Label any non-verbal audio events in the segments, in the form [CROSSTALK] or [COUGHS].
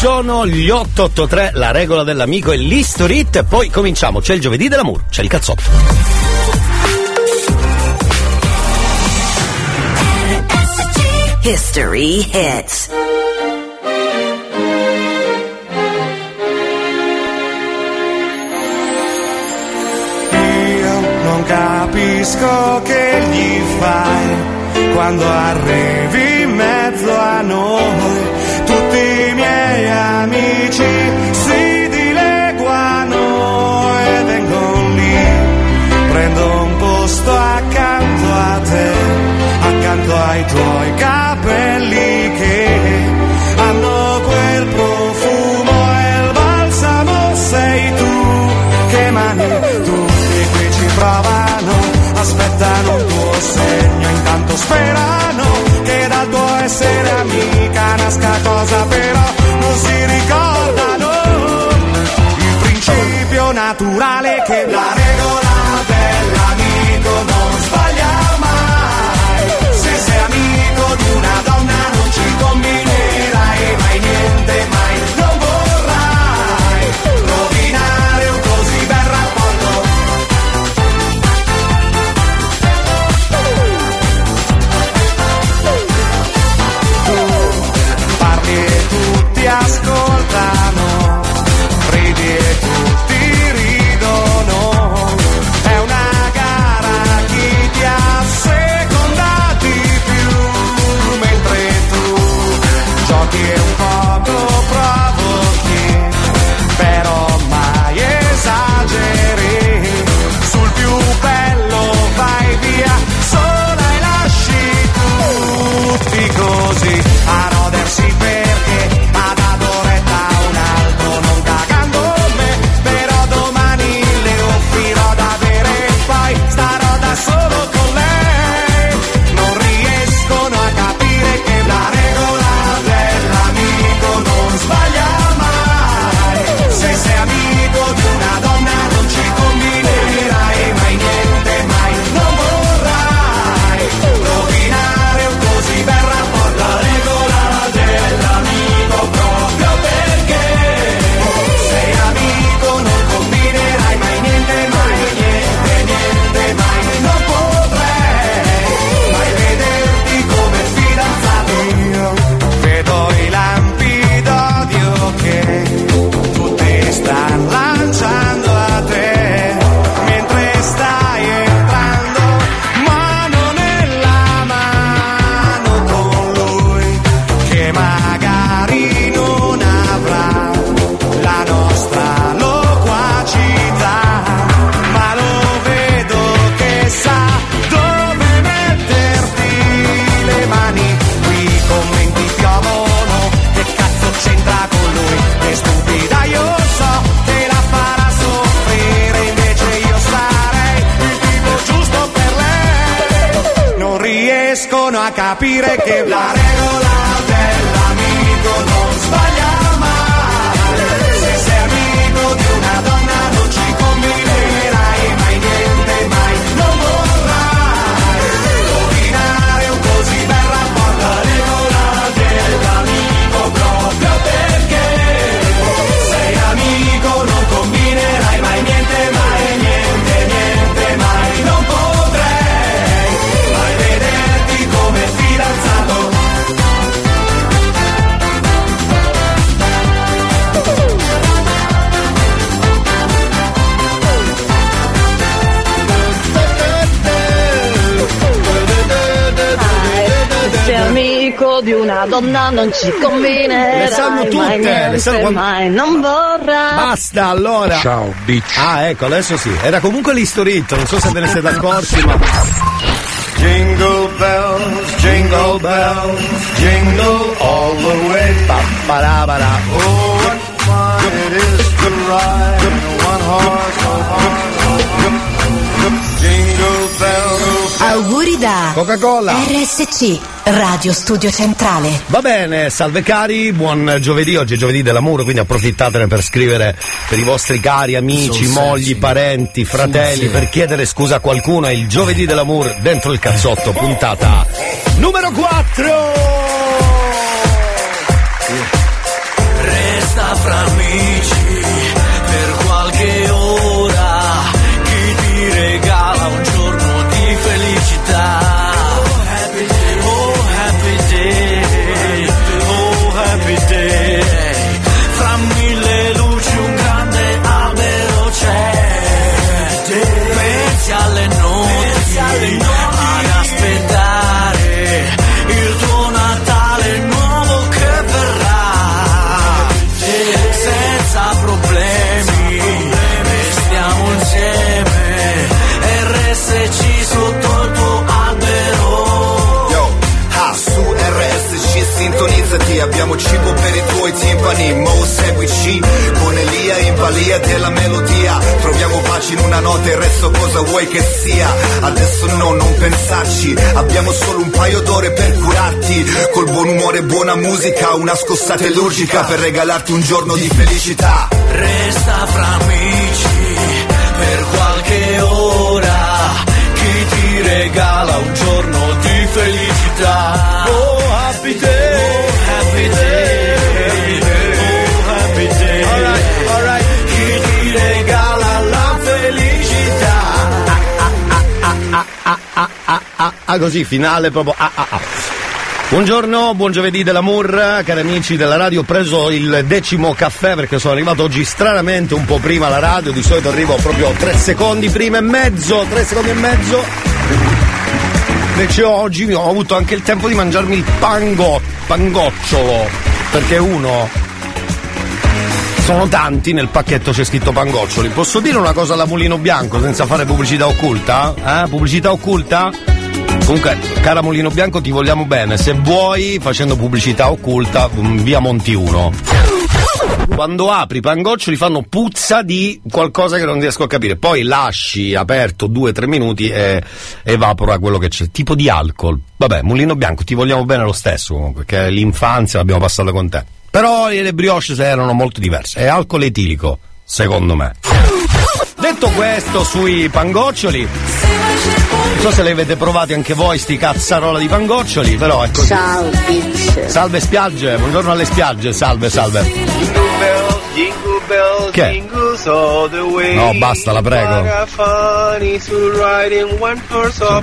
sono gli 883, la regola dell'amico e l'historit. Poi cominciamo. C'è il giovedì dell'amour, c'è il cazzotto. History hits. Io non capisco che gli fai quando arrivi in mezzo a noi. Miei amici si dileguano e vengono lì. Prendo un posto accanto a te, accanto ai tuoi capelli che hanno quel profumo e il balsamo sei tu che mani tutti qui ci provano aspettano un tuo segno intanto sperano che dal tuo essere amica nasca cosa però riescono a capire che la amico di una donna non ci combinerai Le sanno tutte, mai le sanno quando- mai non vorrà Basta allora. Ciao, bitch. Ah, ecco, adesso sì. Era comunque l'istorit, non so se ve ne siete accorti, ma. Jingle bells, jingle bells, jingle all the way. Oh, what fun it is to ride Auguri da Coca-Cola. RSC, Radio Studio Centrale. Va bene, salve cari, buon giovedì, oggi è giovedì dell'amore, quindi approfittatene per scrivere per i vostri cari amici, Sono mogli, sexy. parenti, fratelli, Sono per chiedere scusa a qualcuno, è il giovedì dell'amore dentro il cazzotto, puntata numero 4! fra amici cibo per i tuoi timpani Mo seguici Con Elia in balia della melodia Troviamo pace in una notte Il resto cosa vuoi che sia Adesso no, non pensarci Abbiamo solo un paio d'ore per curarti Col buon umore e buona musica Una scossata illugica Per regalarti un giorno di felicità Resta fra amici per qualche ora. Chi ti regala un giorno di felicità? Ah, così, finale proprio. Ah, ah, ah. Buongiorno, buon giovedì dell'amour, cari amici della radio. Ho preso il decimo caffè perché sono arrivato oggi stranamente un po' prima alla radio. Di solito arrivo proprio tre secondi prima e mezzo, tre secondi e mezzo. Invece oggi ho avuto anche il tempo di mangiarmi il pango, pangocciolo. Perché uno, sono tanti, nel pacchetto c'è scritto pangoccioli. Posso dire una cosa alla Mulino Bianco senza fare pubblicità occulta? Eh? Pubblicità occulta? Comunque, cara Mulino Bianco, ti vogliamo bene. Se vuoi, facendo pubblicità occulta, mm, via Monti 1. Quando apri pangoccioli fanno puzza di qualcosa che non riesco a capire. Poi lasci aperto due o tre minuti e evapora quello che c'è. Tipo di alcol. Vabbè, Mulino Bianco, ti vogliamo bene lo stesso comunque, che l'infanzia l'abbiamo passata con te. Però le brioche erano molto diverse. È alcol etilico, secondo me. Detto questo sui pangoccioli, so se le avete provati anche voi sti cazzarola di pangoccioli, però è così. Ciao bitch. Salve spiagge, buongiorno alle spiagge, salve, salve. Che? No, basta, la prego.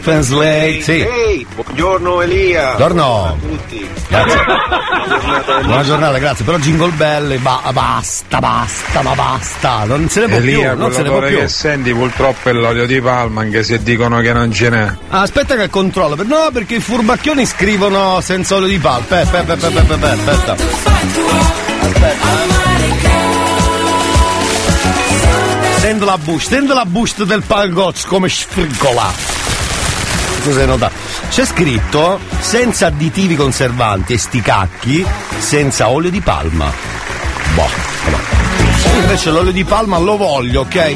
Translate, sì. Ehi, buongiorno Elia. Buongiorno. Buongiorno a tutti. Grazie. Buona giornata. Buona giornata, grazie. Però Jingle Bell, ba- basta, basta, ma basta. Non se ne può Elia, più, non se ne può più. che senti purtroppo è l'olio di palma, anche se dicono che non ce n'è. Ah, aspetta che controllo. Per- No, perché i furbacchioni scrivono senza olio di palma. Aspetta, aspetta, aspetta, aspetta, aspetta. Sento la busta, sento la busta del pangozzo come sfrigola. C'è scritto senza additivi conservanti e sti cacchi, senza olio di palma. Boh, vabbè. Invece l'olio di palma lo voglio, ok?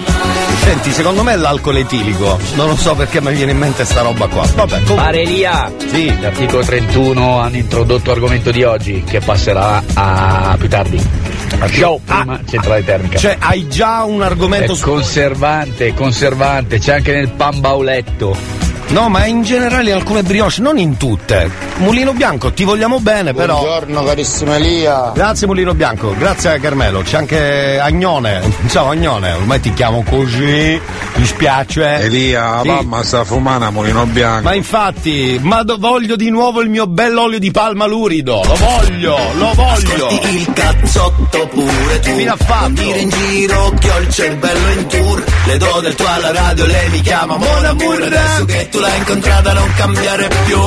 Senti, secondo me è l'alcol etilico. Non lo so perché mi viene in mente sta roba qua. Vabbè, comunque. Parelia, Sì. l'articolo 31 hanno introdotto l'argomento di oggi che passerà a più tardi. Show, prima centrale termica. Cioè, hai già un è argomento su. conservante, conservante, c'è anche nel pan bauletto. No, ma in generale in alcune brioche, non in tutte. Mulino Bianco, ti vogliamo bene, però. Buongiorno carissimo Elia. Grazie Mulino Bianco, grazie Carmelo. C'è anche Agnone. [LAUGHS] Ciao Agnone, ormai ti chiamo così. Mi spiace. Elia, Sì. mamma sta fumando a mulino bianco. Ma infatti, ma do- voglio di nuovo il mio bell'olio di palma lurido. Lo voglio, lo voglio. Il cazzotto pure tu Fine ha fatto. Non dire in giro che ho il cervello in tour Le do del tuo alla radio, lei mi chiama Mon Amour Adesso che tu l'hai incontrata non cambiare più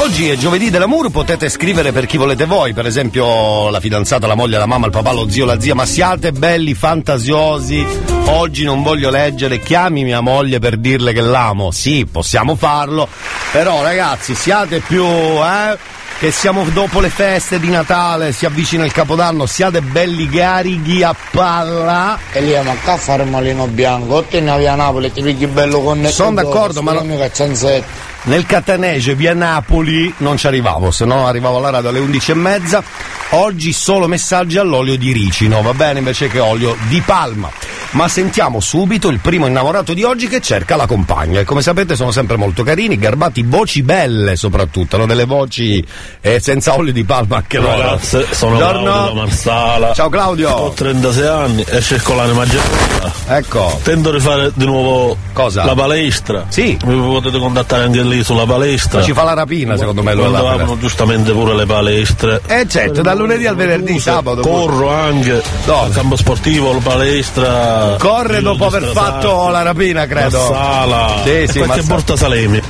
Oggi è giovedì dell'amour, potete scrivere per chi volete voi, per esempio la fidanzata, la moglie, la mamma, il papà, lo zio, la zia, ma siate belli, fantasiosi. Oggi non voglio leggere, chiami mia moglie per dirle che l'amo. Sì, possiamo farlo, però ragazzi, siate più, eh? Che siamo dopo le feste di Natale, si avvicina il Capodanno, siate belli garighi a palla. Elia, ma qua fare il malino bianco, o te ne vai a Napoli, ti pigli bello con Sono d'accordo, ma no- non. Nel Catanese via Napoli non ci arrivavo, se no arrivavo alla radio alle 11 e mezza. Oggi solo messaggi all'olio di ricino, va bene invece che olio di palma. ma sentiamo subito il primo innamorato di oggi che cerca la compagna. E come sapete sono sempre molto carini, garbati, voci belle soprattutto, hanno delle voci eh, senza olio di palma anche loro. Ragazze, sono Buongiorno. Claudio Marsala. Ciao Claudio. Ho 36 anni e cerco l'anima gemella. Ecco. Tento di fare di nuovo Cosa? la palestra. Sì. Mi potete contattare anche lì sulla palestra. Ma ci fa la rapina secondo me Quando aprono giustamente pure le palestre. Eh certo, dal lunedì al venerdì, sabato. Corro anche al campo sportivo, la palestra. Corre dopo aver fatto la rapina, credo. Marsala. Sì, sì, qualche porta Salemi.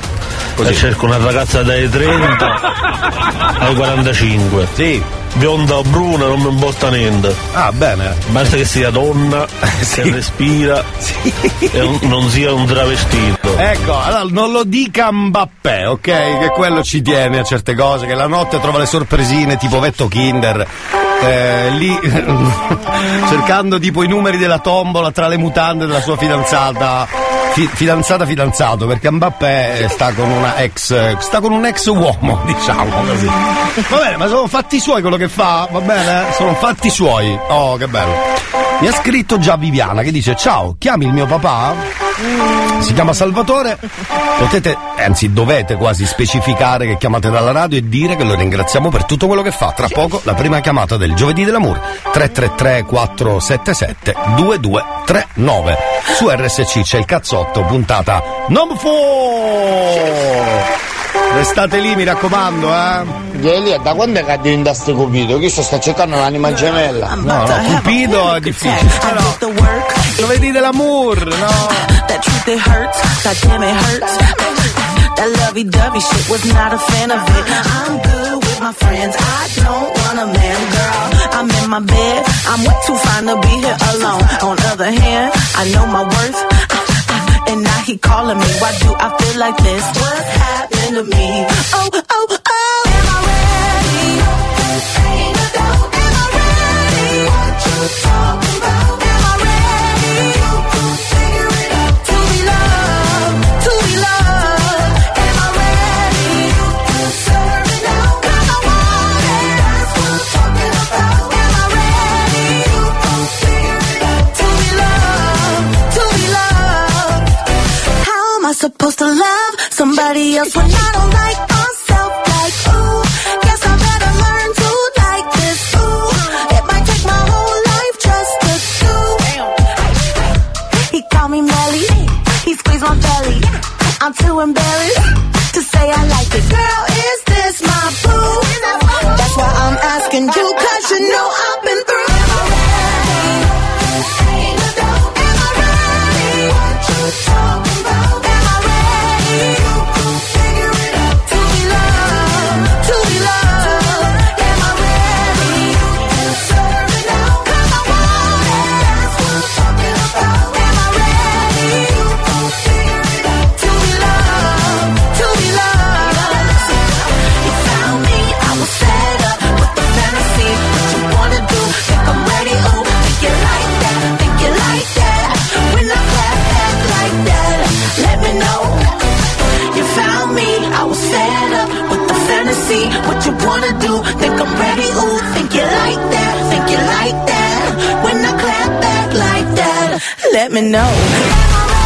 E cerco una ragazza dai 30 [LAUGHS] ai 45. Sì. Bionda o bruna non mi importa niente. Ah, bene. Basta che sia donna, [LAUGHS] che respira e non- non sia un travestito. Ecco, allora non lo dica Mbappé, ok? Che quello ci tiene a certe cose, che la notte trova le sorpresine tipo Vetto Kinder. eh, lì [LAUGHS] cercando tipo i numeri della tombola tra le mutande della sua fidanzata. Fi- fidanzata fidanzato, perché Mbappé sta con una ex. sta con un ex uomo, [LAUGHS] diciamo così. Va bene, ma sono fatti suoi quello che fa, va bene? Sono fatti suoi. Oh, che bello. Mi ha scritto già Viviana che dice: Ciao, chiami il mio papà? Si chiama Salvatore. Potete, anzi dovete quasi specificare che chiamate dalla radio e dire che lo ringraziamo per tutto quello che fa. Tra poco la prima chiamata del giovedì dell'amore 333 477 2239. Su RSC c'è il cazzotto puntata non fu. Restate lì, mi raccomando, eh. Elia, da quando è che diventaste Cupido? Chi sta cercando l'anima gemella? No, no, Cupido è difficile. Però, giovedì dell'amore, no. That truth it hurts, god damn it hurts. That lovey dovey shit was not a fan of it. I'm good with my friends, I don't want a man, girl. I'm in my bed, I'm way too fine to be here alone. On other hand, I know my worth. And now he calling me, why do I feel like this? What's happened to me? Oh, oh, oh, am I ready? Am I ready? What you talking about? Supposed to love somebody else when I don't like myself? Like, ooh, guess I better learn to like this. Ooh, it might take my whole life just to do. He called me Melly, he squeezed my belly. I'm too embarrassed to say I like it. Girl, is let me know.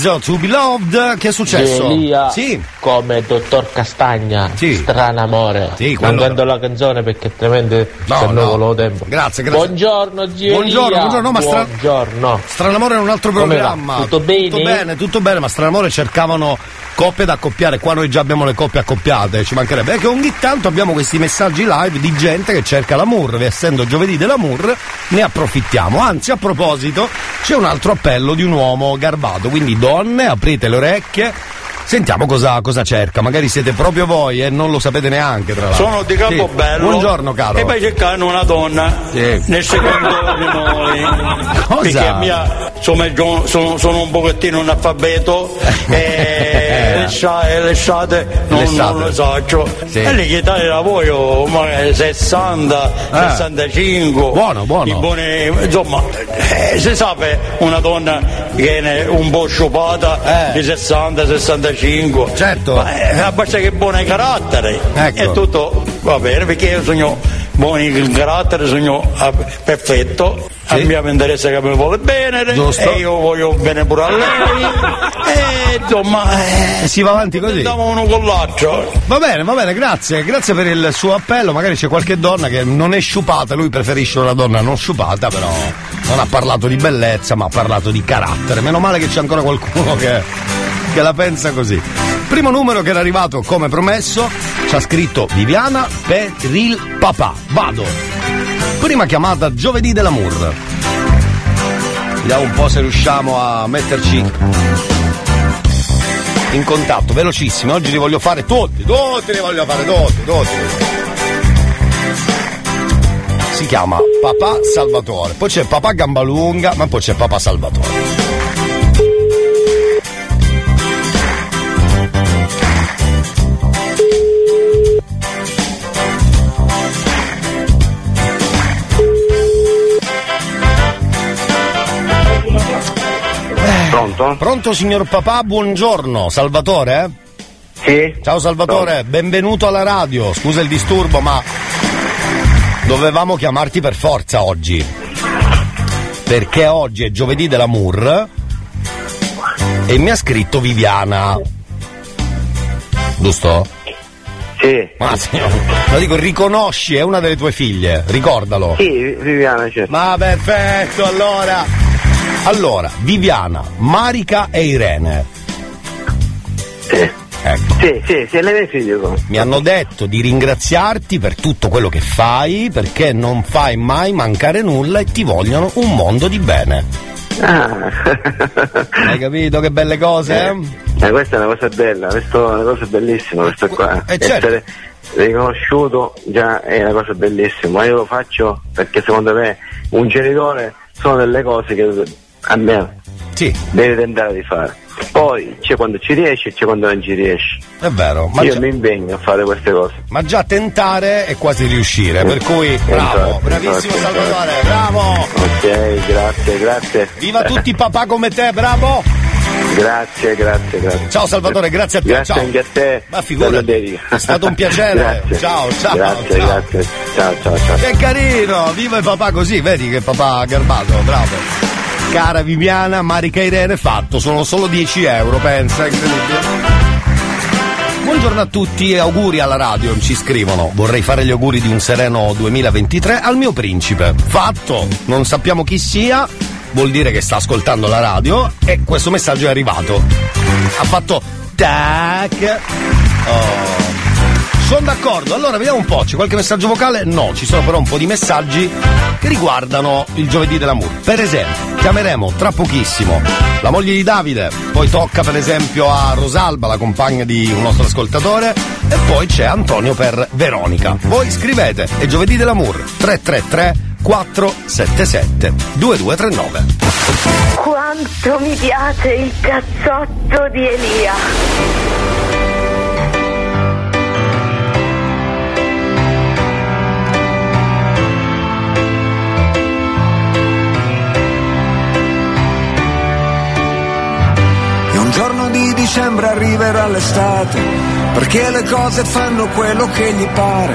Lizzo to be loved. Che è successo? Elia, Sì. Come dottor Castagna, strano amore. Sì, non quello- canto la canzone perché è tremendo No, se no. nuovo tempo. Grazie, grazie. Buongiorno zio Buongiorno, buongiorno, ma stra- Buongiorno. Stranamore è un altro programma. Tutto bene? Tutto bene, tutto bene, ma Stranamore cercavano coppie da accoppiare. Qua noi già abbiamo le coppie accoppiate, ci mancherebbe. È che ogni tanto abbiamo questi messaggi live di gente che cerca l'amour. Essendo giovedì dell'amour, ne approfittiamo. Anzi, a proposito, c'è un altro appello di un uomo garbato. Quindi, donne, aprite le orecchie. Sentiamo cosa, cosa cerca. Magari siete proprio voi e non lo sapete neanche, tra l'altro. Sono di Campobello. Sì. Buongiorno, caro. E poi cercano una donna nel secondo noi. [LAUGHS] Perché mia, insomma, sono, sono un pochettino analfabeto [LAUGHS] e le scia- e le sciate non, le so. Sì. E le chitarre la voglio magari 60, Ah. 65. Buono, buono. I buoni- insomma, eh, si sa una donna che è un po' sciupata di 60, 65. Certo. Ma eh, basta che buone carattere. Ecco. E tutto va bene perché io sogno buoni il carattere, sogno ah, perfetto. A me mi interessa che mi vuole bene Giusto. e io voglio bene pure a lei. [LAUGHS] e insomma, eh, si va avanti così. Andiamo uno con l'altro. Va bene, va bene, grazie, grazie per il suo appello. Magari c'è qualche donna che non è sciupata, lui preferisce una donna non sciupata, però non ha parlato di bellezza, ma ha parlato di carattere. Meno male che c'è ancora qualcuno che, che la pensa così. Primo numero che era arrivato come promesso, ci ha scritto Viviana per il papà. Vado. Prima chiamata giovedì dell'amour. Vediamo un po' se riusciamo a metterci in contatto, velocissimi. Oggi li voglio fare tutti, tutti li voglio fare, tutti, tutti. Si chiama Papà Salvatore. Poi c'è Papà Gambalunga, ma poi c'è Papà Salvatore. Pronto? Pronto signor papà, buongiorno. Salvatore? Sì. Ciao Salvatore, benvenuto alla radio. Scusa il disturbo, ma dovevamo chiamarti per forza oggi. Perché oggi è giovedì dell'amour e mi ha scritto Viviana. Giusto? Sì. Ma sì, lo dico, riconosci, è una delle tue figlie, ricordalo. Sì, Viviana, certo. Ma perfetto, allora. Allora, Viviana, Marica e Irene. Sì. Ecco. Sì, sì, sì, le mie figlie sono. Mi hanno detto di ringraziarti per tutto quello che fai, perché non fai mai mancare nulla e ti vogliono un mondo di bene. Ah. Hai capito che belle cose? eh? Eh, questa è una cosa bella, questo è una cosa bellissima, questo qua. Eh, certo. Essere riconosciuto già è una cosa bellissima, ma io lo faccio perché secondo me un genitore sono delle cose che a me deve tentare di fare. Poi c'è quando ci riesci e c'è quando non ci riesci. È vero, ma io già, mi impegno a fare queste cose. ma già tentare è quasi riuscire, per cui bravo, Esatto, bravissimo esatto, Salvatore, bravo! Ok, grazie, grazie. Viva tutti papà come te, bravo! Grazie, grazie, grazie. Ciao Salvatore, grazie a te, Grazie ciao. anche a te. Ma figurati, è stato un piacere. Ciao, ciao, Grazie, ciao. grazie. Ciao, ciao, ciao. Che carino, viva il papà così, vedi che papà garbato, bravo. Cara Viviana, Marica Irene, fatto, sono solo 10 euro, pensa, incredibile. Buongiorno a tutti e auguri alla radio, ci scrivono. Vorrei fare gli auguri di un sereno 2023 al mio principe. Fatto, non sappiamo chi sia, vuol dire che sta ascoltando la radio e questo messaggio è arrivato. Ha fatto tac. Oh. Sono d'accordo, allora vediamo un po', c'è qualche messaggio vocale? No, ci sono però un po' di messaggi che riguardano il giovedì dell'amour. Per esempio, chiameremo tra pochissimo la moglie di Davide, poi tocca per esempio a Rosalba, la compagna di un nostro ascoltatore, e poi c'è Antonio per Veronica. Voi scrivete, è giovedì dell'amour 333 477 2239. Quanto mi piace il cazzotto di Elia. E un giorno di dicembre arriverà l'estate, perché le cose fanno quello che gli pare,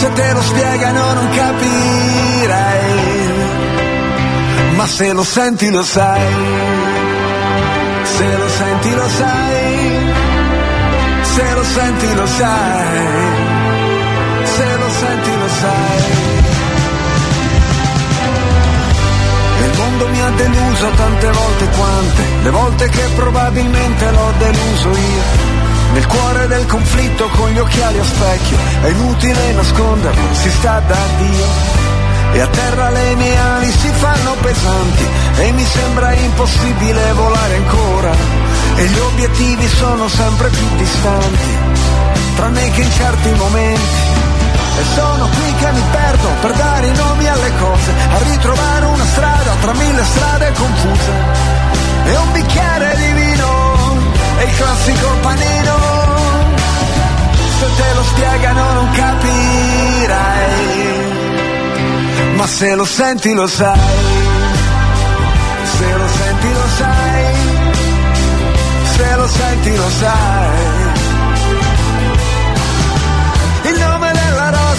Se te lo spiegano non capirai ma se lo senti lo sai, se lo senti lo sai, se lo senti lo sai, se lo senti lo sai. Il mondo mi ha deluso tante volte quante, le volte che probabilmente l'ho deluso io. Nel cuore del conflitto con gli occhiali a specchio, è inutile nasconderlo, si sta da Dio. E a terra le mie ali si fanno pesanti e mi sembra impossibile volare ancora. E gli obiettivi sono sempre più distanti, tranne che in certi momenti. E sono qui che mi perdo per dare i nomi alle cose, a ritrovare una strada tra mille strade confuse. E un bicchiere di vino, e il classico panino. Se te lo spiegano non capirai ma se lo senti lo sai, se lo senti lo sai, se lo senti lo sai.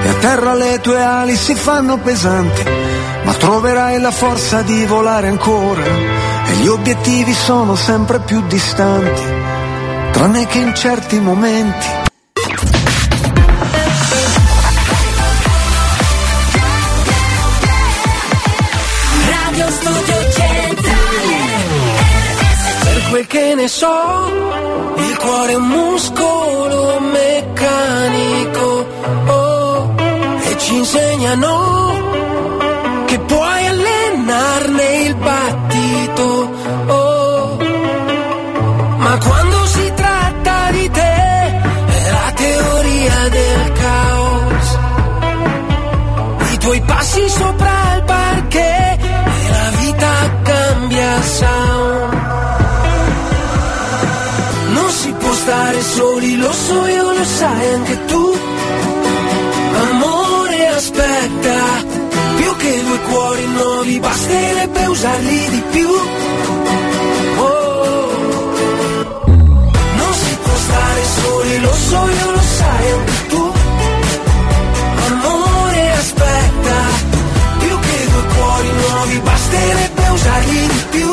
E a terra le tue ali si fanno pesanti, ma troverai la forza di volare ancora, e gli obiettivi sono sempre più distanti, tranne che in certi momenti. Radio Studio Centrale Per quel che ne so, il cuore è un muscolo meccanico. Insegnano che puoi allenarne il battito. Oh, ma quando si tratta di te, è la teoria del caos. I tuoi passi sopra il parquet e la vita cambia sound. Non si può stare soli, lo so io, lo sai anche tu. Aspetta, più che due cuori nuovi, basterebbe usarli di più. Oh. Non si può stare soli, lo so io, lo sai anche tu. Amore aspetta, più che due cuori nuovi, basterebbe usarli di più.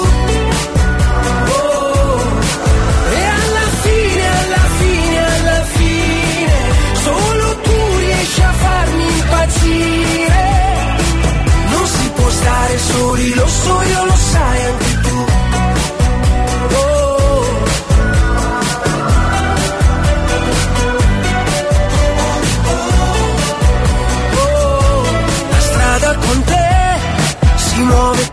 stare soli, lo so io, lo sai anche tu. Oh. Oh. oh, oh la strada con te si muove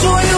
sueño.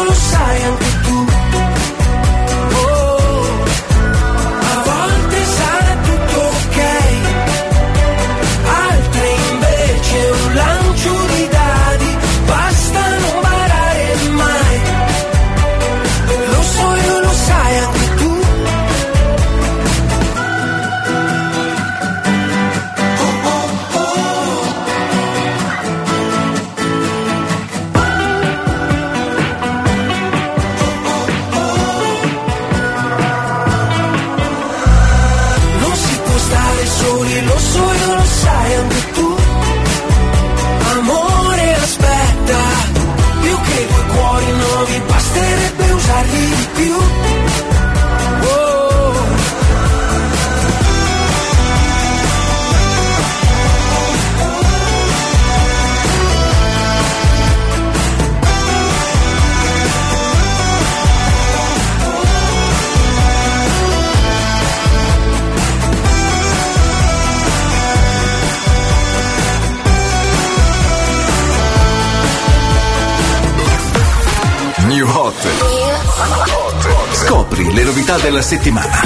Le novità della settimana.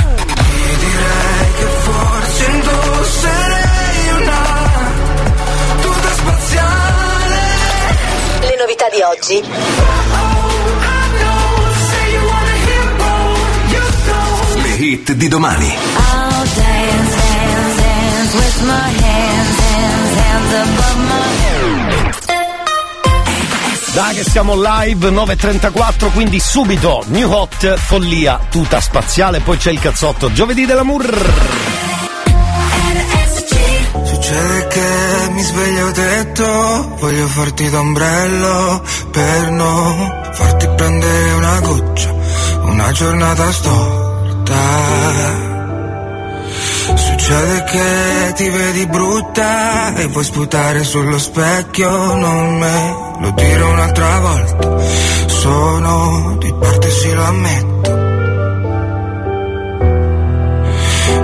Direi che forse indosserei una tuta spaziale. Le novità di oggi. Le hit di domani. I'll dance, dance, dance with my hands, hands, hands above my Dai che siamo live 9.34 quindi subito New Hot, follia, tuta spaziale Poi c'è il cazzotto giovedì dell'amour Succede che mi sveglio detto, voglio farti d'ombrello per non farti prendere una goccia, una giornata storta. Succede che ti vedi brutta e vuoi sputare sullo specchio, non me lo dire un'altra volta, sono di parte sì lo ammetto.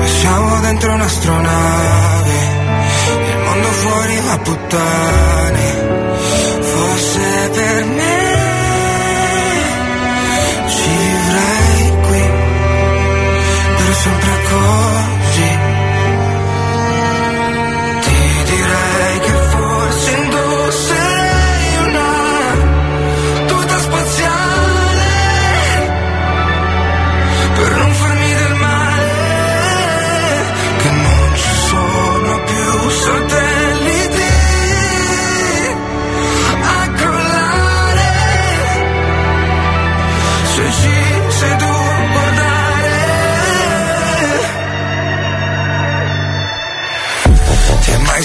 E siamo dentro un'astronave, il mondo fuori va puttane.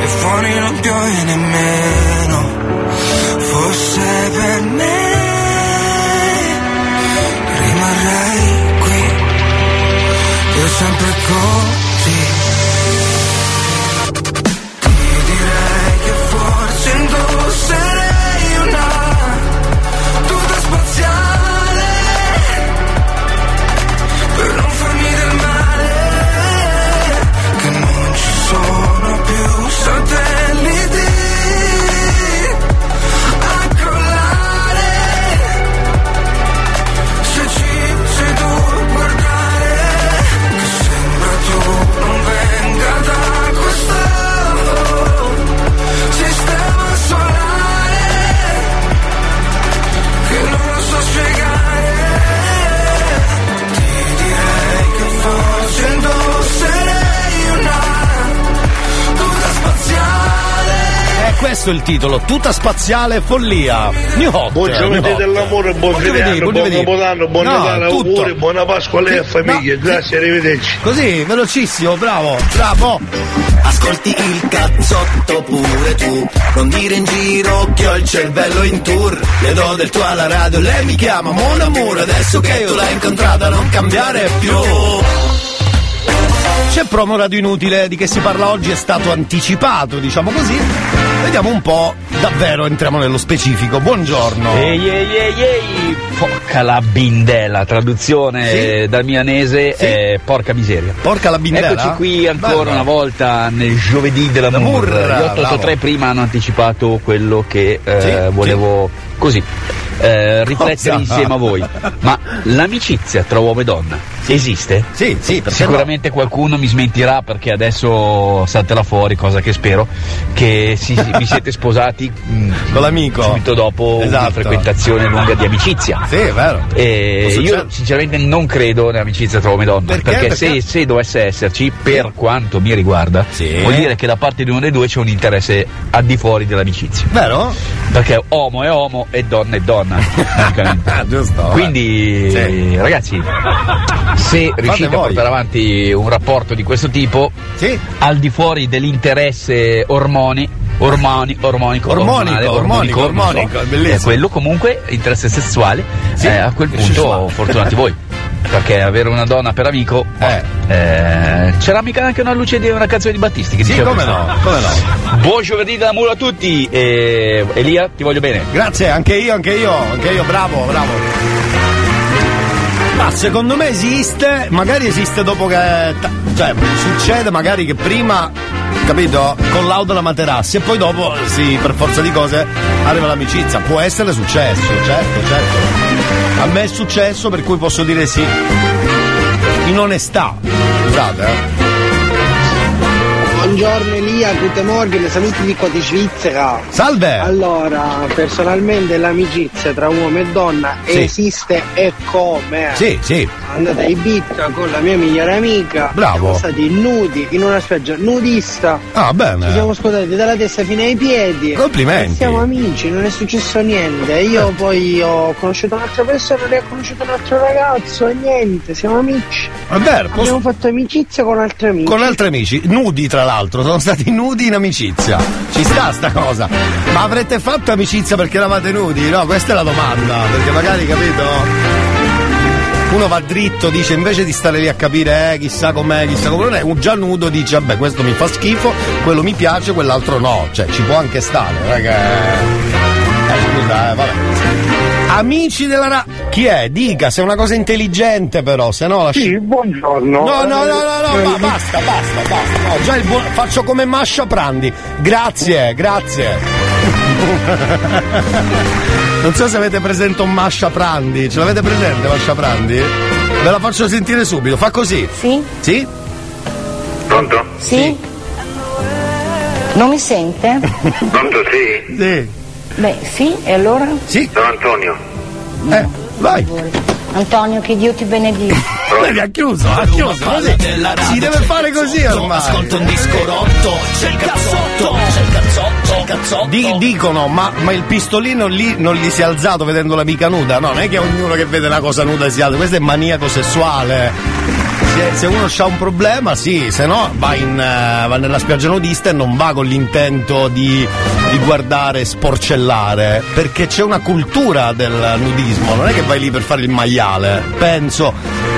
E fuori non piove nemmeno Forse per me rimarrei qui per sempre così. Questo è il titolo Tuta spaziale follia New Hot Buon giovedì New Hot. dell'amore, buon giovedì, fine buon buon giovedì. Capodanno, buon No, Natale, tutto. auguri, buona Pasqua a lei e a famiglia. no, Grazie, arrivederci. Così, velocissimo, bravo, bravo Ascolti il cazzotto pure tu Non dire in giro che ho il cervello in tour Le do del tuo alla radio Lei mi chiama Mon Amour Adesso che tu l'hai incontrata non cambiare più C'è promo radio inutile di che si parla oggi è stato anticipato, diciamo così. Vediamo un po', davvero entriamo nello specifico. Buongiorno. Ehi ehi ehi ehi, porca la bindella, traduzione Sì? dal milanese è porca miseria. Porca la bindella? Eccoci qui ancora Bello. una volta nel giovedì dell'amore. L'amore, Gli 883 bravo. prima hanno anticipato quello che eh, Sì, volevo così eh, riflettere Cosa? insieme a voi. Ma l'amicizia tra uomo e donna esiste? Sì, sì, perché Sicuramente qualcuno mi smentirà perché adesso salterà fuori, cosa che spero, che si- vi siete sposati mh, [LAUGHS] Con l'amico. subito dopo una Esatto. frequentazione lunga di amicizia. Sì, è vero. E io sinceramente non credo nell'amicizia tra uomo e donna, Perché? perché, Perché? Se, se dovesse esserci, per quanto mi riguarda, vuol dire che da parte di uno dei due c'è un interesse al di fuori dell'amicizia. Vero? Perché uomo è uomo e donna è donna. praticamente. [LAUGHS] Giusto. Quindi, Sì. ragazzi, se riuscite a portare avanti un rapporto di questo tipo, Sì. al di fuori dell'interesse ormoni, ormoni, ormonico, Ormonico, ormonico, so, ormonico, bellissimo. è quello comunque, interesse sessuale, Sì, eh, a quel punto fortunati voi. Perché avere una donna per amico, eh, c'era mica anche una luce di una canzone di Battisti che Sì, diceva come no, come no. Buon giovedì da Muro a tutti e Elia ti voglio bene. Grazie, anche io, anche io, anche io, bravo, bravo. Ma secondo me esiste, magari esiste dopo che. cioè, succede magari che prima, capito, collauda la Materassi e poi dopo, sì, per forza di cose, arriva l'amicizia. Può essere successo, certo, certo. A me è successo, per cui posso dire sì. In onestà. Scusate, eh. Buongiorno Elia, guten Morgen, saluti di qua di Svizzera. Salve! Allora, personalmente l'amicizia tra uomo e donna Sì. esiste e come? Sì, sì. Andata in Ibiza con la mia migliore amica. Bravo. Siamo stati nudi in una spiaggia nudista. Ah, bene. Ci siamo scordati dalla testa fino ai piedi. Complimenti. E siamo amici, non è successo niente. Io poi ho conosciuto un'altra persona, lei ha conosciuto un altro ragazzo e niente, siamo amici. È vero, posso- Abbiamo fatto amicizia con altri amici. Con altri amici, nudi tra l'altro, sono stati nudi in amicizia. Ci sta sta cosa. Ma avrete fatto amicizia perché eravate nudi? No, questa è la domanda, perché magari capito. Uno va dritto, dice invece di stare lì a capire, eh, chissà com'è, chissà come non è, un già nudo dice, vabbè, questo mi fa schifo, quello mi piace, quell'altro no. Cioè, ci può anche stare, raga. Eh, scusa, eh, vabbè. Amici della ra... Chi è? Dica, se è una cosa intelligente però, se no lasci... Sì, buongiorno. No, no, no, no, no, ba- basta, basta, basta. No, già il buon- faccio come Mascia Prandi. Grazie, grazie. [LAUGHS] Non so se avete presente un Mascia Prandi. Ce l'avete presente Mascia Prandi? Ve la faccio sentire subito. Fa così. Sì? Sì? Pronto? Sì? Non mi sente? [LAUGHS] Pronto, sì? Sì. Beh, sì, e allora? Sì. Sono Antonio. Eh, vai. Antonio, che Dio ti benedica. Vedi, ha chiuso, ha chiuso. Così. Si deve fare così ormai. Ascolta un disco rotto, c'è il cazzotto, c'è il cazzotto, c'è il cazzotto. Di- dicono, ma, ma il pistolino lì non gli si è alzato vedendo l'amica nuda? No, non è che ognuno che vede una cosa nuda si alza, questo è maniaco sessuale. Se, se uno ha un problema, sì, se no va, in, eh, va nella spiaggia nudista e non va con l'intento di, di guardare sporcellare, perché c'è una cultura del nudismo, non è che vai lì per fare il maiale. Penso,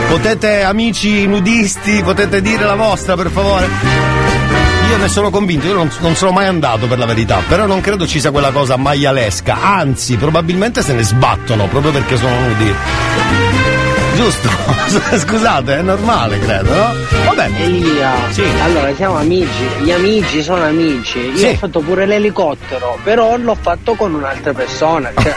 potete, amici nudisti, potete dire la vostra per favore? Io ne sono convinto, io non, non sono mai andato per la verità, però non credo ci sia quella cosa maialesca, anzi probabilmente se ne sbattono proprio perché sono nudi. Giusto? [LAUGHS] Scusate, è normale credo, no? Va bene. Elia, allora siamo amici, gli amici sono amici. Io Sì. ho fatto pure l'elicottero, però l'ho fatto con un'altra persona. Cioè,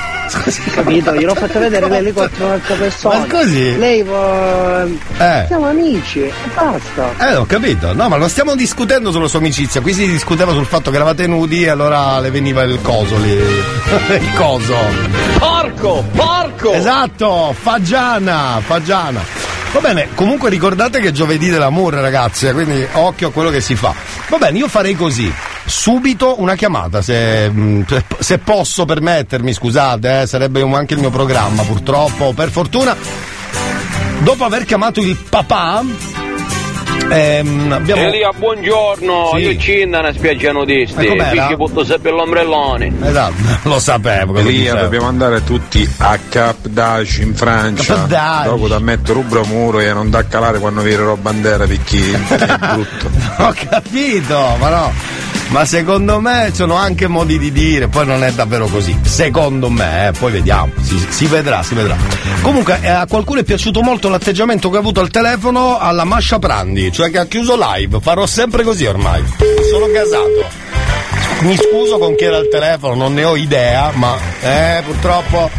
capito? Gliel'ho fatto vedere l'elicottero a un'altra persona. Ma scusi? Lei va. Eh. Siamo amici e basta. Eh, ho capito. No, ma non stiamo discutendo sulla sua amicizia. Qui si discuteva sul fatto che eravate nudi e allora le veniva il coso lì. [LAUGHS] il coso. Porco, porco! Esatto, fagiana, fagiana. Va bene, comunque ricordate che è giovedì dell'amore, ragazzi, eh, quindi occhio a quello che si fa. Va bene, io farei così. Subito una chiamata, se, mh, se- posso permettermi, scusate, eh, sarebbe un- anche il mio programma, purtroppo, per fortuna. Dopo aver chiamato il papà, ehm, abbiamo. Elia, buongiorno, Sì. io ci una spiaggia nudisti, E com'era? dici butto sempre l'ombrellone. Esatto, [LAUGHS] lo sapevo. Elia, dobbiamo andare tutti a Cap d'Aci in Francia. Dopo da mettere rubro muro e non da calare quando virerò bandiera perché è [LAUGHS] brutto. Ho capito, ma no. Ma secondo me sono anche modi di dire, poi non è davvero così. Secondo me, eh, poi vediamo, si, si vedrà, si vedrà. Comunque, eh, a qualcuno è piaciuto molto l'atteggiamento che ha avuto al telefono alla Mascia Prandi, cioè che ha chiuso live. Farò sempre così ormai. Sono casato. Mi scuso con chi era al telefono, non ne ho idea, ma eh, purtroppo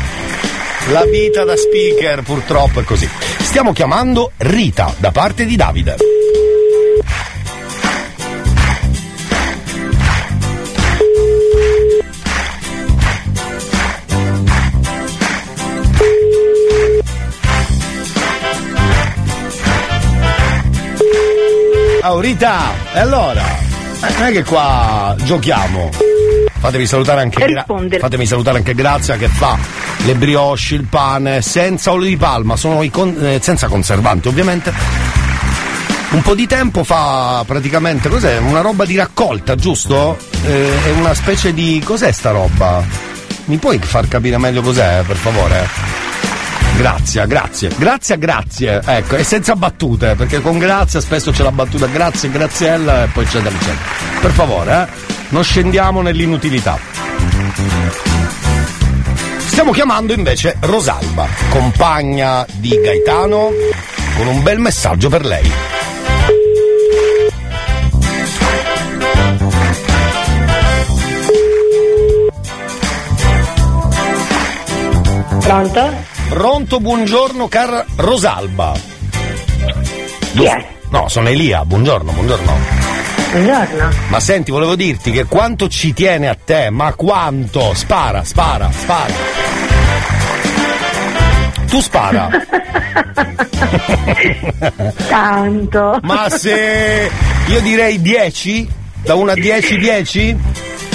La vita da speaker purtroppo è così. Stiamo chiamando Rita da parte di Davide. Oh Rita, e allora? Eh, non è che qua giochiamo. Fatemi salutare anche Gra- fatemi salutare anche Grazia che fa le brioche, il pane senza olio di palma, sono i con- eh, senza conservanti ovviamente. Un po' di tempo fa praticamente cos'è? Una roba di raccolta, giusto? Eh, è una specie di. cos'è sta roba? Mi puoi far capire meglio cos'è, per favore? Grazie, grazie. Grazie, grazie. Ecco, e senza battute, perché con grazia spesso c'è la battuta grazie, graziella e poi c'è da eccetera. Per favore, eh? Non scendiamo nell'inutilità. Stiamo chiamando invece Rosalba, compagna di Gaetano, con un bel messaggio per lei. Pronto? Pronto, buongiorno cara Rosalba. Chi è? No, sono Elia, buongiorno, buongiorno. Buongiorno. Ma senti, volevo dirti che quanto ci tiene a te, ma quanto? Spara, spara, spara. Tu spara. [LAUGHS] Tanto. Ma se io direi 10? Da 1 a 10, 10?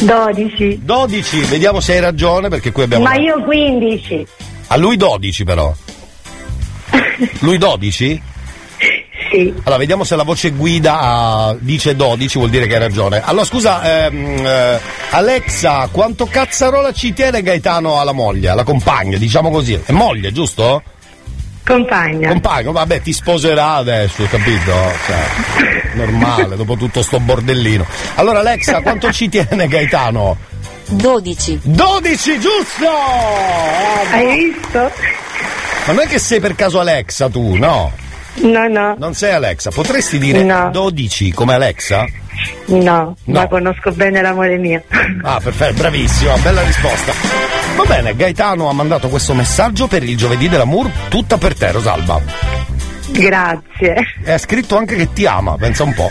12. 12, vediamo se hai ragione perché qui abbiamo... Ma io 15. A lui 12 però. [LAUGHS] Lui 12? Sì. Allora, vediamo se la voce guida dice 12, vuol dire che hai ragione. Allora, scusa, ehm, eh, Alexa, quanto cazzarola ci tiene Gaetano alla moglie, alla compagna, diciamo così? È moglie, giusto? Compagna. Compagno, vabbè, ti sposerà adesso, capito? Cioè, normale, dopo tutto sto bordellino. Allora, Alexa, quanto ci tiene Gaetano? 12. 12, giusto! Hai visto? Ma non è che sei per caso Alexa tu, no? No, no. Non sei Alexa, potresti dire No. 12 come Alexa? No, ma conosco bene l'amore mio. Ah, perfetto, bravissima, bella risposta. Va bene, Gaetano ha mandato questo messaggio per il giovedì dell'amour, tutta per te, Rosalba. Grazie. E ha scritto anche che ti ama, pensa un po'.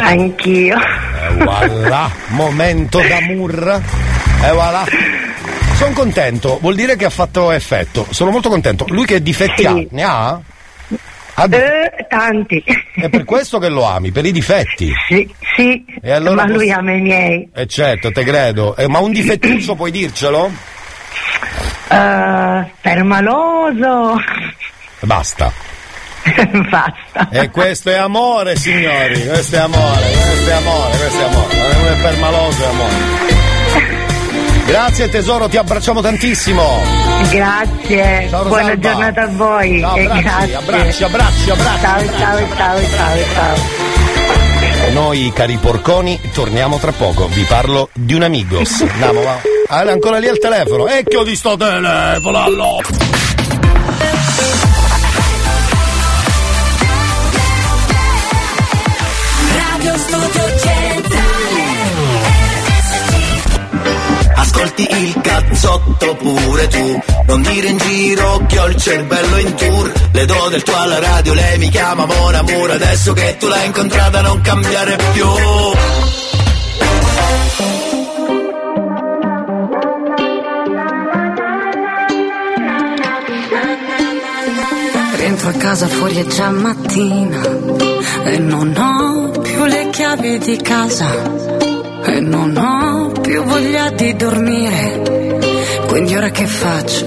Anch'io. E voilà, momento d'amour. E voilà. Sono contento, vuol dire che ha fatto effetto. Sono molto contento. Lui che difetti Sì. ha? Ne ha? Di- Eh, tanti. È per questo che lo ami, per i difetti. Sì, sì. E allora ma lui posso- ama i miei. Eh certo, te credo. Eh, ma un difettuccio puoi dircelo? Eh, permaloso. Basta. [LAUGHS] Basta. E questo è amore, signori. Questo è amore, questo è amore, questo è amore. Non è permaloso, è amore. Grazie tesoro, ti abbracciamo tantissimo. Grazie. Ciao, Buona Rosalba. giornata a voi. Ciao, abbracci, grazie. abbracci, abbracci, abbracci, Ciao, abbracci, ciao, ciao, ciao, ciao. Noi, cari porconi, torniamo tra poco. Vi parlo di un amigos. [LAUGHS] Andiamo, va. Ah, è ancora lì al telefono. Ecchio di sto telefono, allora. Ascolti il cazzotto pure tu. Non dire in giro che ho il cervello in tour. Le do del tuo alla radio, lei mi chiama Mon Amour Adesso che tu l'hai incontrata non cambiare più. Rientro a casa fuori è già mattina e non ho più le chiavi di casa e non ho più voglia di dormire. Quindi ora che faccio?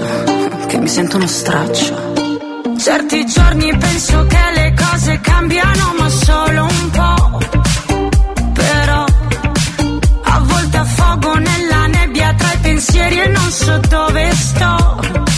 Che mi sento uno straccio. Certi giorni penso che le cose cambiano ma solo un po'. Però a volte affogo nella nebbia tra i pensieri e non so dove sto.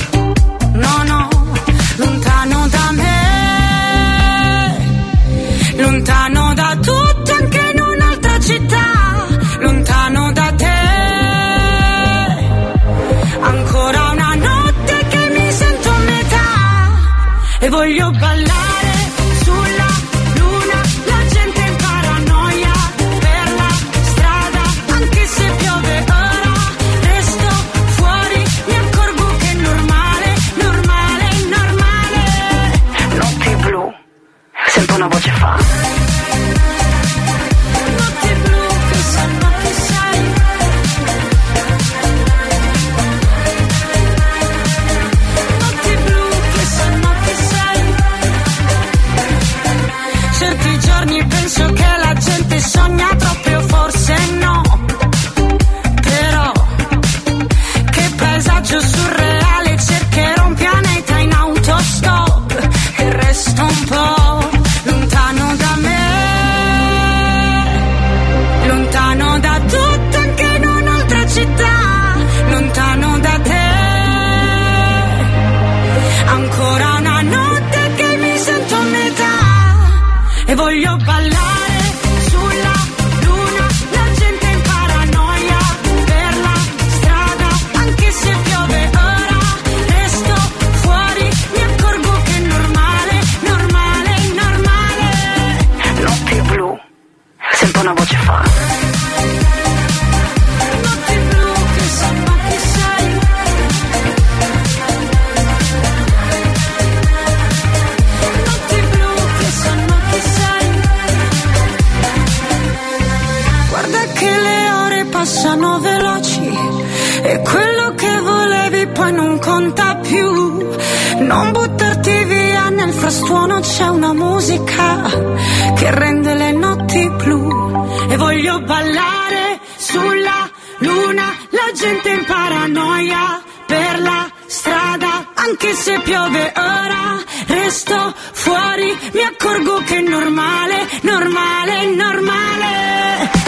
Passano veloci e quello che volevi poi non conta più. Non buttarti via nel frastuono c'è una musica che rende le notti blu e voglio ballare sulla luna, la gente in paranoia per la strada, anche se piove ora, resto fuori, mi accorgo che è normale, normale, normale.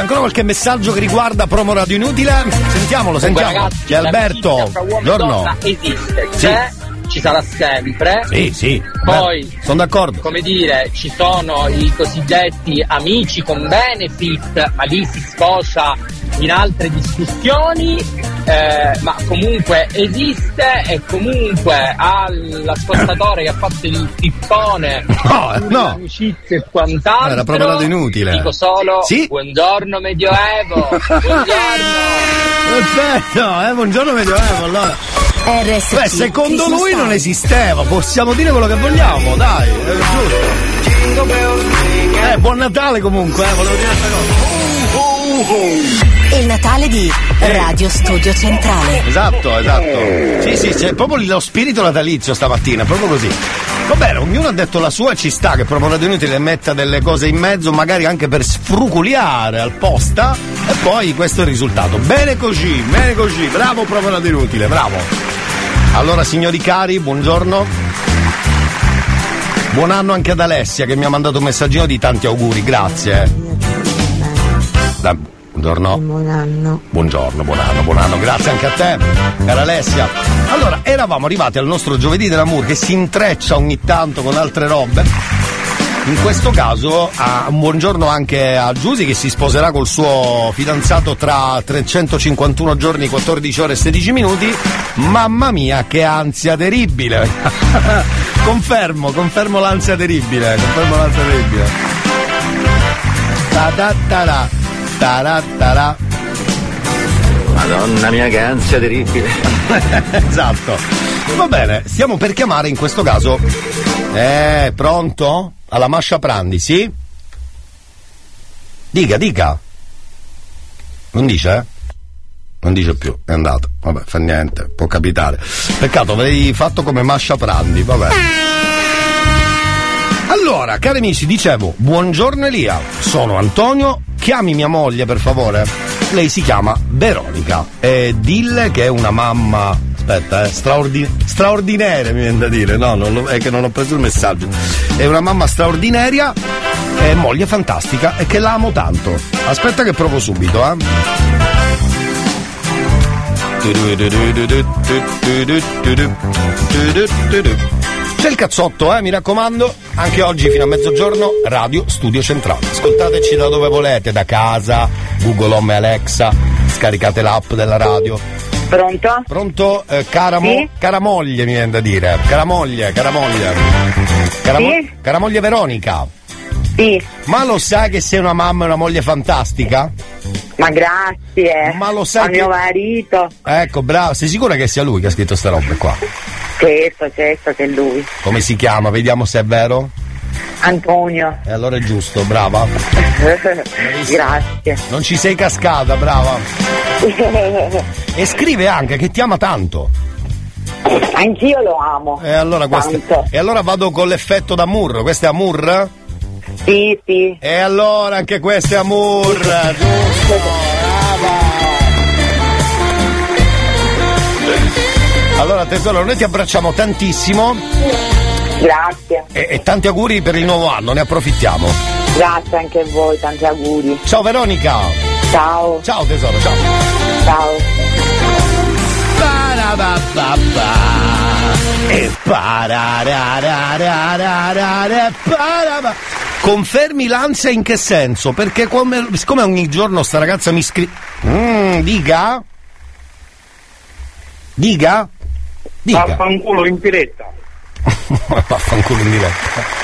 C'è ancora qualche messaggio che riguarda promo radio inutile? Sentiamolo, sentiamo. ragazzi, C'è Alberto. Buongiorno. esiste, Sì. c'è, ci sarà sempre. Sì, sì. Poi, Sono d'accordo. come dire, ci sono i cosiddetti amici con benefit, ma lì si sfocia in altre discussioni, eh, ma comunque esiste e comunque all'ascoltatore che ha fatto il pippone [LAUGHS] No, no. amicizie e quant'altro Era proprio dato inutile. dico solo Sì? buongiorno Medioevo Perfetto, eh, buongiorno Medioevo allora. RSC. Beh, secondo lui non esisteva, possiamo dire quello che vogliamo, dai, è giusto. Eh, buon Natale comunque, eh, volevo dire questa cosa. Il Natale di Radio Studio Centrale. Esatto, esatto. Sì, sì, c'è proprio lo spirito natalizio stamattina, proprio così. Va bene, ognuno ha detto la sua ci sta che proprio Radio Inutile metta delle cose in mezzo, magari anche per sfruculiare al posta, e poi questo è il risultato. Bene così, bene così, bravo proprio Radio Inutile, bravo. Allora, signori cari, buongiorno. Buon anno anche ad Alessia che mi ha mandato un messaggino di tanti auguri, grazie. Da- buongiorno. Buon anno. Buongiorno, buon anno, buon anno, grazie anche a te, cara Alessia. Allora, eravamo arrivati al nostro giovedì dell'amour che si intreccia ogni tanto con altre robe. In questo caso, ah, un buongiorno anche a Giusy che si sposerà col suo fidanzato tra 351 giorni, 14 ore e 16 minuti. Mamma mia, che ansia terribile! [LAUGHS] confermo, confermo l'ansia terribile, confermo l'ansia terribile. Ta-ta-ta-ra, ta-ra-ta-ra. Madonna mia che ansia terribile. [LAUGHS] esatto. Va bene, stiamo per chiamare in questo caso. Eh, pronto? Alla Mascia Prandi, sì? Dica, dica. Non dice? eh? Non dice più, è andato. Vabbè, fa niente, può capitare. Peccato, avrei fatto come Mascia Prandi, vabbè. Allora, cari amici, dicevo, buongiorno Elia, sono Antonio, chiami mia moglie per favore. Lei si chiama Veronica e dille che è una mamma, aspetta, eh, straordi- straordinaria mi viene da dire, no, lo- è che non ho preso il messaggio. È una mamma straordinaria, è moglie fantastica e che la amo tanto. Aspetta che provo subito, eh. C'è il cazzotto, eh, mi raccomando. Anche oggi fino a mezzogiorno, Radio Studio Centrale. Ascoltateci da dove volete, da casa, Google Home e Alexa, scaricate l'app della radio. Pronto? Pronto? Eh, cara, mo- Sì? cara moglie mi viene da dire. Cara moglie, cara moglie. Cara, mo- Sì? cara moglie Veronica. Sì. Ma lo sai che sei una mamma e una moglie fantastica? Ma grazie. Ma lo sai A che- mio marito. Ecco, bravo. Sei sicura che sia lui che ha scritto ste robe qua? Certo, certo che è lui. Come si chiama? Vediamo se è vero. Antonio. E allora è giusto, brava. [LAUGHS] grazie. Non ci sei cascata, brava. [LAUGHS] E scrive anche che ti ama tanto. Anch'io lo amo. E allora, questa- e allora vado con l'effetto d'Amour. Questo è Amour? Sì, sì. E allora anche questo è Amour. Giusto. Allora tesoro, noi ti abbracciamo tantissimo Grazie. e, e tanti auguri per il nuovo anno, ne approfittiamo. Grazie anche a voi, tanti auguri. Ciao Veronica. Ciao. Ciao tesoro, ciao. Ciao. E. Confermi l'ansia in che senso? Perché come, siccome ogni giorno sta ragazza mi scrive... Mm, dica? Dica? Dica. Vaffanculo in diretta. [LAUGHS] Vaffanculo in diretta.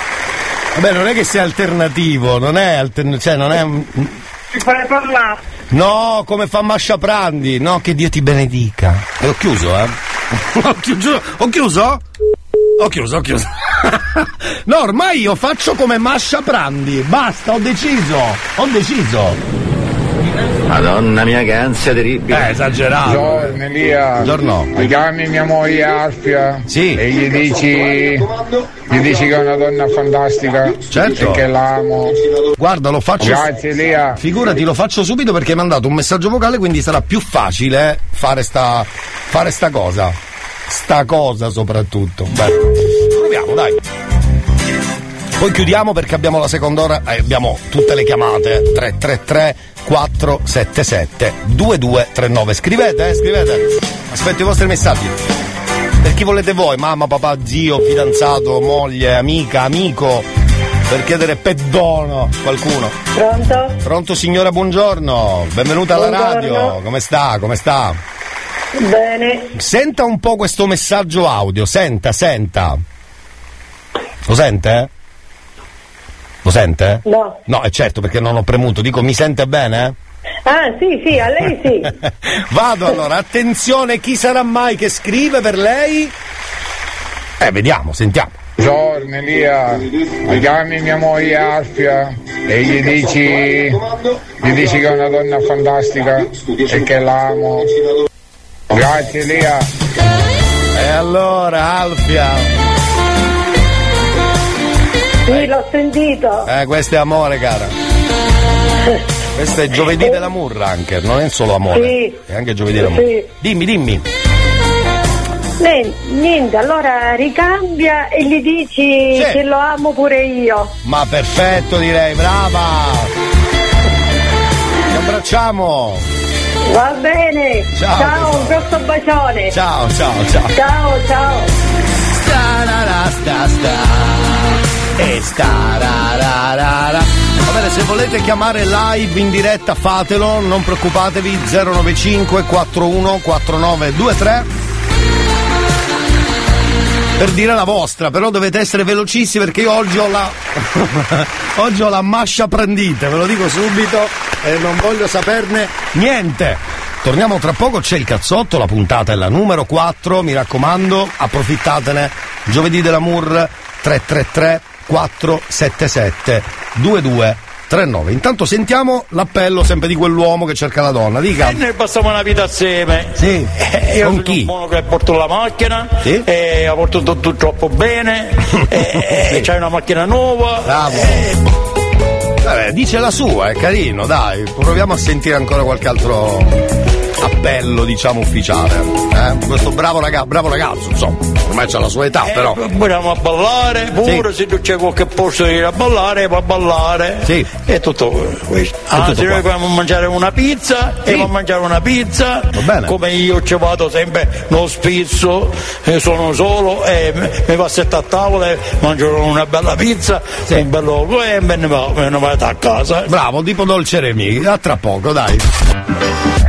Vabbè, non è che sia alternativo, non è altern- cioè non è. Ci fai parlare. No, come fa Mascia Prandi, no, che Dio ti benedica. E ho chiuso, eh. [LAUGHS] ho chiuso? Ho chiuso? Ho chiuso, ho chiuso. [LAUGHS] no, ormai io faccio come Mascia Prandi. Basta, ho deciso. Ho deciso. Madonna mia che ansia terribile. Eh, esagerato. Buongiorno Elia. Buongiorno. Mi chiami mia moglie Alfia. Sì. E gli dici. Gli dici che è una donna fantastica. Certo. E che l'amo. Guarda, lo faccio. Grazie Elia. Figurati, lo faccio subito perché mi ha mandato un messaggio vocale, quindi sarà più facile fare sta, fare sta cosa. Sta cosa soprattutto. Beh, proviamo, dai. Poi chiudiamo perché abbiamo la seconda ora e abbiamo tutte le chiamate. 333 477 2239. Scrivete, eh, scrivete. Aspetto i vostri messaggi. Per chi volete voi, mamma, papà, zio, fidanzato, moglie, amica, amico, per chiedere peddono qualcuno. Pronto? Pronto signora, buongiorno. Benvenuta alla Buongiorno. radio. Come sta? Come sta? Bene. Senta un po' questo messaggio audio, senta, senta. Lo sente? Lo sente? No. No, è certo perché non ho premuto. Dico, mi sente bene? Ah, sì, sì, a lei sì. [LAUGHS] Vado allora, attenzione, chi sarà mai che scrive per lei? Eh, vediamo, sentiamo. Buongiorno Elia. Mi chiami mia moglie Alfia. E gli dici. Gli dici che è una donna fantastica. E che l'amo. Grazie Elia. E allora, Alfia. Sì, l'ho sentito. Eh, questo è amore, cara. [LAUGHS] Questo è giovedì della murra anche, non è solo amore. Sì. È anche giovedì della murra. Sì. Dimmi, dimmi. Niente, niente, allora ricambia e gli dici Sì. che lo amo pure io. Ma perfetto direi, brava! Ci abbracciamo! Va bene. Ciao, un grosso bacione. Ciao, ciao, ciao! Ciao, ciao. Sta, sta, sta. E sta, ra, ra, ra, ra. Va bene, se volete chiamare live in diretta fatelo, non preoccupatevi, 095 41 4923 per dire la vostra, però dovete essere velocissimi perché io oggi ho la [LAUGHS] oggi ho la mascia prendita, ve lo dico subito e non voglio saperne niente. Torniamo tra poco, c'è il cazzotto, la puntata è la numero 4, mi raccomando, approfittatene. Giovedì dell'amour 333 477 2239. Intanto sentiamo l'appello sempre di quell'uomo che cerca la donna. Dica. E noi passiamo una vita assieme. Sì. Eh, io Con sono chi? uno che porto la macchina, Sì. e la porto tutto troppo bene, [LAUGHS] e, e c'hai una macchina nuova. Bravo. Vabbè, dice la sua, è carino, dai. Proviamo a sentire ancora qualche altro appello, diciamo, ufficiale. Eh? Questo bravo ragazzo, bravo ragazzo, insomma, ormai c'ha la sua età, Eh, però. Vogliamo a ballare, pure se tu c'è qualche posto di a ballare, va a ballare. Sì. E tutto questo. Ah, tutto se noi vogliamo mangiare una pizza, Sì. e va a mangiare una pizza. Va bene. Come io ci vado sempre, non spizzo, e sono solo e mi va a sette a tavola e mangio una bella pizza, un bello e me ne va- me ne vado a casa. Bravo, tipo Dolce Remi, a tra poco, dai.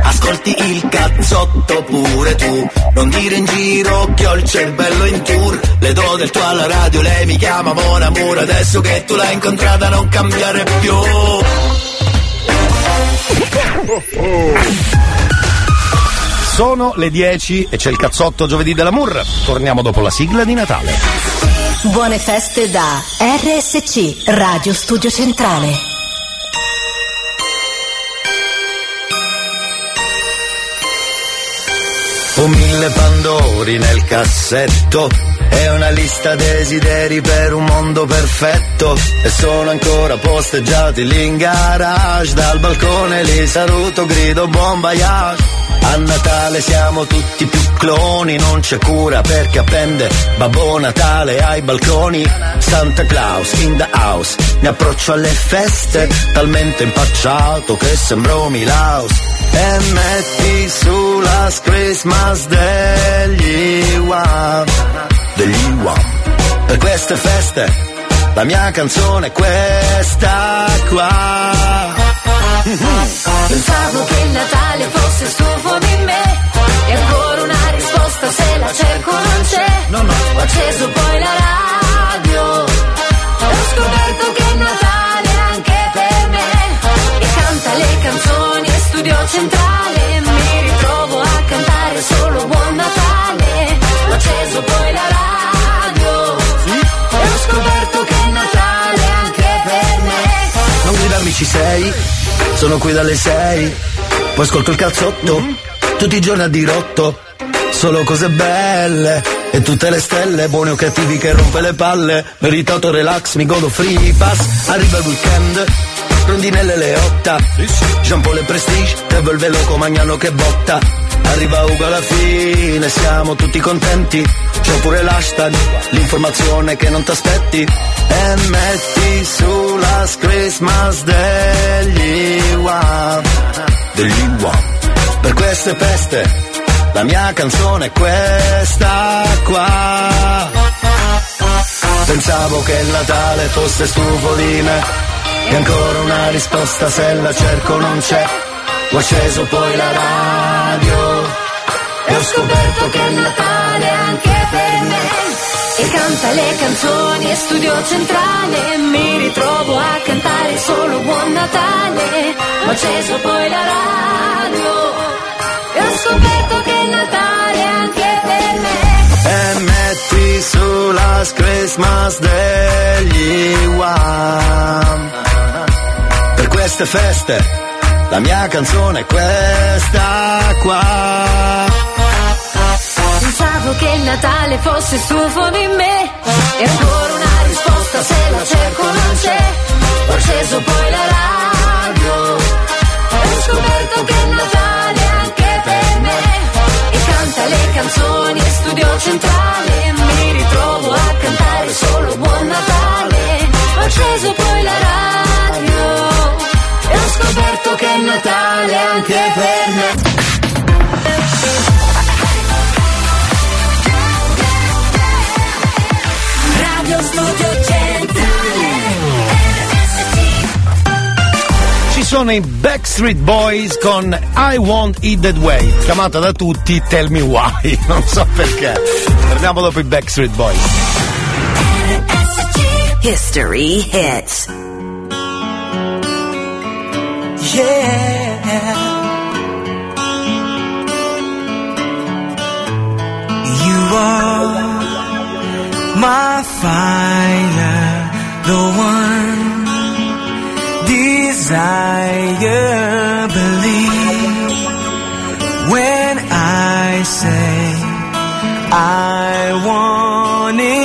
Ascolti il cazzotto pure tu Non dire in giro che ho il cervello in tour Le do del tuo alla radio, lei mi chiama Mon Amour Adesso che tu l'hai incontrata non cambiare più Sono le 10 e c'è il cazzotto giovedì dell'amour. Torniamo dopo la sigla di Natale. Buone feste da RSC, Radio Studio Centrale. Ho mille pandori nel cassetto e una lista desideri per un mondo perfetto. E sono ancora posteggiati lì in garage dal balcone li saluto grido buon voyage a Natale siamo tutti più cloni non c'è cura perché appende Babbo Natale ai balconi. Santa Claus in the house mi approccio alle feste talmente impacciato che sembro Milaus e metti su la Christmas degli Wham degli Wham per queste feste la mia canzone è questa qua. [LAUGHS] Pensavo che il Natale fosse stufo di me. E ancora una risposta se la cerco non c'è. Ho acceso poi la radio. E ho scoperto che è Natale anche per me. E canta le canzoni studio centrale mi ritrovo a cantare solo Buon Natale. Ho acceso poi la radio ho scoperto che è Natale anche per me. Non gridarmi ci sei, sono qui dalle sei, poi ascolto il cazzotto, tutti i giorni a dirotto, solo cose belle, e tutte le stelle, buoni o cattivi che rompe le palle, meritato relax, mi godo free pass, arriva il weekend, rondinelle le otta, Jean Paul e Prestige, devo il velo Magnano che botta, arriva Ugo alla fine, siamo tutti contenti, c'è pure l'hashtag, l'informazione che non t'aspetti, e metti sulla Christmas degli Wham, degli Wham, per queste feste, la mia canzone è questa qua. Pensavo che il Natale fosse stufo di me E ancora una risposta se la cerco non c'è. Ho acceso poi la radio E ho scoperto che è Natale anche per me. E canta le canzoni e studio centrale. Mi ritrovo a cantare solo Buon Natale. Ho acceso poi la radio E ho scoperto che è Natale anche per me metti sulla Christmas degli Wham. Per queste feste La mia canzone è questa qua. Pensavo che il Natale fosse stufo di me. E ancora una risposta se la cerco non c'è. Ho acceso poi la radio. Ho scoperto che è Natale anche per me canzoni studio centrale mi ritrovo a cantare solo Buon Natale. Ho acceso poi la radio E ho scoperto che è Natale anche per me. Radio Studio Centrale sono i Backstreet Boys con I Want It That Way Chiamata da tutti Tell Me Why [LAUGHS] Non so perché Torniamo dopo i Backstreet Boys History hits. Yeah. You are my fire, the one desire. Believe when I say I want it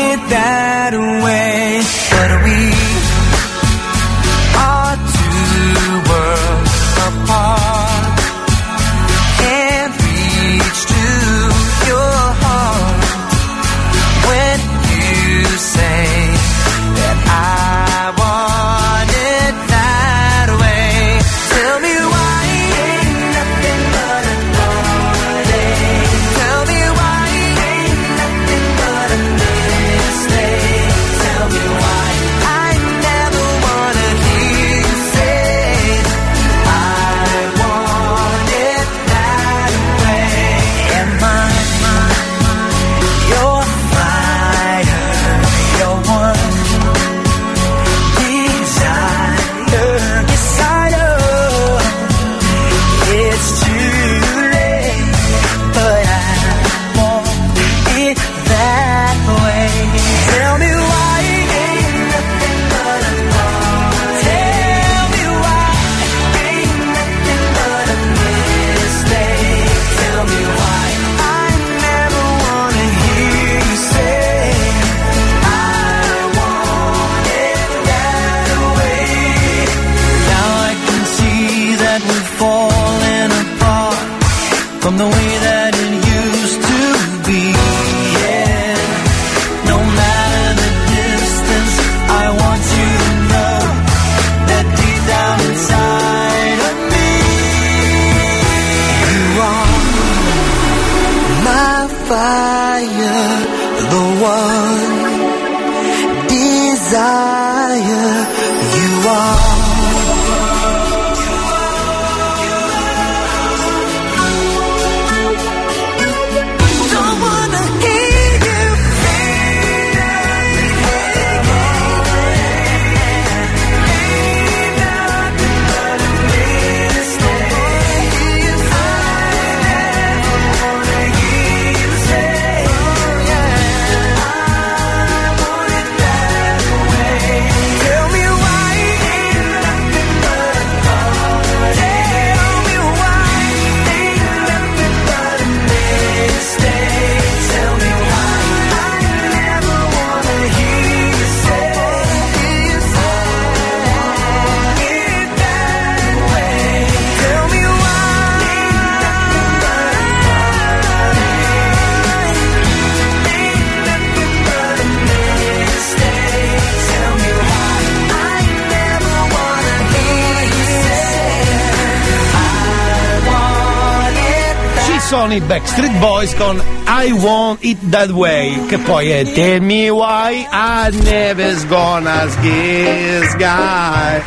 i Backstreet Boys con I Want It That Way, che poi è Tell Me Why I Never's Gonna Kiss Guy.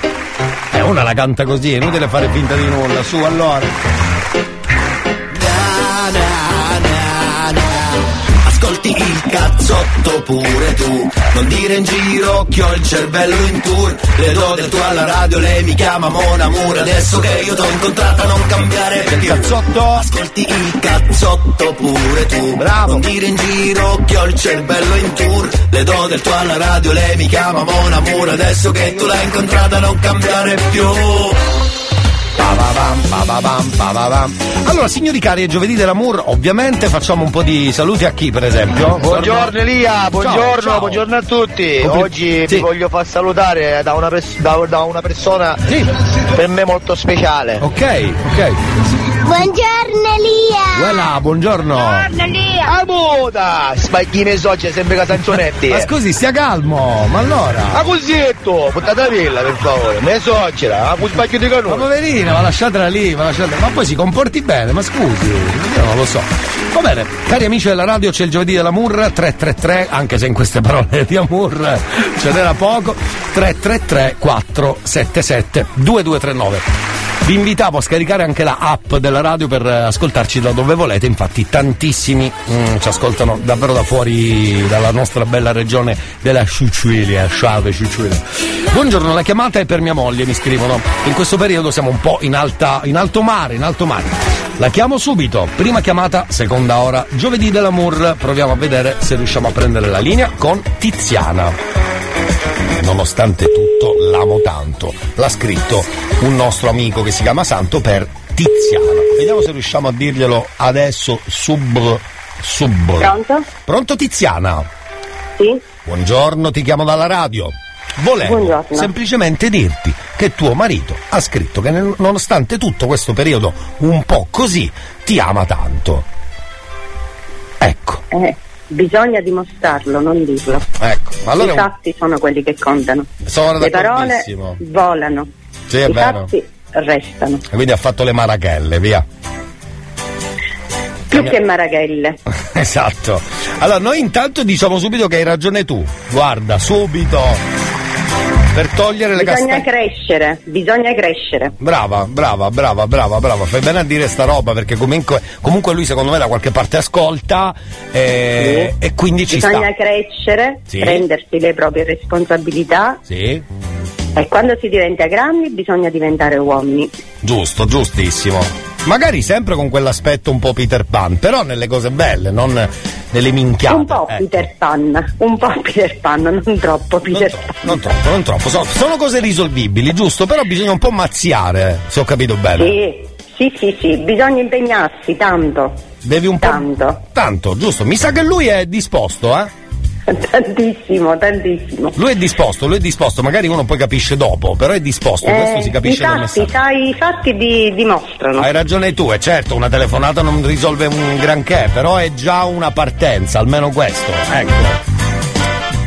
E una la canta così, è inutile fare finta di nulla, su allora. Cazzotto pure tu. Non dire in giro che ho il cervello in tour. Le do del tuo alla radio, lei mi chiama Mona Mura Adesso che io t'ho incontrata non cambiare più. Il cazzotto? Ascolti il cazzotto pure tu. Bravo. Non dire in giro che ho il cervello in tour. Le do del tuo alla radio, lei mi chiama Mona Mura Adesso che tu l'hai incontrata non cambiare più. Allora, signori cari, è giovedì dell'amour, ovviamente facciamo un po' di saluti a chi, per esempio? Buongiorno Elia, buongiorno, ciao. buongiorno a tutti. Compli- Oggi Sì. vi voglio far salutare da una, pers- da, da una persona per me molto speciale. Ok, ok. Buongiorno Elia. Voilà, buongiorno. Elia. Amuda! Sbagli sogge sempre casanzonetti. Ma scusi, stia calmo, ma allora? Ma cos'etto? Buttata villa per favore, me soggira, a cui sbaglio di Ma canone. poverina, ma lasciatela lì, ma lasciatela. Ma poi si comporti bene, ma scusi, io non lo so. Va bene, cari amici della radio, c'è il giovedì dell'amour 333, anche se in queste parole di amour ce n'era poco. 333 477 2239. Vi invitavo a scaricare anche la app della radio per eh, ascoltarci da dove volete, infatti tantissimi mm, ci ascoltano davvero da fuori dalla nostra bella regione della Sicilia, Sciave Sicilia. Buongiorno, la chiamata è per mia moglie, mi scrivono. In questo periodo siamo un po' in, alta, in alto mare, in alto mare. La chiamo subito, prima chiamata, seconda ora, giovedì dell'amour, proviamo a vedere se riusciamo a prendere la linea con Tiziana. Nonostante tutto, l'amo tanto. L'ha scritto un nostro amico che si chiama Santo per Tiziana. Vediamo se riusciamo a dirglielo adesso sub. sub. Pronto? Pronto Tiziana? Sì. Buongiorno, ti chiamo dalla radio. Volevo Buongiorno. semplicemente dirti che tuo marito ha scritto che nel- nonostante tutto questo periodo un po' così ti ama tanto. Ecco, Eh, bisogna dimostrarlo, non dirlo. ecco. Ma allora I fatti sono quelli che contano. Sono Le parole volano. Sì, è I vero. fatti restano. Quindi ha fatto le marachelle, via. Più che Maraghelle. [LAUGHS] Esatto. Allora, noi intanto diciamo subito che hai ragione tu. Guarda, subito. Per togliere le Bisogna castagne. crescere, bisogna crescere. Brava, brava, brava, brava, brava. Fai bene a dire sta roba perché comunque, comunque lui secondo me da qualche parte ascolta eh, e quindi ci bisogna sta. crescere, Sì. prendersi le proprie responsabilità Sì, e quando si diventa grandi bisogna diventare uomini. giusto, giustissimo. Magari sempre con quell'aspetto un po' Peter Pan, però nelle cose belle, non nelle minchiate. Un po' ecco. Peter Pan, un po' Peter Pan, non troppo Peter Pan. Non troppo, non troppo. Sono, sono cose risolvibili, giusto? Però bisogna un po' mazziare, se ho capito bene. Sì, sì, sì, sì, bisogna impegnarsi tanto. Devi un po'. Tanto. Tanto, giusto. Mi sa che lui è disposto, eh? [LAUGHS] Tantissimo, tantissimo. Lui è disposto, lui è disposto, magari uno poi capisce dopo, però è disposto, questo Eh, si capisce dal messaggio. sai, i fatti di- dimostrano. Hai ragione tu, e certo, una telefonata non risolve un granché, però è già una partenza, almeno questo. Ecco.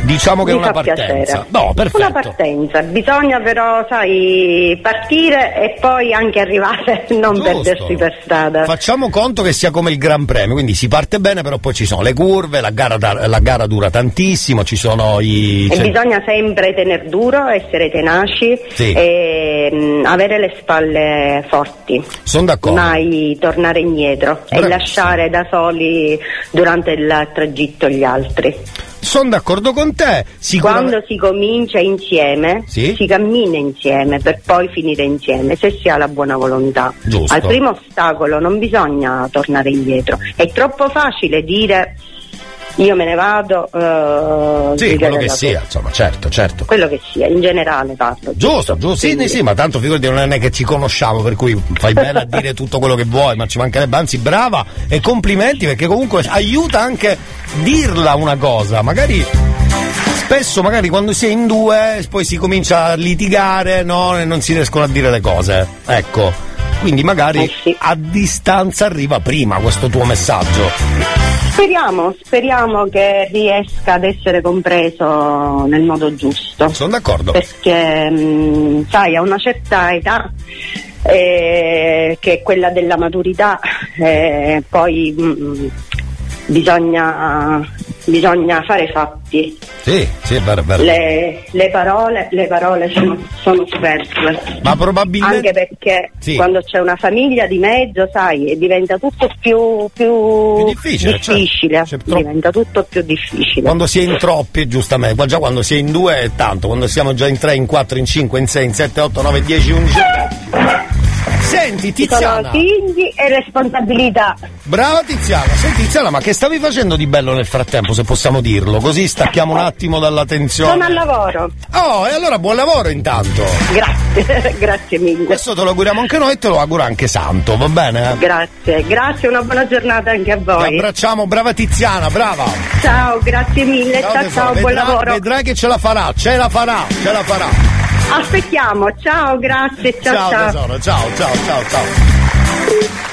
Diciamo che è una partenza. piacere. No, perfetto. Una partenza, bisogna però, sai, partire e poi anche arrivare, [LAUGHS] non Giusto. perdersi per strada. Facciamo conto che sia come il Gran Premio, quindi si parte bene, però poi ci sono le curve, la gara, da- la gara dura tantissimo, ci sono i. E cioè- bisogna sempre tener duro, essere tenaci Sì. e mh, avere le spalle forti. Sono d'accordo. Mai tornare indietro e Bravissimo. lasciare da soli durante il tragitto gli altri. Sono d'accordo con te. Sicuramente. Quando si comincia insieme, Sì. si cammina insieme per poi finire insieme, se si ha la buona volontà. Giusto. Al primo ostacolo non bisogna tornare indietro. È troppo facile dire io me ne vado. eh, Sì, quello che sia, insomma, certo, certo. Quello che sia, in generale parlo. Giusto, giusto, sì, sì, sì, ma tanto figurati non è che ci conosciamo, per cui fai bene a [LAUGHS] dire tutto quello che vuoi, ma ci mancherebbe, anzi brava e complimenti perché comunque aiuta anche dirla una cosa, magari spesso magari quando si è in due poi si comincia a litigare, no, e non si riescono a dire le cose. Ecco. Quindi magari a distanza arriva prima questo tuo messaggio. Speriamo, speriamo che riesca ad essere compreso nel modo giusto. Sono d'accordo. Perché, mh, sai, a una certa età, eh, che è quella della maturità, eh, poi mh, bisogna, bisogna fare fatti. Sì, sì, vero. Le, le parole, le parole sono, sono superflue. Ma probabilmente Anche perché Sì. quando c'è una famiglia di mezzo, sai, diventa tutto più, più, difficile, certo. difficile. C'è troppo- diventa tutto più difficile. Quando si è in troppi, giustamente, già quando si è in due è tanto, quando siamo già in tre, in quattro, in cinque, in sei, in sette, otto, nove, dieci, undici. Senti Ci sono Tiziana, figli e responsabilità. brava Tiziana, senti Tiziana, ma che stavi facendo di bello nel frattempo, se possiamo dirlo? Così stacchiamo un attimo dalla tensione. Sono al lavoro. Oh, e allora buon lavoro intanto. Grazie, [LAUGHS] grazie mille. Questo te lo auguriamo anche noi e te lo auguro anche Santo, va bene? Grazie, grazie, una buona giornata anche a Ti voi. abbracciamo, brava Tiziana, brava. Ciao, grazie mille, ciao ciao, tesoro, buon vedrai- lavoro. Vedrai che ce la farà, ce la farà, ce la farà. Aspettiamo, ciao, grazie, ciao ciao, ciao. tesoro, ciao, ciao, ciao, ciao.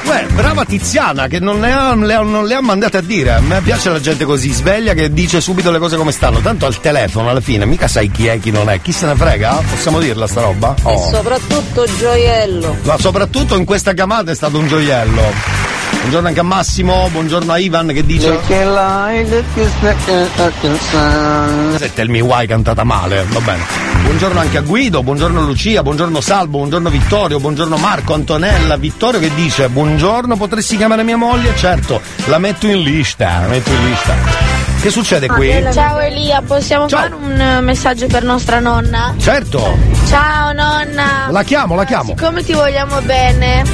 Uè, brava Tiziana che non le, ha, le non le ha mandate a dire. A me piace la gente così sveglia che dice subito le cose come stanno. Tanto al telefono alla fine mica sai chi è chi non è. Chi se ne frega? Possiamo dirla sta roba? E Oh. soprattutto gioiello. Ma soprattutto in questa chiamata è stato un gioiello. Buongiorno anche a Massimo, buongiorno a Ivan che dice. Se Tell Me Why cantata male, va bene. Buongiorno anche a Guido, buongiorno Lucia, buongiorno Salvo, buongiorno Vittorio, buongiorno Marco, Antonella, Vittorio che dice buongiorno, potresti chiamare mia moglie? Certo, la metto in lista, la metto in lista. Che succede qui? Ciao Elia, possiamo Ciao. fare un eh, messaggio per nostra nonna? Certo, Ciao nonna! la chiamo, la chiamo. Siccome ti vogliamo bene,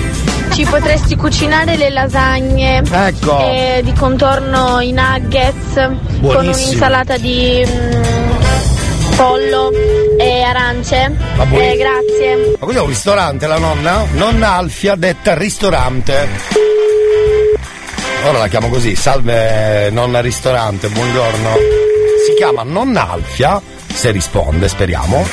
ci potresti cucinare le lasagne Ecco. e di contorno i nuggets con Buonissimo. un'insalata di mm, pollo e arance. Eh, grazie. Ma cos'è un ristorante la nonna? Nonna Alfia detta ristorante. Ora la chiamo così, salve nonna ristorante, buongiorno. Si chiama nonna Alfia, se risponde, speriamo.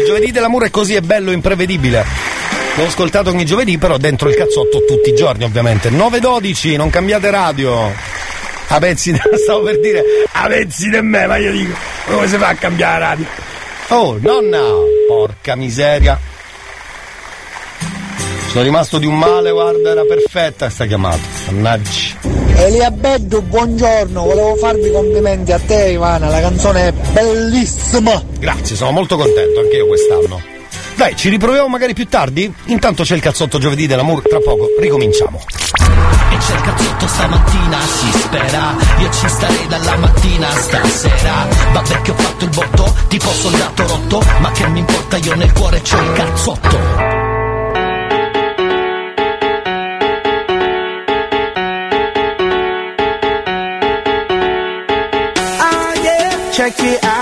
Il giovedì dell'amore è così, è bello, imprevedibile. L'ho ascoltato ogni giovedì, però dentro il cazzotto tutti i giorni, ovviamente. 9.12, non cambiate radio. A pezzi, [LAUGHS] stavo per dire, a pezzi di me, ma io dico, come si fa a cambiare radio? Oh, nonna! Porca miseria. Sono rimasto di un male, guarda, era perfetta sta chiamata. Mannaggia. Elia Beddu, buongiorno, volevo farvi complimenti a te Ivana, la canzone è bellissima. Grazie, sono molto contento, anche io quest'anno. Dai, ci riproviamo magari più tardi? Intanto c'è il cazzotto giovedì dell'amore, tra poco ricominciamo. E c'è il cazzotto stamattina, si spera. Io ci starei dalla mattina stasera. Vabbè che ho fatto il botto, tipo soldato rotto Ma che mi importa, io nel cuore c'ho il cazzotto. Ah check it out,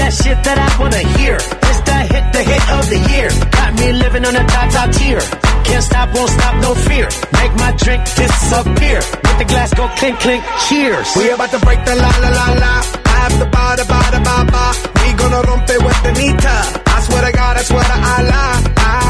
That shit that I wanna hear. This that hit, the hit of the year. Got me living on a top, top tier. Can't stop, won't stop, no fear. Make my drink disappear. Let the glass go clink, clink, cheers. We about to break the la, la, la, la. I have the ba, da, ba, da, ba, ba. We gonna rompe with the nita. I swear to God, I swear to Allah. Ah,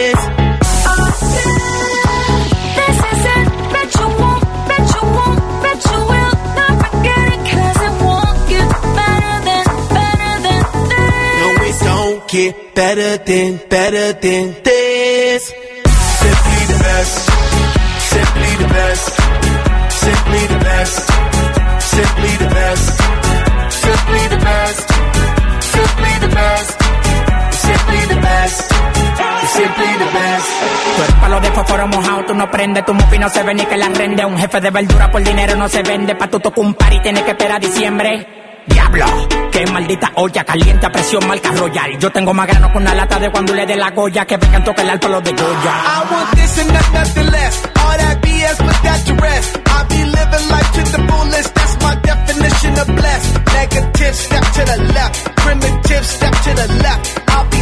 get better than, better than this. Simply the best. Simply the best. Simply the best. Simply the best. Simply the best. Simply the best. Simply the best. Simply eres palo de fósforo mojado, tú no prendes, tu mufi no se ve ni que la rende. Un jefe de verdura por dinero no se vende, pa' tu tocar un par y tienes que esperar a diciembre. Diablo, qué maldita olla caliente a presión marca royal. Yo tengo más grano con una lata de cuando le dé la goya que vengan tocar el alto los de Goya. I want this and not nothing less. All that BS, put that to rest. I be living life to the fullest. That's my definition of blessed. Negative, step to the left. Primitive, step to the left. I'll be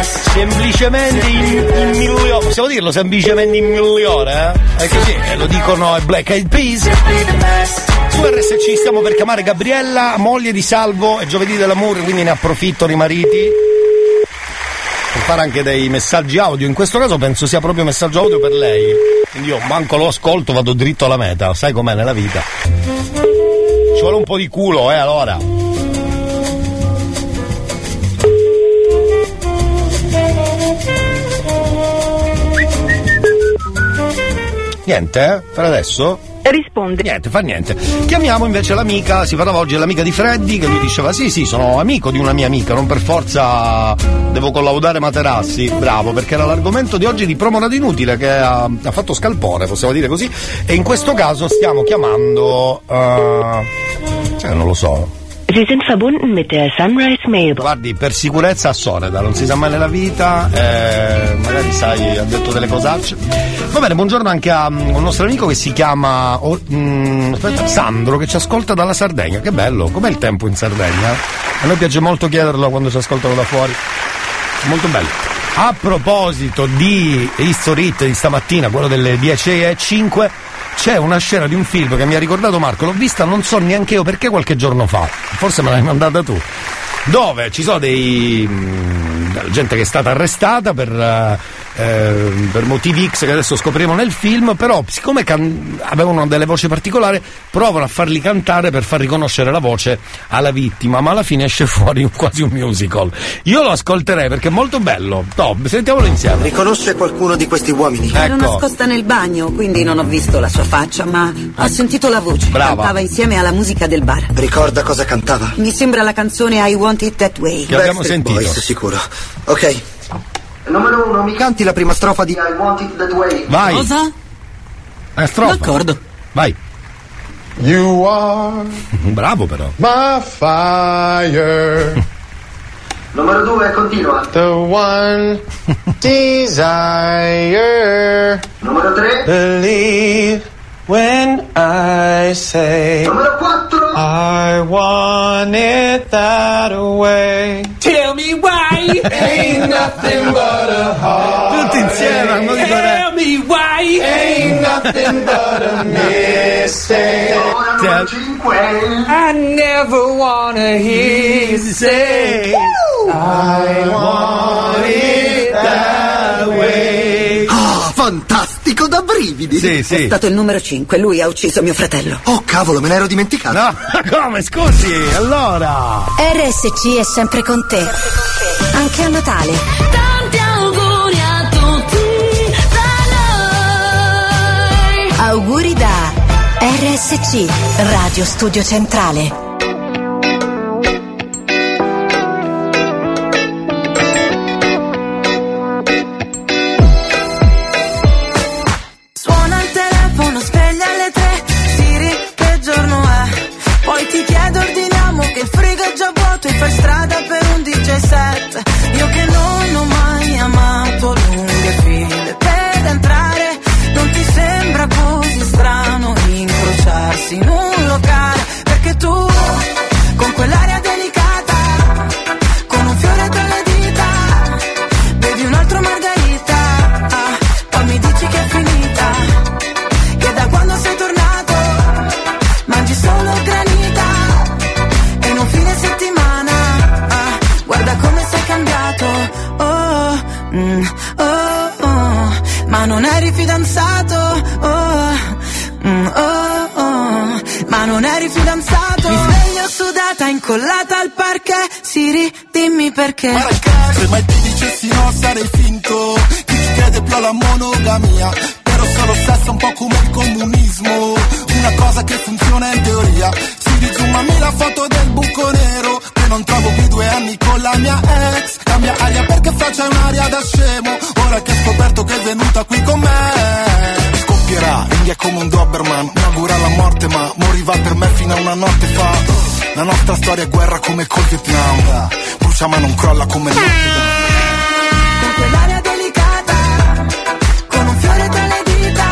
Semplicemente in, in migliore. Possiamo dirlo semplicemente in migliore? Eh? Così, eh, lo dicono i Black Eyed Peas. Su RSC stiamo per chiamare Gabriella, moglie di Salvo, è giovedì dell'amore, quindi ne approfittano i mariti. Per fare anche dei messaggi audio. In questo caso penso sia proprio messaggio audio per lei. Quindi io manco lo ascolto, vado dritto alla meta. Sai com'è nella vita. Ci vuole un po' di culo, eh, allora. Niente, eh? Per adesso? Risponde. Niente, fa niente. Chiamiamo invece l'amica, si parlava oggi dell'amica di Freddy, che lui diceva sì sì, sono amico di una mia amica, non per forza devo collaudare Materassi. Bravo, perché era l'argomento di oggi di Promenade Inutile che ha, ha fatto scalpore, possiamo dire così. E in questo caso stiamo chiamando... eh, cioè, non lo so, Sie sind verbunden mit der Sunrise Mailbox. Guardi, per sicurezza a Soreda, non si sa mai nella vita, eh, magari sai, ha detto delle cosacce. Va bene, buongiorno anche a mm, un nostro amico che si chiama oh, mm, aspetta, Sandro, che ci ascolta dalla Sardegna. Che bello, com'è il tempo in Sardegna? A noi piace molto chiederlo quando ci ascoltano da fuori. Molto bello. A proposito di History Hit di stamattina, quello delle 10.05, c'è una scena di un film che mi ha ricordato Marco, l'ho vista non so neanche io perché qualche giorno fa, forse me l'hai mandata tu, dove ci sono dei mh, gente che è stata arrestata per, eh, ehm, per motivi X che adesso scopriremo nel film, però siccome can- avevano delle voci particolari, provano a farli cantare per far riconoscere la voce alla vittima, ma alla fine esce [LAUGHS] fuori un- quasi un musical. Io lo ascolterei perché è molto bello. No, sentiamolo insieme. Riconosce qualcuno di questi uomini? Ero Ecco. nascosta nel bagno, quindi non ho visto la sua faccia, ma ho sentito la voce. Brava. Cantava insieme alla musica del bar. Ricorda cosa cantava? Mi sembra la canzone I Want It That Way. Backstreet Boys, sicuro. Ok. Numero uno, mi canti la prima strofa di I Want It That Way. Vai. Cosa? È strofa. D'accordo. Vai. You are [LAUGHS] Bravo però. my fire. [LAUGHS] Numero due, continua. The one [LAUGHS] desire. Numero tre. Believe when I say. I want it that way. Tell me why. Ain't nothing but a heart. Tutti insieme al modo di Tell me why. Ain't nothing but a mistake. Numero cinque. I never wanna hear you say. I want it that way. Fantastico, da brividi. Sì, È sì. stato il numero 5, lui ha ucciso mio fratello. Oh, cavolo, me ne ero dimenticato. No, come? Scusi, allora. RSC è sempre con te. Anche a Natale. Tanti auguri a tutti da noi. Auguri da RSC, Radio Studio Centrale. Sudata incollata al parquet. Siri dimmi perché. Se mai ti dicessi no sarei finto. Chi ci crede più alla monogamia? Però solo sesso un po' come il comunismo. Una cosa che funziona in teoria. Si rizumami la foto del buco nero. Che non trovo più due anni con la mia ex. Cambia aria perché faccia un'aria da scemo. Ora che ho scoperto che è venuta qui con me. Scoppierà, India è come un Doberman. Mi augura la morte ma moriva per me fino a una notte fa La nostra storia è guerra come col Vietnam. Brucia ma non crolla come il con quell'aria delicata, con un fiore tra le dita,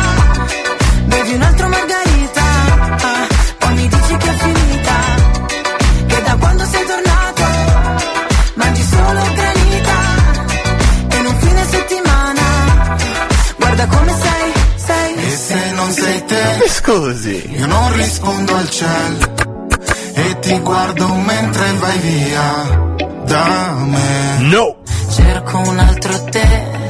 bevi un altro margarita, ah, poi mi dici che è finita, che da quando sei tornato mangi solo granita, e in un fine settimana, guarda come sei, sei. E se non sei te Scusi. Io non rispondo al cielo E ti guardo mentre vai via Da me. No. Cerco un altro te,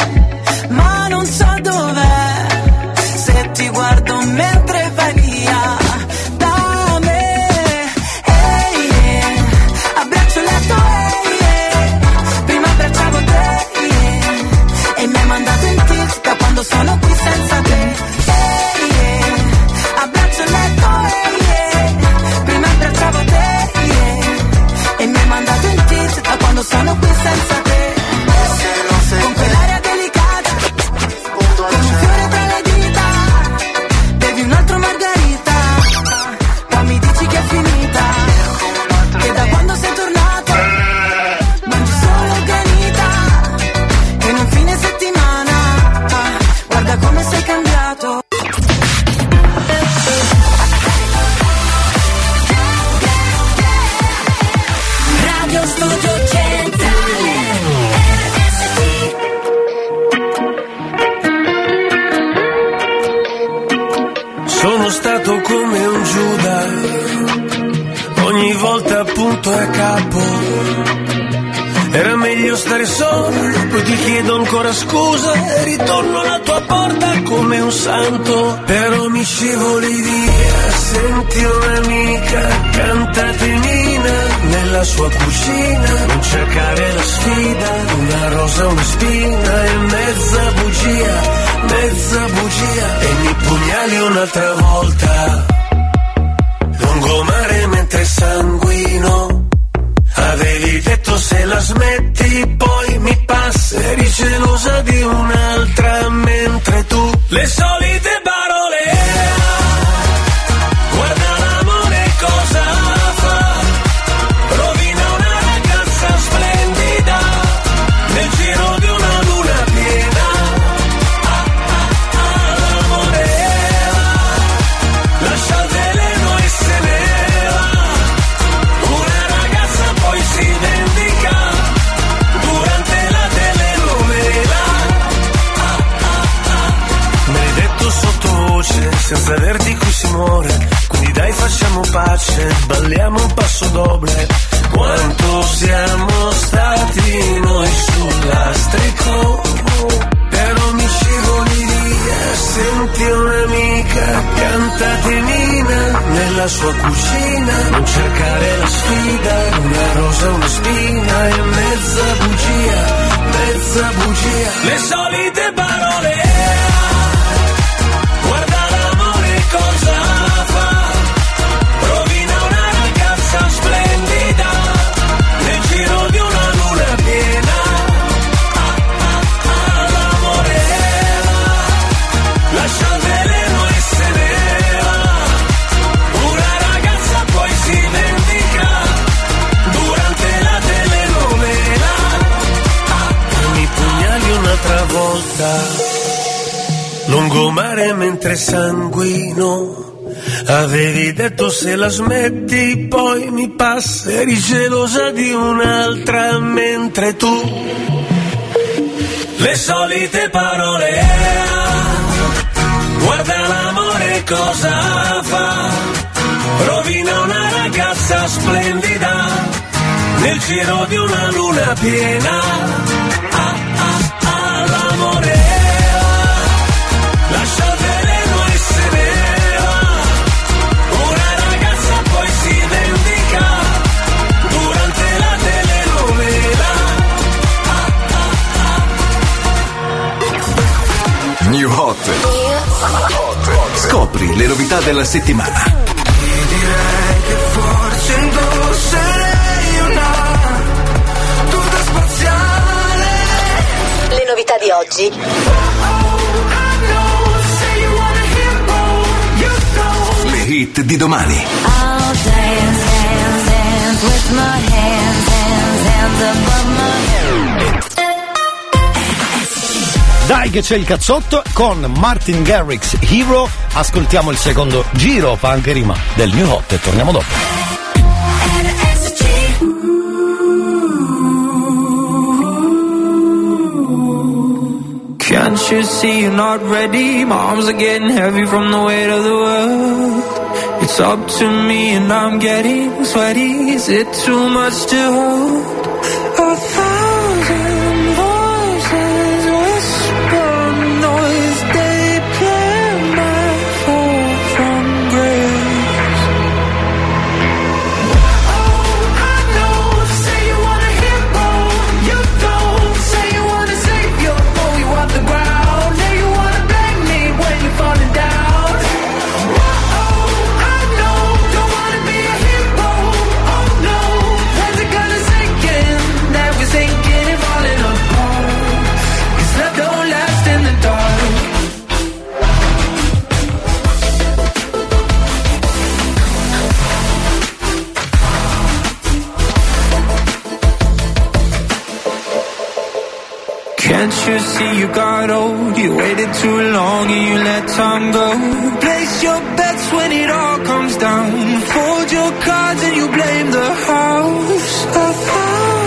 las metí y poi mi passerizé settimana. E spaziale. Le novità di oggi. Le hit di domani. Dance, dance, dance with my hands, hands, hands above my head. Dai che c'è il cazzotto con Martin Garrix Hero. Ascoltiamo il secondo giro, fa anche rima, del New Hot e torniamo dopo. Can't you see you're not ready? My arms are getting heavy from the weight of the world. It's up to me and I'm getting sweaty. Is it too much to hold? you got old You waited too long and you let time go. Place your bets when it all comes down. Fold your cards and you blame the house. I thought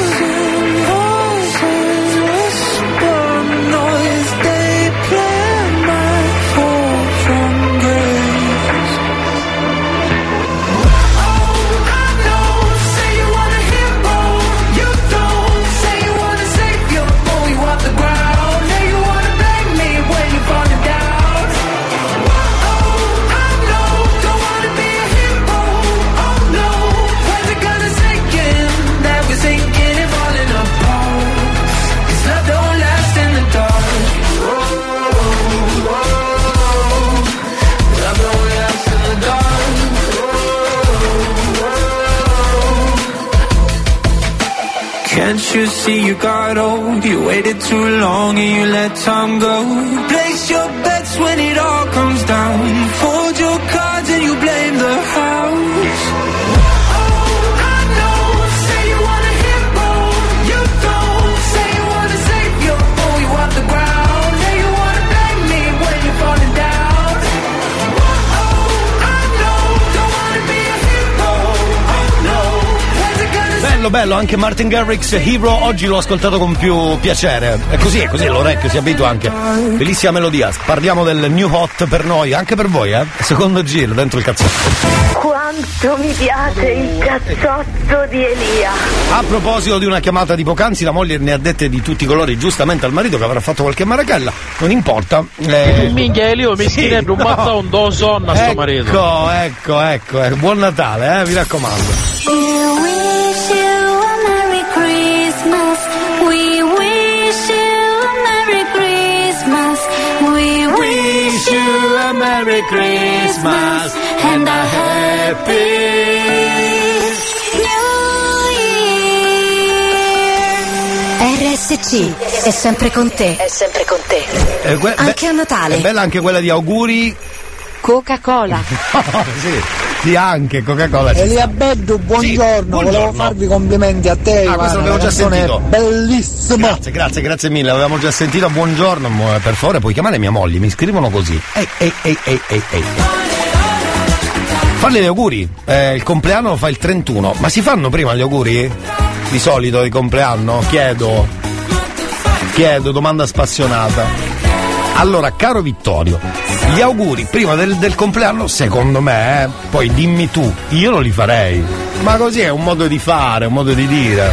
see you got old? You waited too long and you let time go. Place your bets when it all comes down. Fold Bello, bello, anche Martin Garrix Hero oggi l'ho ascoltato con più piacere. È così, è così, l'orecchio si abitua anche. Bellissima melodia. Parliamo del new hot per noi, anche per voi, eh? Secondo giro dentro il cazzotto. Quanto mi piace il cazzotto di Elia. A proposito di una chiamata di poc'anzi, la moglie ne ha dette di tutti i colori, giustamente al marito che avrà fatto qualche marachella. Non importa. Eh... Minchia, Elio, mi schinerebbe un no. mazzo un do sonna sto marito. Ecco, ecco, ecco, eh. buon Natale, eh, mi raccomando. Merry Christmas and a Happy New RSC è sempre con te. È sempre con te. Eh, que- Anche a Natale. È bella anche quella di auguri. Coca-Cola. [LAUGHS] sì, sì, anche Coca-Cola. Elia. Beddu, buongiorno. volevo farvi complimenti a te, Ah, questo l'avevo la già sentito. Bellissima. Grazie, grazie, grazie mille. Avevamo già sentito. Buongiorno, mo- per favore, puoi chiamare mia moglie. Mi scrivono così. Ehi, ehi, ehi, ehi, ehi, ehi. Farle gli auguri. Eh, il compleanno lo fa il 31. Ma si fanno prima gli auguri? Di solito di compleanno? Chiedo. Chiedo, domanda spassionata. Allora, caro Vittorio, gli auguri prima del, del compleanno, secondo me, eh, poi dimmi tu, io non li farei. Ma così è un modo di fare, un modo di dire.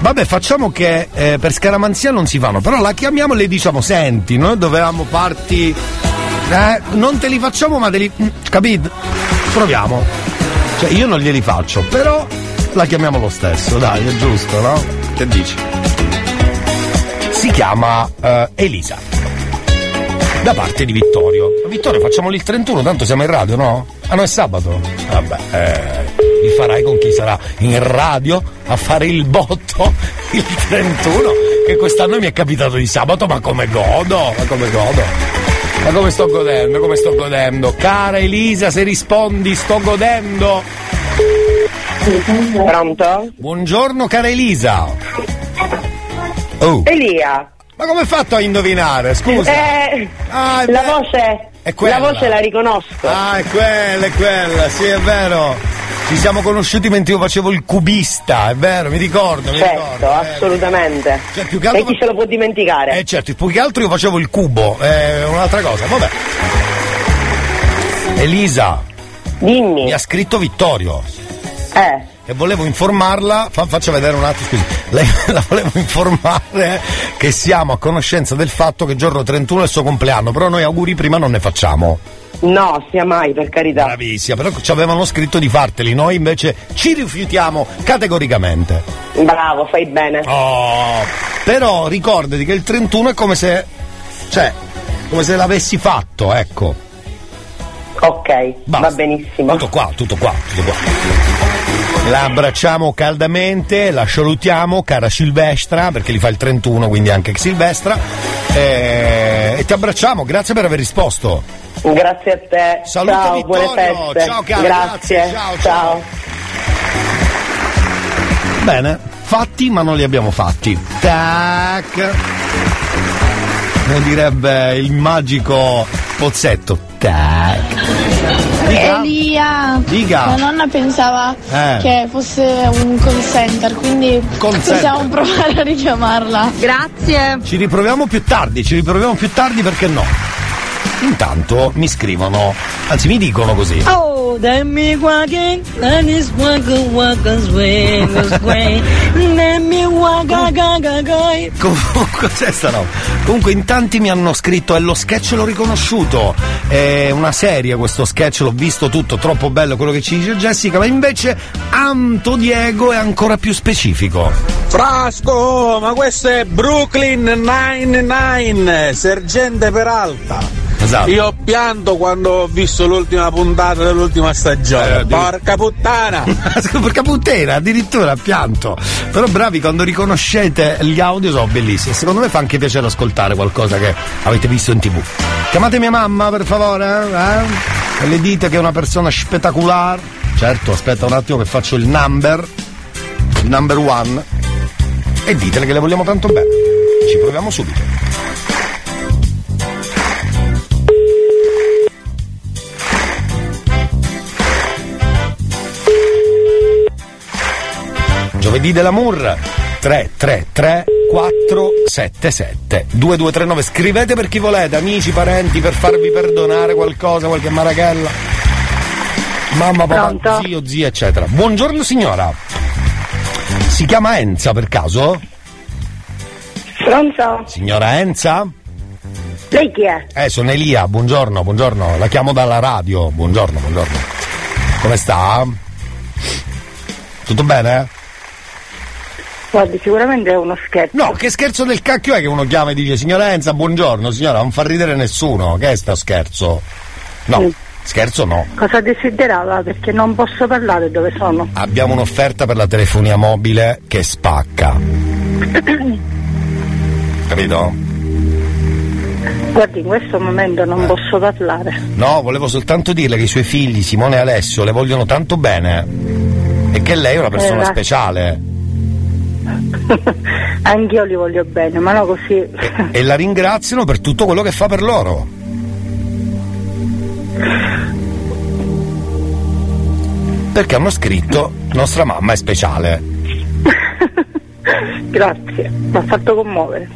Vabbè, facciamo che eh, per scaramanzia non si fanno, però la chiamiamo e le diciamo, senti, noi dovevamo farti. Eh, non te li facciamo, ma te li. mm, capito? Proviamo. Cioè, io non glieli faccio, però la chiamiamo lo stesso, dai, è giusto, no? Che dici? Si chiama eh, Elisa. Da parte di Vittorio. Vittorio, facciamoli il 31, tanto siamo in radio, no? Ah no, è sabato? Vabbè, eh, li farai con chi sarà in radio a fare il botto [LAUGHS] il 31, che quest'anno mi è capitato di sabato, ma come godo, ma come godo. Ma come sto godendo, come sto godendo. Cara Elisa, se rispondi, sto godendo. Pronto? Buongiorno, cara Elisa. Oh. Elia. Ma come hai fatto a indovinare? Scusa. Eh, Ah, la vero. voce. È quella. La voce la riconosco. Ah, è quella, è quella, sì, è vero. Ci siamo conosciuti mentre io facevo il cubista, è vero, mi ricordo, mi certo, ricordo. assolutamente. Cioè, più che altro- E chi se lo può dimenticare? Eh certo, più che altro io facevo il cubo, è un'altra cosa, vabbè. Elisa. Dimmi. Mi ha scritto Vittorio. Eh. E volevo informarla, fa- faccia vedere un attimo, scusi, lei, [LAUGHS] la volevo informare che siamo a conoscenza del fatto che giorno 31 è il suo compleanno, però noi auguri prima non ne facciamo. No, sia mai, per carità. Bravissima, però ci avevano scritto di farteli, noi invece ci rifiutiamo categoricamente. Bravo, fai bene. Oh, però ricordati che il 31 è come se. cioè, come se l'avessi fatto, ecco. Ok, va benissimo. Tutto qua, tutto qua, tutto qua. La abbracciamo caldamente, la salutiamo, cara Silvestra, perché li fa il 31, quindi anche Silvestra. E, e ti abbracciamo, grazie per aver risposto. Grazie a te. Saluto ciao, Vittorio. buone feste. Ciao, cara, Grazie. grazie. Ciao, ciao. Bene, fatti ma non li abbiamo fatti. Tac. Come direbbe il magico Pozzetto. Tac. Dica. Elia, Dica. mia nonna pensava Eh. che fosse un call center, quindi Call possiamo provare a richiamarla. Grazie. Ci riproviamo più tardi, ci riproviamo più tardi perché no? Intanto mi scrivono, anzi mi dicono così. Oh, dammi qualche, dammi swagga wagga swagga swagga, dammi wagga gaga gai. Comunque [LAUGHS] c'è sta roba. Comunque in tanti mi hanno scritto e lo sketch l'ho riconosciuto. È una serie questo sketch, l'ho visto tutto, troppo bello quello che ci dice Jessica, ma invece Anto Diego è ancora più specifico. Frasco, ma questo è Brooklyn Nine-Nine, sergente Peralta. Esatto. Io ho pianto quando ho visto l'ultima puntata dell'ultima stagione. Eh, Porca puttana! [LAUGHS] Porca puttana, addirittura pianto. Però bravi, quando riconoscete gli audio sono bellissimi. Secondo me fa anche piacere ascoltare qualcosa che avete visto in tv. Chiamate mia mamma, per favore, eh? E le dite che è una persona spettacolare. Certo, aspetta un attimo che faccio il number. Il number one. E ditele che le vogliamo tanto bene. Ci proviamo subito. Giovedì dell'amour 333 477 2239 scrivete per chi volete amici, parenti per farvi perdonare qualcosa, qualche marachella mamma, papà, Pronto? zio, zia eccetera buongiorno signora si chiama Enza per caso? Pronto? signora Enza? Lei chi è? Eh, sono Elia, buongiorno, buongiorno, la chiamo dalla radio, buongiorno, buongiorno. Come sta? Tutto bene? Guardi, sicuramente è uno scherzo. No, che scherzo del cacchio è che uno chiama e dice signora Enza, buongiorno, signora, non fa ridere nessuno, che è sta scherzo? No, scherzo no. Cosa desiderava? Perché non posso parlare dove sono. Abbiamo un'offerta per la telefonia mobile che spacca, [COUGHS] capito? Guardi, in questo momento non posso parlare. No, volevo soltanto dirle che i suoi figli, Simone e Alessio, le vogliono tanto bene e che lei è una persona Eh, speciale. [LAUGHS] Anch'io li voglio bene, ma no così. e la ringraziano per tutto quello che fa per loro. Perché hanno scritto nostra mamma è speciale. [LAUGHS] Grazie, mi ha fatto commuovere.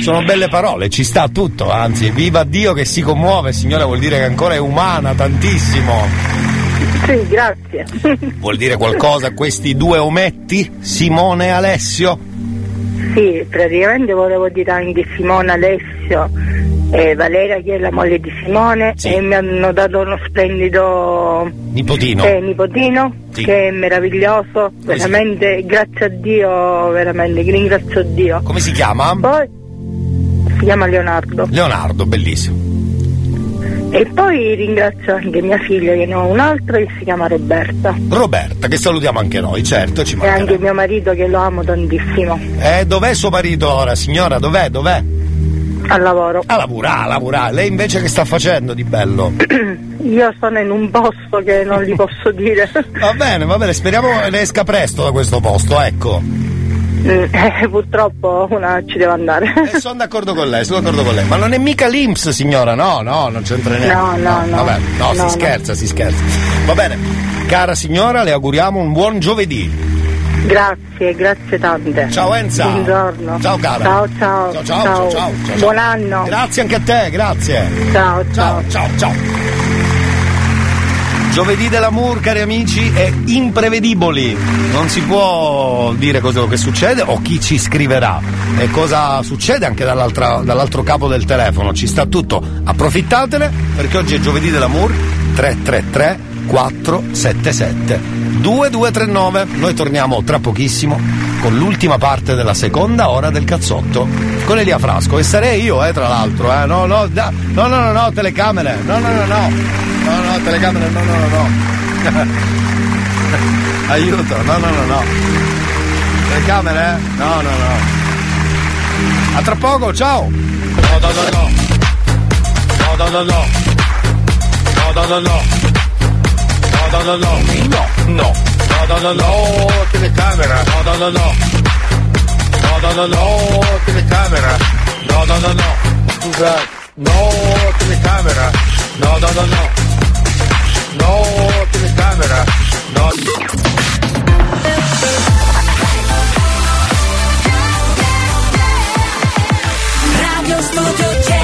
Sono belle parole, ci sta tutto, anzi, viva Dio che si commuove, signora, vuol dire che ancora è umana tantissimo. Sì, grazie. [LAUGHS] Vuol dire qualcosa questi due ometti, Simone e Alessio? Sì, praticamente volevo dire anche Simone Alessio e Valeria che è la moglie di Simone e mi hanno dato uno splendido Nipotino. eh, nipotino Sì. che è meraviglioso, veramente grazie a Dio, veramente ringrazio Dio. Come si chiama? Poi si chiama Leonardo. Leonardo, bellissimo. E poi ringrazio anche mia figlia che ne ho un'altra che si chiama Roberta. Roberta, che salutiamo anche noi, certo, ci E manca. anche mio marito che lo amo tantissimo. Eh, dov'è suo marito ora, signora? Dov'è? Dov'è? Al lavoro. A lavorare, a lavorare. Lei invece che sta facendo di bello? [CLEARS THROAT] Io sono in un posto che non gli posso dire. [LAUGHS] Va bene, va bene, speriamo ne esca presto da questo posto, ecco. Mm, eh, purtroppo una ci deve andare. E sono d'accordo con lei, sono d'accordo con lei. Ma non è mica l'Inps, signora, no, no, non c'entra niente. No, no, no. Vabbè, no, No, si no. scherza, si scherza. Va bene, cara signora, le auguriamo un buon giovedì. Grazie, grazie tante. Ciao Enza. Buongiorno. Ciao, cara. Ciao, ciao. Ciao, ciao, ciao, ciao, ciao. Buon anno. Grazie anche a te, grazie. Ciao, ciao. Ciao, ciao. Giovedì dell'amour, cari amici, è imprevedibili. Non si può dire cosa che succede o chi ci scriverà e cosa succede anche dall'altro capo del telefono. Ci sta tutto. Approfittatene perché oggi è giovedì dell'amour 333 477 2239. Noi torniamo tra pochissimo con l'ultima parte della seconda ora del cazzotto con Elia Frasco e sarei io, eh, tra l'altro, eh. No, no, da- no, no, no, no, telecamere. No, no, no, no. No, no, telecamere, no, no, no, no. Aiuto, no, no, no, no. Telecamere? No, no, no. A tra poco, ciao. No, no, no, no. No, no, no, no. No, no, no, no. No, no, no, no. No, no. No, no, no, no. Telecamera. No, no, no, no. No, no, no, no. Telecamera. No, no, no, no. Scusa. No, telecamera. No, no, no, no. No, telecamera. No. Radio Studio Centrale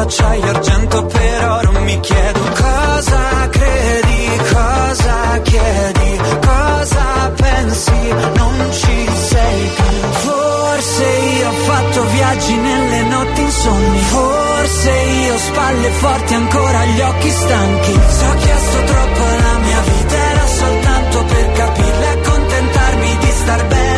acciaio c'hai argento per oro mi chiedo cosa credi, cosa chiedi, cosa pensi, non ci sei più. Forse io ho fatto viaggi nelle notti insonni, forse io ho spalle forti ancora gli occhi stanchi. Se ho chiesto troppo la mia vita era soltanto per capirla e accontentarmi di star bene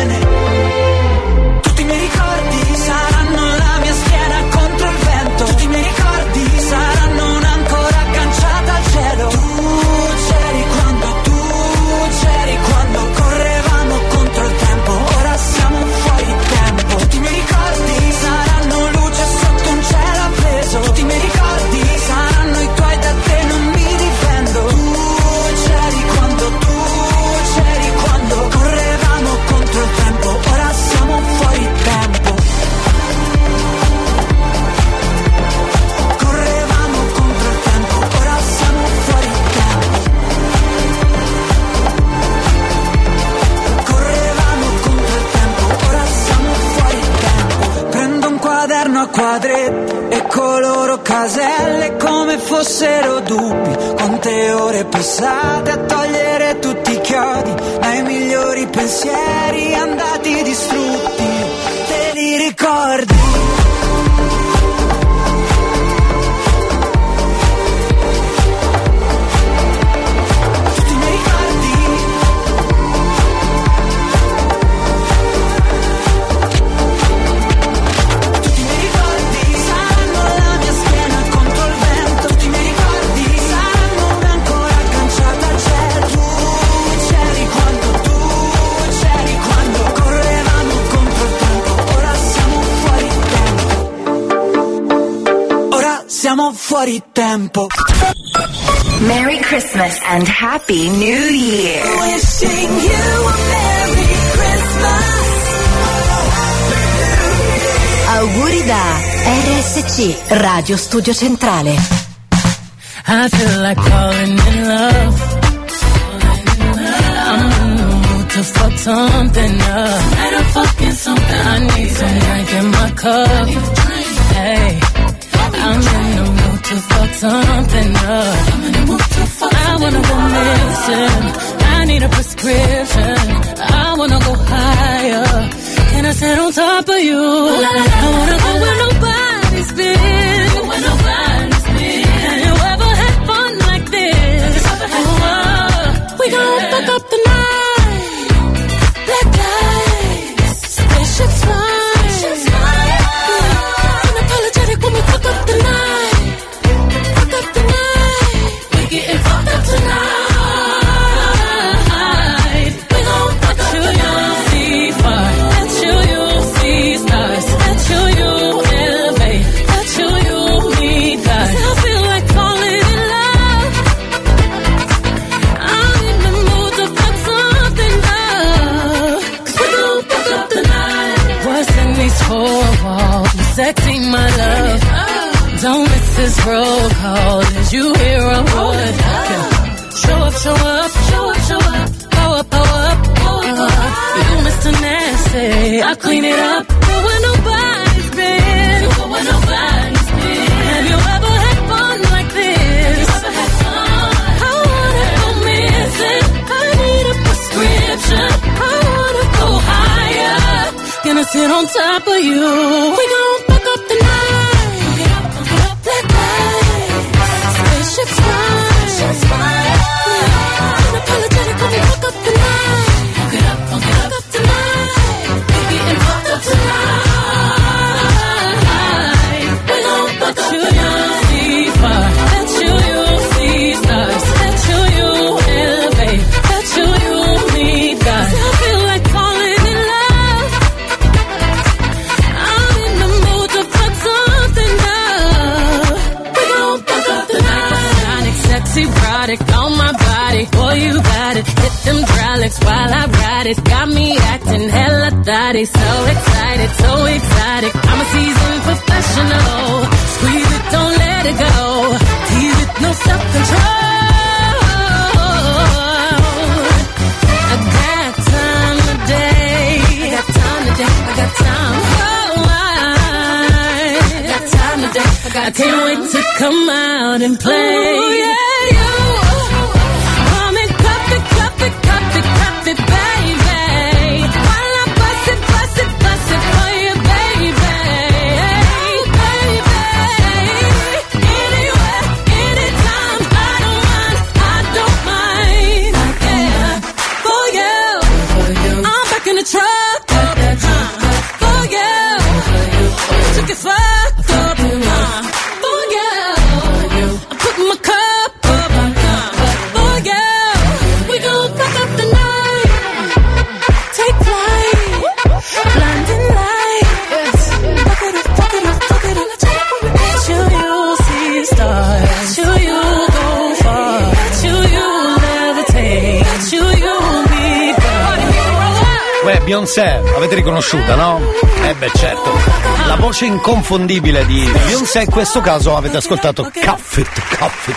quadretti e coloro caselle come fossero dubbi. Quante ore passate a togliere tutti i chiodi dai migliori pensieri fuori tempo Merry Christmas and Happy New Year. Wishing you a Merry Christmas Auguri da RSC, Radio Studio Centrale. I feel like falling in love. I'm in the mood to fuck something up. Tonight I'm fucking something. I need some drink in my cup. Hey, I'm in the something up. I wanna go missing. I need a prescription. I wanna go higher. Can I sit on top of you? I wanna go where nobody's been. Have you ever had fun like this? Oh, we gon' fuck up miss this roll call. As you hear a wood. Show up, show up, show up, show up. Go up, go up, go up. Uh, you Mr. Nasty. I clean it up. Go where nobody's been. Go where nobody's been. Have you ever had fun like this? I wanna go missing. I need a prescription. I wanna go higher. Gonna sit on top of you. We gon' thotty. So excited, so exotic. I'm a seasoned professional. Squeeze it, don't let it go. Tease it, no self control. I got time today. I got time today. I got time. Oh, I got time today. I, got I can't wait to come out and play. Ooh, yeah, Beyoncé, avete riconosciuta, no? Eh beh certo. La voce inconfondibile di Beyoncé, in questo caso avete ascoltato Cuffit, Cuffit.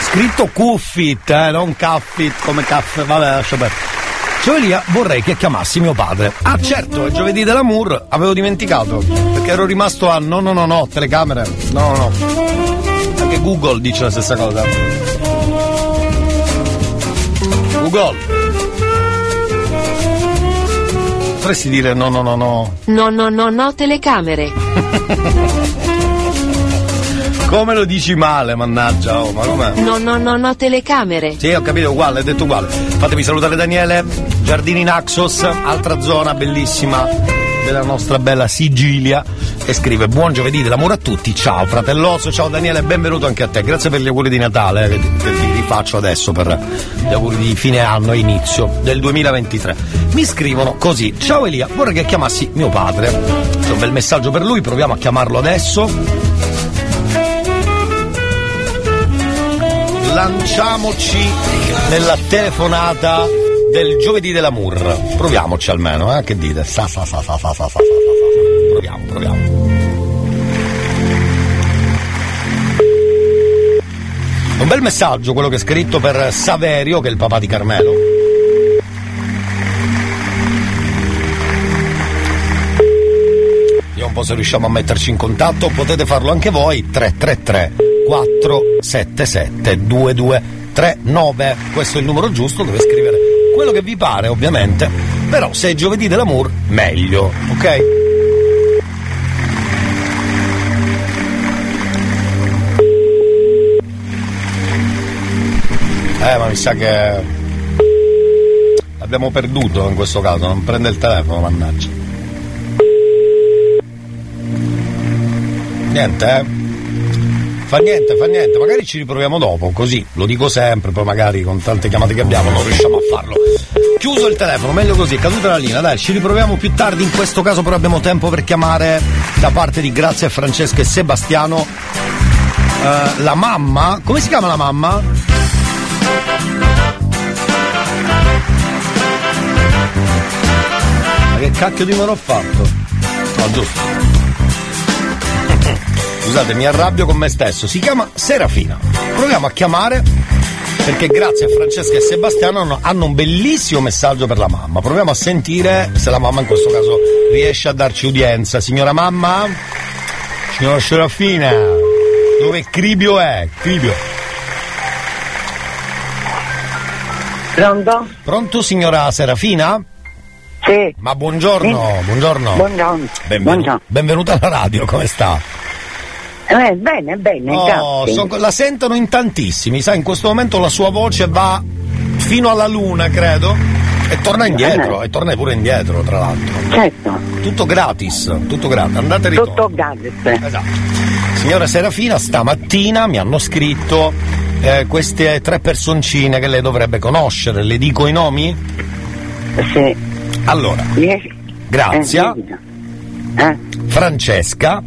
Scritto Cuffit, eh, non Cuffit come caffè, vabbè lascia perdere. Cioè Elia, vorrei che chiamassi mio padre. Ah certo, è giovedì dell'amour, avevo dimenticato. Perché ero rimasto a no no no no, telecamere. No no. Anche Google dice la stessa cosa. Google. Potresti dire no no no no. No, no, no, no, telecamere. [LAUGHS] Come lo dici male, mannaggia, oh, ma com'è? No, no, no, no, telecamere. Sì, ho capito, uguale, hai detto uguale. Fatemi salutare Daniele, Giardini Naxos, altra zona bellissima della nostra bella Sicilia e scrive buon giovedì dell'amore a tutti, ciao fratellozzo, ciao Daniele, benvenuto anche a te, grazie per gli auguri di Natale eh, che, ti, che rifaccio adesso per gli auguri di fine anno e inizio del 2023. Mi scrivono così, ciao Elia, vorrei che chiamassi mio padre. C'è un bel messaggio per lui, proviamo a chiamarlo adesso. lanciamoci nella telefonata del giovedì dell'amour. Proviamoci almeno, eh? Che dite? Sa, sa, sa, sa, sa, sa, sa, sa. Proviamo, proviamo. Un bel messaggio quello che è scritto per Saverio, che è il papà di Carmelo. Vediamo un po' se riusciamo a metterci in contatto. Potete farlo anche voi. 333 477 2239. Questo è il numero giusto, dove scrivere quello che vi pare, ovviamente. Però se è giovedì dell'amour, meglio, ok? Eh, ma mi sa che l'abbiamo perduto in questo caso, non prende il telefono, mannaggia. Niente, eh? Fa niente, fa niente, magari ci riproviamo dopo, così, lo dico sempre, poi magari con tante chiamate che abbiamo non riusciamo a farlo. Chiuso il telefono, meglio così, è caduta la linea, dai, ci riproviamo più tardi, in questo caso però abbiamo tempo per chiamare da parte di Grazia Francesca e Sebastiano eh, la mamma, come si chiama la mamma? Cacchio di numero ho fatto? No, giusto. Scusate, mi arrabbio con me stesso. Si chiama Serafina. Proviamo a chiamare perché grazie a Francesca e Sebastiano hanno, hanno un bellissimo messaggio per la mamma. Proviamo a sentire se la mamma in questo caso riesce a darci udienza. Signora mamma? Signora Serafina? Dove Cribio è? Cribio. Pronto? Pronto signora Serafina? Sì. Ma buongiorno, buongiorno. Buongiorno. Benvenu- Buongiorno. Benvenuta alla radio, come sta? Eh, bene, bene, Oh, son- la sentono in tantissimi, sai, in questo momento la sua voce va fino alla luna, credo, e torna indietro, e torna pure indietro, tra l'altro. Certo. Tutto gratis, tutto gratis, andate e ritorno. Tutto gratis. Esatto. Signora Serafina, stamattina mi hanno scritto eh, queste tre personcine che lei dovrebbe conoscere, le dico i nomi? Sì. Allora, Grazia, Francesca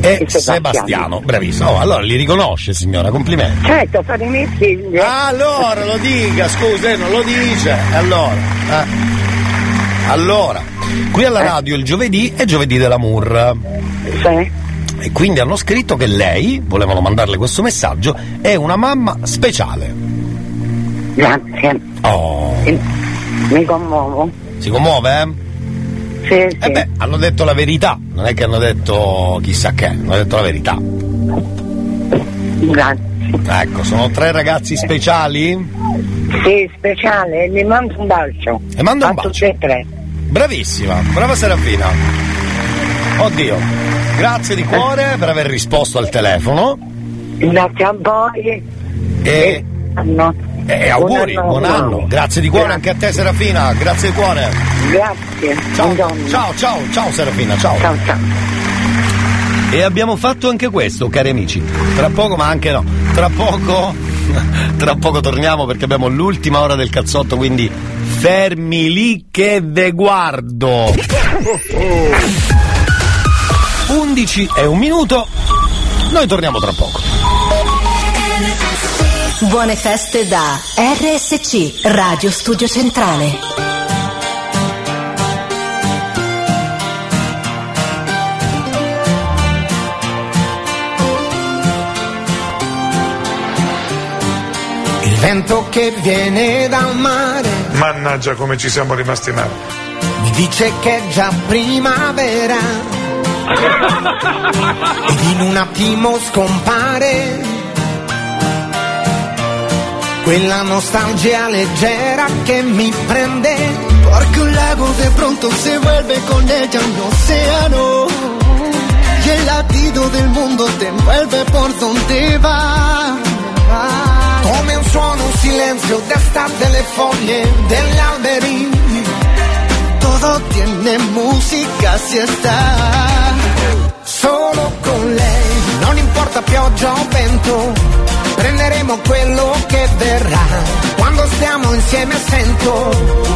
e Sebastiano. Bravissimo. Oh, allora li riconosce, signora, complimenti. Certo, sono i miei figli. Allora lo dica, scusa, eh, non lo dice. Allora, eh. allora, qui alla radio il giovedì è giovedì dell'amour. Sì. E quindi hanno scritto che lei, volevano mandarle questo messaggio, è una mamma speciale. Grazie. Oh. Mi commuovo. Si commuove, eh? Sì, sì. Eh beh, hanno detto la verità, non è che hanno detto chissà che, hanno detto la verità. Grazie. Ecco, sono tre ragazzi speciali? Sì, speciale, mi mando un bacio. E manda un A bacio. tutti e tre. Bravissima, brava Serafina. Oddio, grazie di cuore per aver risposto al telefono Grazie a voi. e, No. E auguri, buon anno. Grazie di cuore anche a te Serafina, grazie di cuore. Grazie. Ciao, ciao, ciao, ciao Serafina, ciao. Ciao, ciao. E abbiamo fatto anche questo, cari amici. Tra poco, ma anche no. Tra poco, [LAUGHS] tra poco torniamo perché abbiamo l'ultima ora del cazzotto, quindi fermi lì che ve guardo. 11 e un minuto. Noi torniamo tra poco. Buone feste da RSC, Radio Studio Centrale. Il vento che viene dal mare. Mannaggia come ci siamo rimasti male. Mi dice che è già primavera. [LAUGHS] ed in un attimo scompare quella nostalgia leggera che mi prende Porque un lago de pronto se vuelve con ella un océano. Y el latido del mundo te envuelve por donde va. come un suono, un silenzio d'estate delle foglie degli alberi Todo tiene música si está. solo con lei non importa pioggia o vento prenderemo quello che verrà quando stiamo insieme sento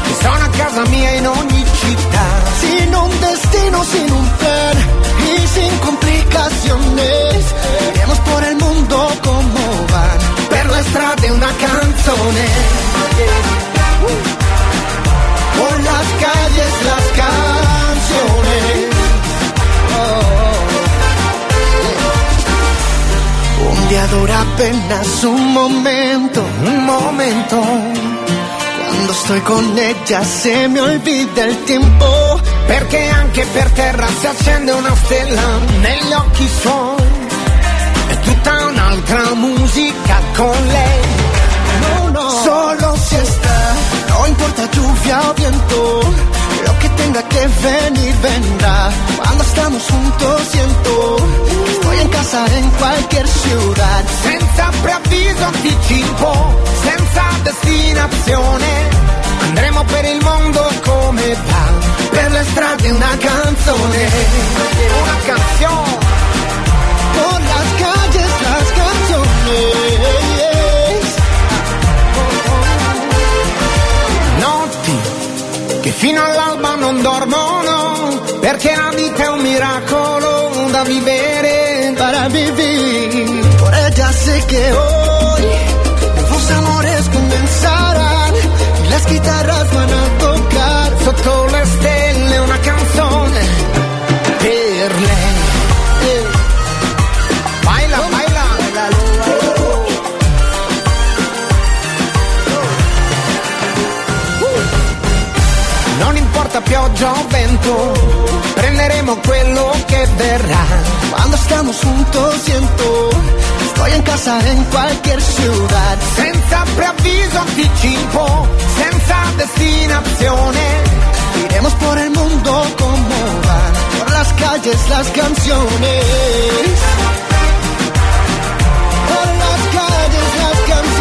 che sono a casa mia in ogni città Sin un destino, sin un plan y sin complicaciones. Iremos por el mundo como van. per le strade una canzone Por las calles las canciones. Oh. Dura apenas un momento, un momento. Cuando estoy con ella se me olvida el tiempo. perché anche per terra si accende una stella negli occhi suoi è tutta un'altra musica con lei No, no. Solo si está, no importa lluvia o viento. Lo que tenga que venir vendrá. Cuando estamos juntos siento, estoy en casa en cualquier ciudad. senza preavviso anticipo, senza destinazione. Andremo per il mondo come va, per le strade una canzone, una canzone. Por las calles las canciones. Fino all'alba non dormono, perché la vita è un miracolo da vivere. Para vivir, por ella sé que hoy nuevos amores comenzarán y las guitarras van a pioggia o vento, prenderemo quello che verrà. Cuando estamos juntos siento, estoy en casa en cualquier ciudad. Senza preavviso anticipo, senza destinazione. Iremos por el mundo como van, por las calles las canciones. Por las calles las canciones.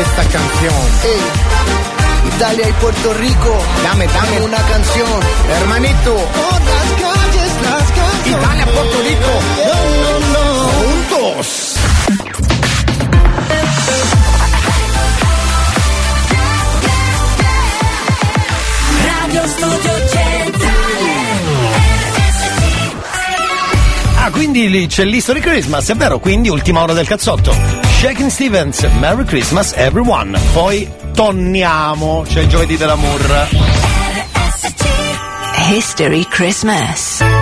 Esta canzone. Italia y Puerto Rico, Dame, dame una canción. Hermanito, Por las calles las canciones. Italia, Puerto Rico. No, no, no. juntos. Radio Studio Centrale Ah, quindi lì c'è l'History Christmas, è vero, quindi ultima ora del cazzotto. Shaking Stevens, Merry Christmas everyone. Poi torniamo, c'è il giovedì dell'amour. History Christmas.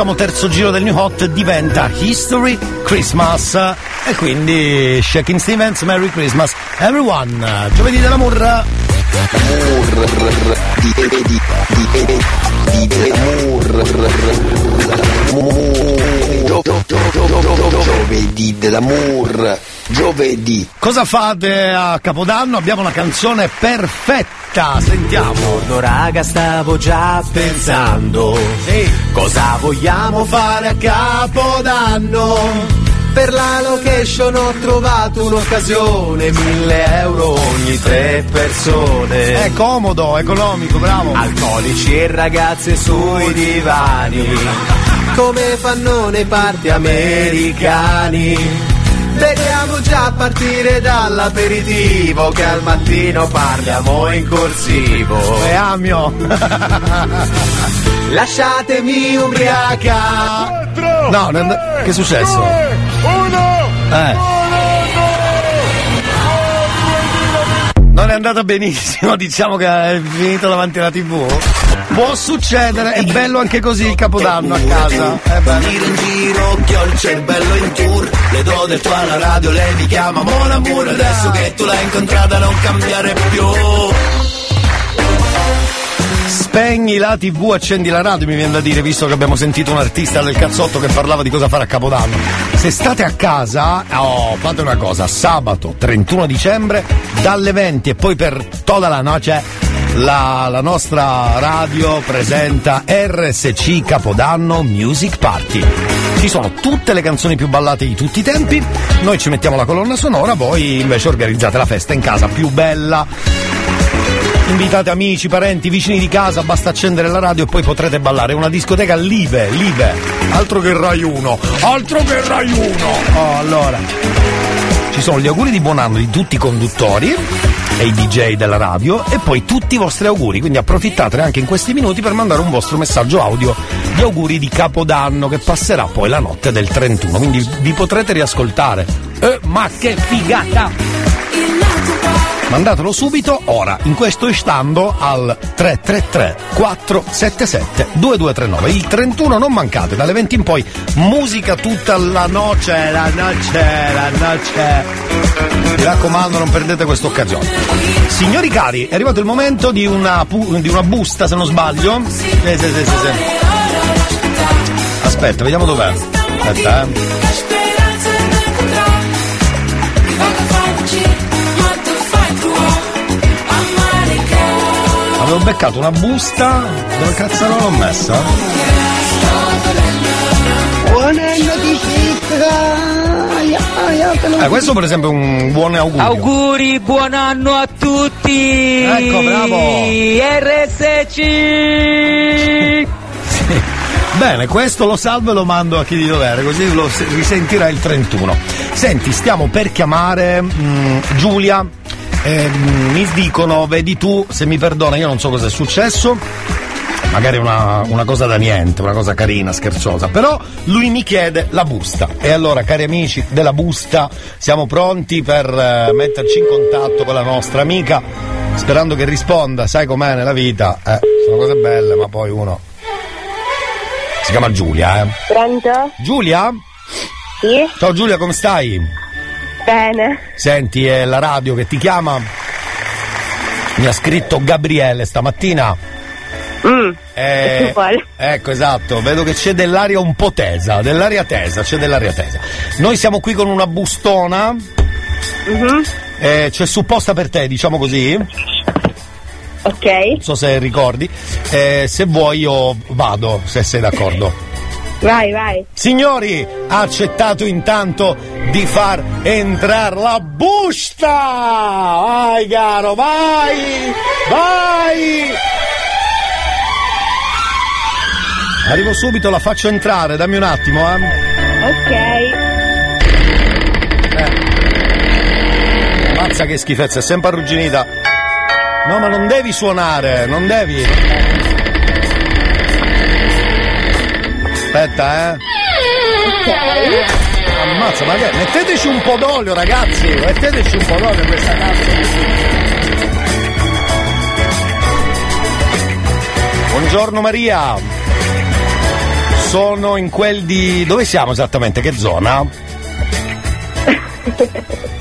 Diciamo terzo giro del New Hot diventa History Christmas e quindi Shaking Stevens Merry Christmas everyone giovedì dell'amor Giovedì dell'amour. Giovedì. cosa fate a Capodanno? abbiamo una canzone perfetta sentiamo Buongiorno raga, stavo già pensando cosa vogliamo fare a Capodanno. Per la location ho trovato un'occasione, 1000 euro ogni tre persone. È comodo, economico, bravo. Alcolici e ragazze sui divani, come fanno nei party americani. Vediamo già partire dall'aperitivo che al mattino parliamo in corsivo. E amio. [LAUGHS] Lasciatemi ubriaca. no non- che è successo? Eh. Non è andata benissimo, [LAUGHS] diciamo che è finito davanti alla tv. Può succedere, è bello anche così il capodanno a casa. Eh. Giro in giro, che ho il cervello in tour Le do del tuo alla radio, lei mi chiama Mon Amour Adesso che tu l'hai incontrata non cambiare più Spegni la tv, accendi la radio, mi viene da dire, visto che abbiamo sentito un artista del cazzotto che parlava di cosa fare a Capodanno. Se state a casa, oh, fate una cosa, sabato 31 dicembre, dalle 20 e poi per tutta la noce, la, la nostra radio presenta RSC Capodanno Music Party. Ci sono tutte le canzoni più ballate di tutti i tempi, noi ci mettiamo la colonna sonora, voi invece organizzate la festa in casa più bella. Invitate amici, parenti, vicini di casa, basta accendere la radio e poi potrete ballare. È una discoteca live, live. Altro che Rai 1. Altro che Rai 1. Oh, allora. Ci sono gli auguri di buon anno di tutti i conduttori e i DJ della radio e poi tutti i vostri auguri. Quindi approfittate anche in questi minuti per mandare un vostro messaggio audio di auguri di Capodanno che passerà poi la notte del 31. Quindi vi potrete riascoltare. Eh, ma che figata! Mandatelo subito, ora, in questo istando, al 333 477 2239. Il 31 non mancate, dalle 20 in poi, musica tutta la noce, la noce, la noce. Mi raccomando, non perdete questa occasione. Signori cari, è arrivato il momento di una, pu- di una busta, se non sbaglio. Sì, sì, sì, sì. Aspetta, vediamo dov'è. Aspetta, eh. Avevo beccato una busta, dove cazzo l'ho messa? Buon anno di lo Eh, questo per esempio è un buon augurio. Auguri, buon anno a tutti! Ecco, bravo. RSC! Bene, questo lo salvo e lo mando a chi di dovere, così lo se- risentirà il 31. Senti, stiamo per chiamare mm, Giulia. Eh, mi dicono, vedi tu, se mi perdona, io non so cosa è successo. Magari una, una cosa da niente, una cosa carina, scherzosa. Però lui mi chiede la busta. E allora, cari amici della busta, siamo pronti per eh, metterci in contatto con la nostra amica. Sperando che risponda, sai com'è nella vita. Eh, sono cose belle, ma poi uno. Si chiama Giulia, eh. Pronto? Giulia? Sì? Ciao Giulia, come stai? Bene. Senti, è la radio che ti chiama. Mi ha scritto Gabriele stamattina. Mm. Eh, ecco, esatto, vedo che c'è dell'aria un po' tesa, dell'aria tesa, c'è dell'aria tesa. Noi siamo qui con una bustona, Mhm. eh, c'è supposta per te, diciamo così. Ok. Non so se ricordi. Eh, se vuoi io vado, se sei d'accordo. Vai, vai. Signori, ha accettato intanto di far entrare la busta! Vai, caro, vai! Vai! Arrivo subito, la faccio entrare, dammi un attimo, eh. Ok. Mazza che schifezza, è sempre arrugginita. No, ma non devi suonare, non devi. Aspetta, eh. Ammazza, ma che... Metteteci un po' d'olio, ragazzi! Metteteci un po' d'olio in questa cazzo. Buongiorno Maria. Sono in quel di. dove siamo esattamente? Che zona?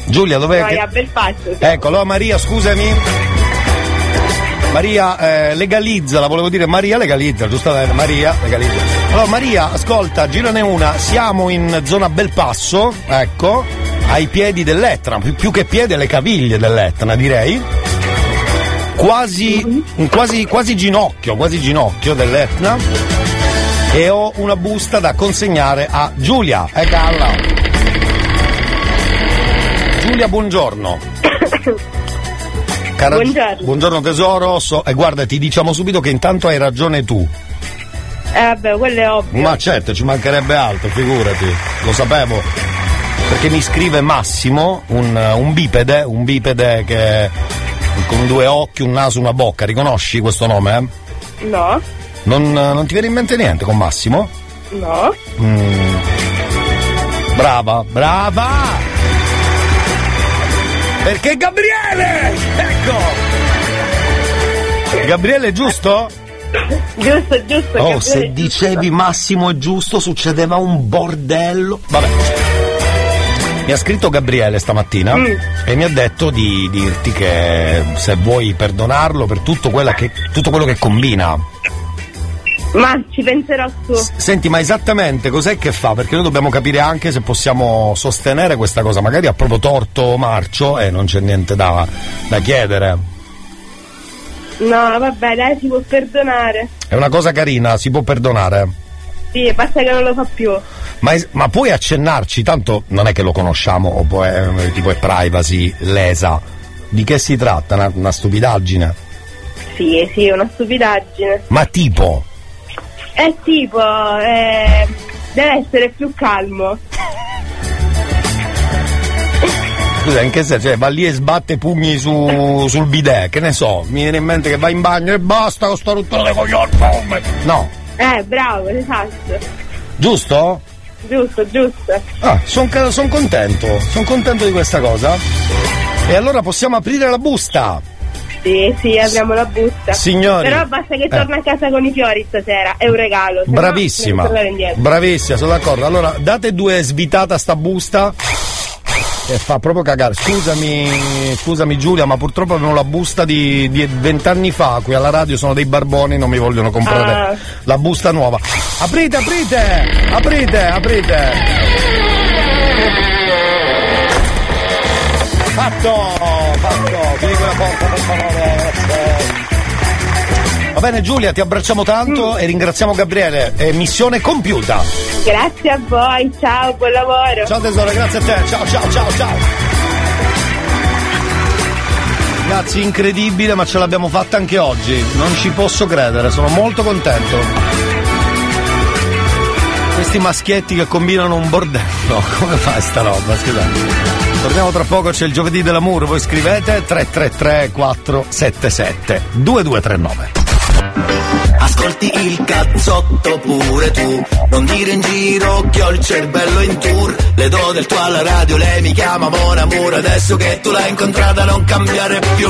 Giulia, dov'è? Poi che- a Belfast. Eccolo, Maria, scusami. Maria, eh, legalizza, la volevo dire Maria legalizza, giustamente, Maria legalizza. Allora Maria, ascolta, girane una, siamo in zona Belpasso, ecco, ai piedi dell'Etna, più, più che piedi alle caviglie dell'Etna direi. Quasi, quasi, quasi ginocchio, quasi ginocchio dell'Etna. E ho una busta da consegnare a Giulia, e calla. Giulia, buongiorno. [COUGHS] [COUGHS] Cara- Buongiorno. buongiorno tesoro, so- e guarda ti diciamo subito che intanto hai ragione tu. Eh vabbè, quello è ovvio. Ma certo, ci mancherebbe altro, figurati, lo sapevo. Perché mi scrive Massimo, un, un bipede, un bipede che con due occhi, un naso, una bocca, riconosci questo nome? eh? No, Non, non ti viene in mente niente con Massimo? no. Mm. Brava, brava! Perché Gabriele! Ecco! Gabriele, giusto? Giusto, giusto. Oh, Gabriele, se dicevi Massimo è giusto, succedeva un bordello. Vabbè. Mi ha scritto Gabriele stamattina Mm. e mi ha detto di dirti che se vuoi perdonarlo per tutto, che- tutto quello che combina. Ma ci penserò su. Senti, ma esattamente cos'è che fa? Perché noi dobbiamo capire anche se possiamo sostenere questa cosa. Magari ha proprio torto Marcio e non c'è niente da, da chiedere. No, vabbè, dai, si può perdonare. È una cosa carina, si può perdonare. Sì, basta che non lo fa più. Ma, ma puoi accennarci, tanto non è che lo conosciamo, o è, tipo è privacy lesa. Di che si tratta? Una, una stupidaggine? Sì, sì, è una stupidaggine. Ma tipo? È tipo, eh, deve essere più calmo. Scusa, in che senso? Cioè, va lì e sbatte pugni su, sul bidet, che ne so, mi viene in mente che va in bagno e basta con sta rottura dei coglioni. No, Eh, bravo, esatto. giusto? Giusto, giusto. Ah, sono contento, sono contento di questa cosa. E allora possiamo aprire la busta. Sì, sì, apriamo la busta. Signori. Però basta che Eh. torna a casa con i fiori stasera, è un regalo. se no Bravissima, indietro. bravissima, sono d'accordo. Allora, date due svitate a sta busta. E fa proprio cagare. Scusami, scusami Giulia, ma purtroppo avevo la busta di di vent'anni fa. Qui alla radio sono dei barboni, non mi vogliono comprare Ah. la busta nuova. Aprite, aprite! Aprite, aprite! Fatto! Fatto! Chiudi quella porta per favore, grazie. Va bene Giulia, ti abbracciamo tanto e ringraziamo Gabriele. È missione compiuta. Grazie a voi, ciao, buon lavoro. Ciao tesoro, grazie a te. Ciao, ciao, ciao, ciao. Ragazzi, incredibile, ma ce l'abbiamo fatta anche oggi. Non ci posso credere, sono molto contento. Questi maschietti che combinano un bordello. [LAUGHS] Come fai sta roba? Scusate. Torniamo tra poco, c'è il giovedì dell'amore. Voi scrivete 333 477 2239. Ascolti il cazzotto pure tu Non dire in giro che ho il cervello in tour Le do del tuo alla radio, lei mi chiama Mon Amour Adesso che tu l'hai incontrata non cambiare più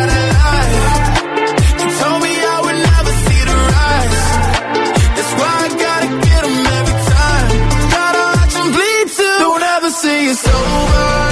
till it's over.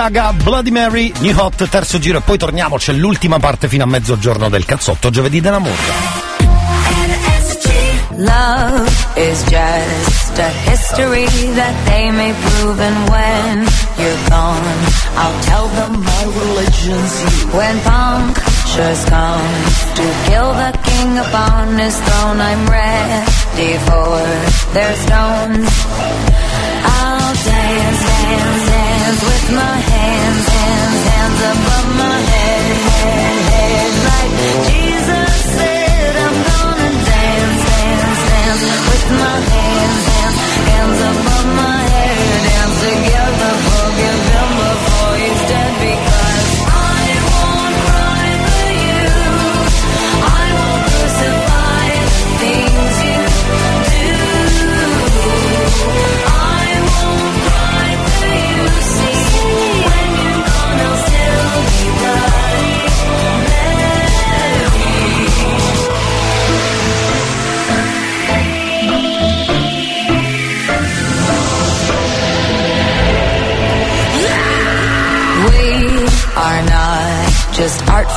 Gaga, Bloody Mary, New Hot, terzo giro e poi torniamo, c'è l'ultima parte fino a mezzogiorno del cazzotto, giovedì della morta. Love is just a history that they may prove, and when you're gone, I'll tell them my religion's you. When punctures come to kill the king upon his throne, I'm ready for their stones. I'll dance, dance, dance with my hands, hands, hands above my head, head, head, like Jesus said. I'm gonna dance, dance, dance with my hands, hands, hands above my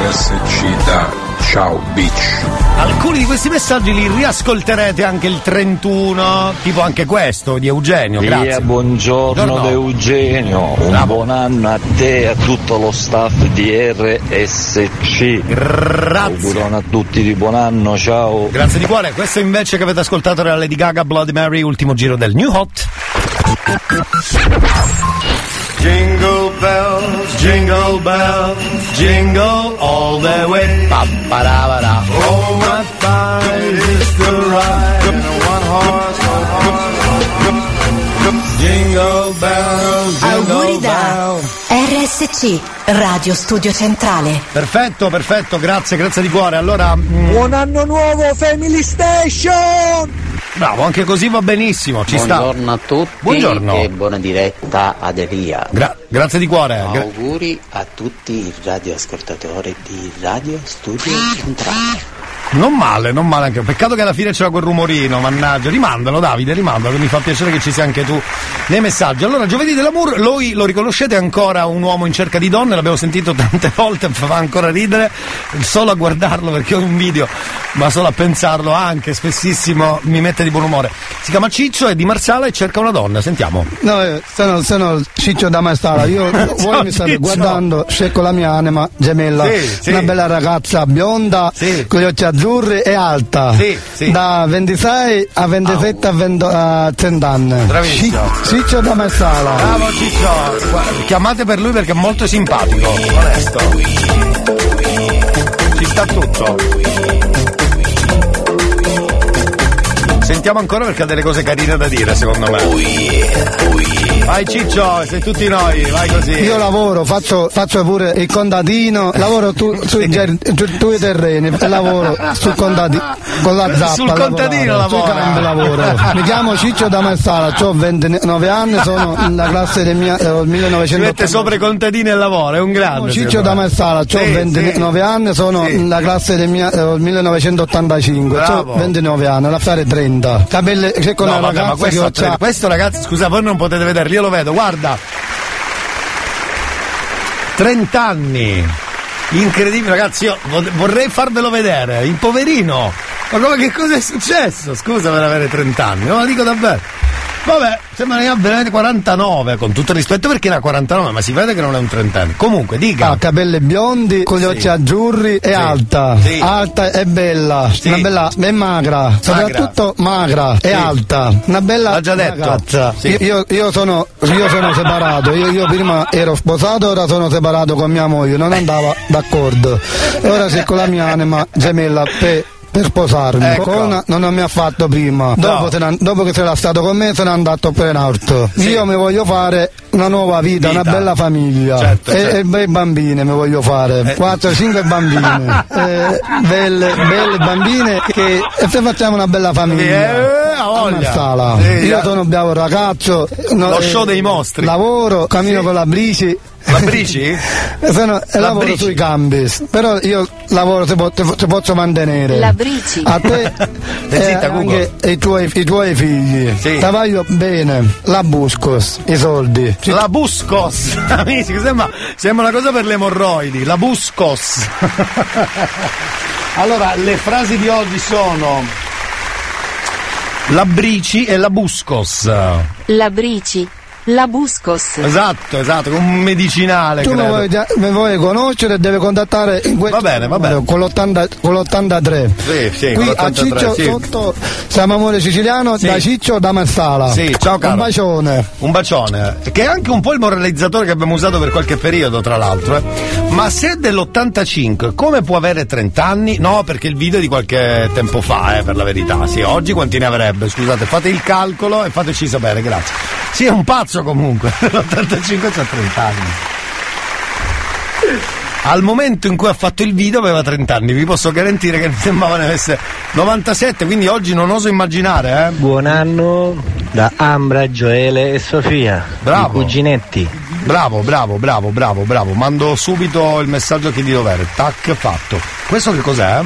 RSC da Ciao Beach. Alcuni di questi messaggi li riascolterete anche il 31, tipo anche questo di Eugenio, grazie. Via, buongiorno Buongiorno. da Eugenio, un buon anno a te e a tutto lo staff di RSC. Grazie. Augurone a tutti di buon anno, ciao. Grazie di cuore, questo invece che avete ascoltato era Lady Gaga Bloody Mary, ultimo giro del New Hot. Jingle bells, jingle bells, jingle all the way. Pa-pa-da-ba-da. Oh, what fun is to ride in a one horse, Jingle bells, jingle bells. RSC, Radio Studio Centrale. Perfetto, perfetto, grazie, grazie di cuore. Allora, mm, Buon anno nuovo Family Station! bravo, anche così va benissimo, ci sta. Buongiorno a tutti Buongiorno. e buona diretta ad Elia. Gra- grazie di cuore. Gra- Auguri a tutti i radioascoltatori di Radio Studio Centrale. Non male, non male anche. Peccato che alla fine c'era quel rumorino, mannaggia. Rimandalo, Davide, rimandalo, che mi fa piacere che ci sia anche tu nei messaggi. Allora, giovedì dell'amour, lui lo riconoscete ancora un uomo in cerca di donne, l'abbiamo sentito tante [LAUGHS] volte, fa ancora ridere, solo a guardarlo perché ho un video, ma solo a pensarlo anche, spessissimo mi mette di buon umore. Si chiama Ciccio, è di Marsala e cerca una donna, sentiamo. No, eh, sono, sono Ciccio da Mastara. Io, [LAUGHS] voi mi state guardando, cerco la mia anima gemella. Sì, sì. Una bella ragazza bionda, con gli occhi azzurri e alta. Sì, sì. Da 26 a 27 a, 20 a 30 anni. Bravissimo. Ci- Ciccio da Mastara. Bravo Ciccio, chiamate per lui perché è molto simpatico, onesto. Ci sta tutto. Sentiamo ancora perché ha delle cose carine da dire, secondo me. Vai Ciccio, sei tutti noi, vai così. Io lavoro, faccio, faccio pure il contadino, lavoro tu, sui ger- tu- terreni, lavoro sul contadino, con la zappa. Sul contadino lavora. campi lavoro. Mi chiamo Ciccio da Marsala, ho 29 anni, sono nella classe del mia, eh, Si 1980. mette sopra i contadini e lavora, è un grande. Ciccio da. Marsala, ho Sì, 29 anni, sono nella classe del mia, eh, 1985, Bravo. ho 29 anni, l'affare 30. Capelli, c'è con No, una vabbè, ma ragazza questo, già- questo ragazzi, scusa, voi non potete vederlo, io lo vedo, guarda. 30 anni. Incredibile, ragazzi, io vo- vorrei farvelo vedere, il poverino. Ma come che cosa è successo? Scusa per avere 30 anni, no, lo dico davvero. Vabbè, sembra abbia veramente 49, con tutto il rispetto perché ne ha 49, ma si vede che non è un trentenne. Comunque, dica. Ha capelli biondi, con gli occhi azzurri e alta. Sì. Alta e bella. Una bella e magra. Soprattutto magra Sì. e alta. Una bella L'ha già detto. ragazza. Sì. Io, io sono, io sono separato. Io, io prima ero sposato, ora sono separato con mia moglie. Non andava d'accordo. E ora sei con la mia anima gemella per per sposarmi. Ecco. Con- non mi ha fatto prima. Dopo, se n'è- dopo che sarà stato con me se n'è andato per in alto. Io mi voglio fare una nuova vita, Vita. una bella famiglia. Certo, e, certo. e bei bambine mi voglio fare. 4-5 bambine. [LAUGHS] Eh, belle, belle bambine che e se facciamo una bella famiglia. Eh, voglia. A Marsala. Sì, Io eh. sono un bravo ragazzo. no, Lo eh, show dei mostri. Lavoro, cammino con la brici. La brici? [LAUGHS] E sono- e La lavoro brici? sui cambi, però io lavoro se, po- posso mantenere. La brici. A te [LAUGHS] e zitta, Google. anche i tuoi, i tuoi figli. Sì. Travaglio bene, la buscos, i soldi. La Buscos, [LAUGHS] amici, sembra, sembra una cosa per le emorroidi, la Buscos. allora, le frasi di oggi sono la Brici e la Buscos. La brici. La buscos. Esatto, esatto, un medicinale. Tu mi credo. vuoi, mi vuoi conoscere e deve contattare in questo Va bene, va bene. Con, l'80 con l'83. Sì, sì, Qui con a l'83, Ciccio sì. sotto siamo amore siciliano Sì. da Ciccio da Marsala. Sì, ciao caro. Un bacione. Un bacione, che è anche un po' il moralizzatore che abbiamo usato per qualche periodo, tra l'altro. eh. Ma se è dell'85, come può avere 30 anni? No, perché il video è di qualche tempo fa, eh, per la verità. Sì, oggi quanti ne avrebbe? Scusate, fate il calcolo e fateci sapere, grazie. Sì, è un pazzo comunque, [LAUGHS] l'85 c'ha 30 anni. Al momento in cui ha fatto il video aveva 30 anni, vi posso garantire che mi sembrava ne avesse 97, quindi oggi non oso immaginare, eh. Buon anno da Ambra, Gioele e Sofia, Bravo. i cuginetti. Bravo, bravo, bravo, bravo, bravo. Mando subito il messaggio a chi di dovere. Tac, fatto. Questo che cos'è?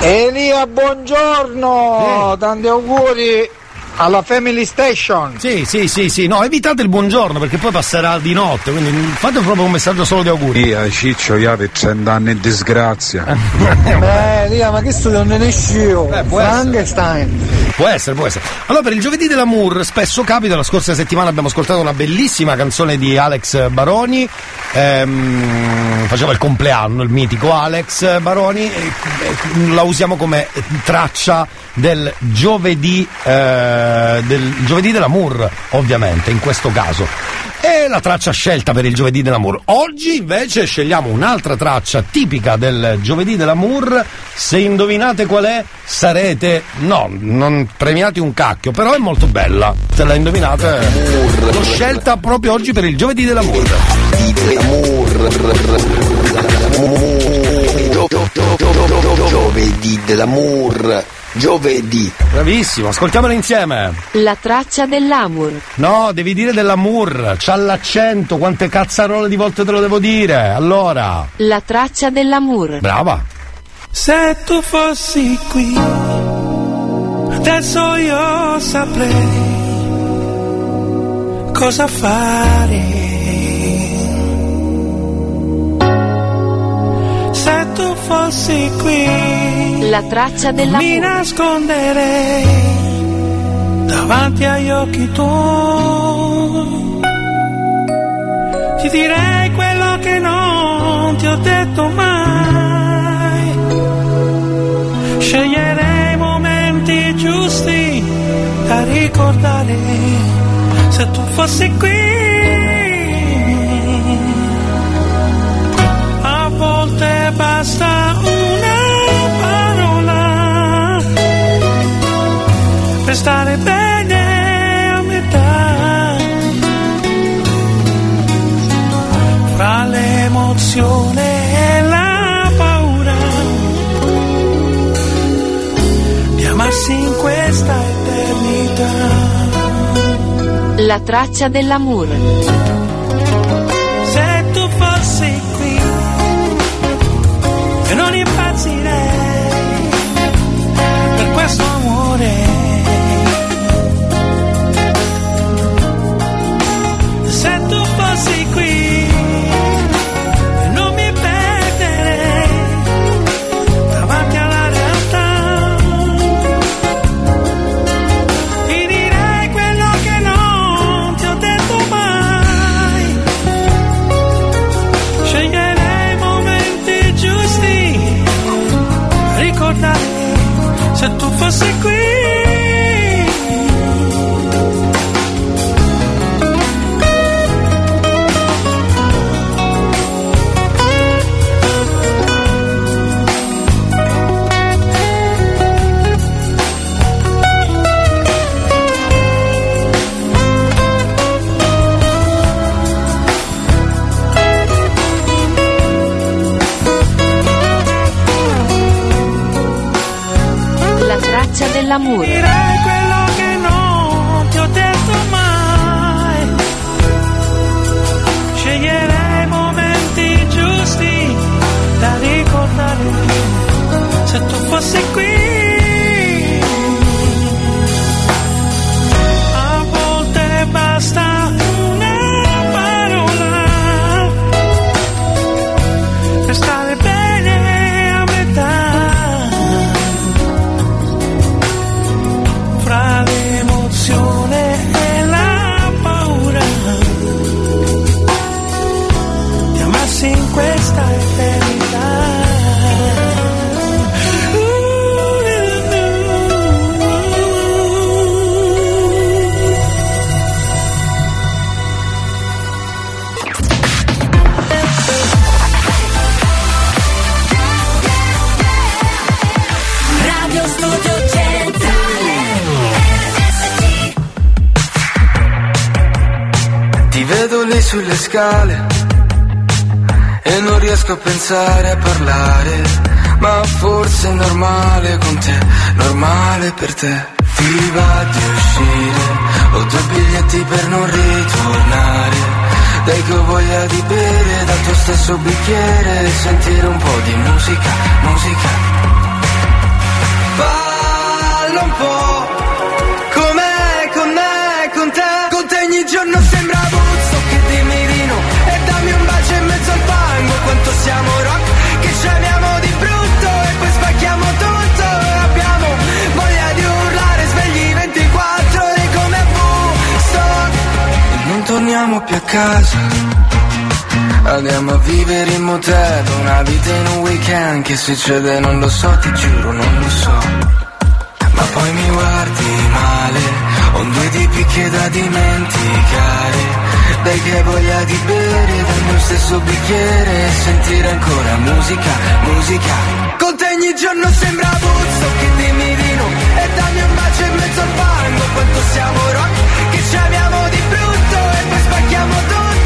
Elia, buongiorno! Tanti auguri alla Family Station. Sì, sì, sì, sì. No, evitate il buongiorno perché poi passerà di notte, quindi fate proprio un messaggio solo di auguri. Via, Ciccio, io avevo 30 anni in disgrazia. Beh, Elia, ma che sto non ne esci io? Eh, può essere. Frankenstein. Può essere, può essere. Allora, per il giovedì dell'amour, spesso capita, la scorsa settimana abbiamo ascoltato una bellissima canzone di Alex Baroni, ehm, faceva il compleanno, il mitico Alex Baroni, e, e la usiamo come traccia del giovedì, eh, del giovedì dell'amour, ovviamente, in questo caso. E la traccia scelta per il giovedì dell'amour. Oggi invece scegliamo un'altra traccia tipica del giovedì dell'amour. Se indovinate qual è, sarete. No, non premiati un cacchio, però è molto bella. Se la indovinate, l'ho scelta proprio oggi per il giovedì dell'amour. Giovedì dell'amour. Giovedì. Bravissimo, ascoltiamola insieme. La traccia dell'amur. No, devi dire dell'amour. C'ha l'accento, quante cazzarole di volte te lo devo dire. Allora, La traccia dell'amur. brava. Se tu fossi qui, adesso io saprei cosa fare. Se tu fossi qui, La traccia mi dell'amur. nasconderei davanti agli occhi tuoi. Ti direi quello che non ti ho detto mai. Sceglierei i momenti giusti da ricordare se tu fossi qui. Stare bene a metà fra l'emozione e la paura di amarsi in questa eternità. La traccia dell'amour. Se tu fossi qui non impazzirei per questo amore. Se tu fossi qui. Dell'amour. Direi quello che non ti ho detto mai. Sceglierei momenti giusti da ricordare se tu fossi qui. Sulle scale e non riesco a pensare a parlare, ma forse è normale con te, normale per te. Ti va di uscire, ho due biglietti per non ritornare. Dai che ho voglia di bere dal tuo stesso bicchiere e sentire un po' di musica, musica. Balla un po' com'è con me, con te Con te ogni giorno sembra Buzzo siamo rock che ci amiamo di brutto E poi spacchiamo tutto. Abbiamo voglia di urlare Svegli 24 ore come E non torniamo più a casa. Andiamo a vivere in motel, una vita in un weekend Che succede non lo so, ti giuro non lo so. Ma poi mi guardi male, ho due tipi che da dimenticare Dai che voglia di bere dal mio stesso bicchiere E sentire ancora musica, musica. Con te ogni giorno sembra Buzzo che dimmi di no E dammi un bacio in mezzo al fango. Quanto siamo rock che ci amiamo di brutto E poi spacchiamo tutto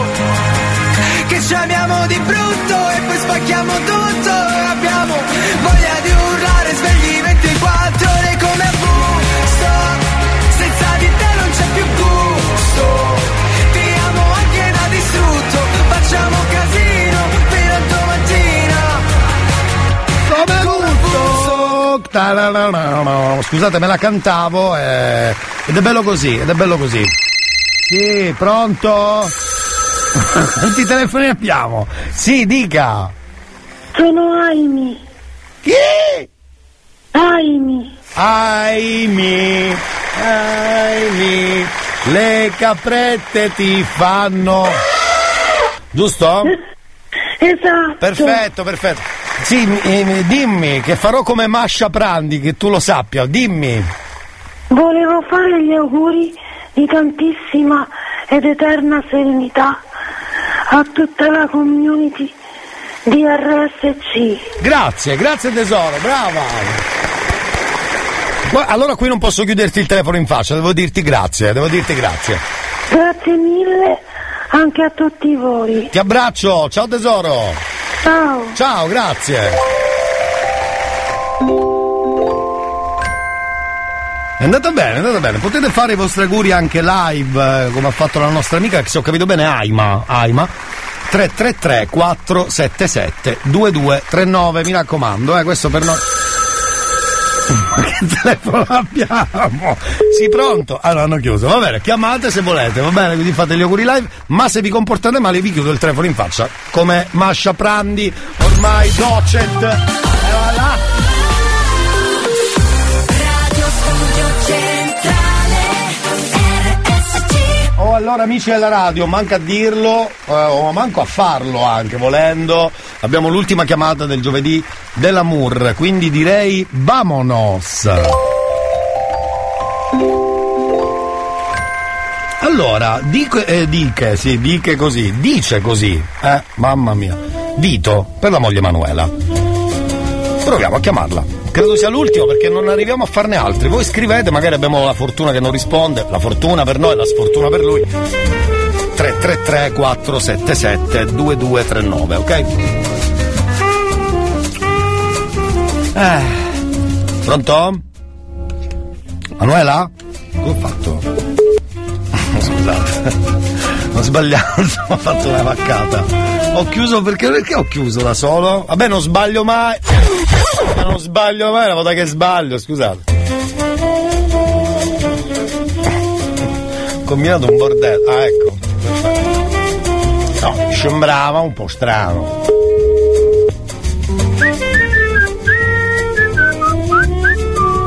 ci amiamo di brutto e poi spacchiamo tutto abbiamo voglia di urlare svegli 24 ore come a Woodstock senza di te non c'è più gusto ti amo anche da distrutto facciamo casino fino a domattina Come Woodstock Ta-la-la-la-la. Scusate, me la cantavo eh, ed è bello così, ed è bello così. Sì, pronto? [LAUGHS] Quanti telefoni abbiamo? Sì, dica. Sono Aimi. Chi? Aimi. Aimi, Aimi, le caprette ti fanno. Giusto? Esatto. Perfetto, perfetto. Sì, eh, dimmi che farò come Mascia Prandi, che tu lo sappia, dimmi. Volevo fare gli auguri di tantissima ed eterna serenità a tutta la community di RSC. Grazie, grazie tesoro, brava. Allora qui non posso chiuderti il telefono in faccia, devo dirti grazie, devo dirti grazie. Grazie mille anche a tutti voi. Ti abbraccio, ciao tesoro. Ciao. Ciao, grazie. È andata bene, è andata bene. Potete fare i vostri auguri anche live, eh, come ha fatto la nostra amica, che se ho capito bene, Aima. Aima. 333 477 2239, mi raccomando, eh, questo per noi. [LAUGHS] Ma che telefono abbiamo? Sì, pronto? Ah, no, hanno chiuso. Va bene, chiamate se volete, va bene, quindi fate gli auguri live, ma se vi comportate male vi chiudo il telefono in faccia. Come Mascia Prandi, ormai docet. E voilà. Oh, allora amici della radio, manca a dirlo, eh, o manco a farlo anche volendo. Abbiamo l'ultima chiamata del giovedì dell'Amour, quindi direi vamonos. Allora, dico, eh, diche, sì, diche così, dice così, eh, mamma mia. Dito per la moglie Manuela. Proviamo a chiamarla. Credo sia l'ultimo perché non arriviamo a farne altri. Voi scrivete, magari abbiamo la fortuna che non risponde. La fortuna per noi, la sfortuna per lui. 333 477 2239, ok? Eh. Pronto? Manuela? Come ho fatto? [LAUGHS] Scusate, ho sbagliato, [LAUGHS] ho fatto una vaccata. Ho chiuso perché, perché ho chiuso da solo? Vabbè, non sbaglio mai. Non sbaglio mai, una volta che sbaglio, scusate. Ho combinato un bordello. Ah, ecco. No, sembrava un po' strano.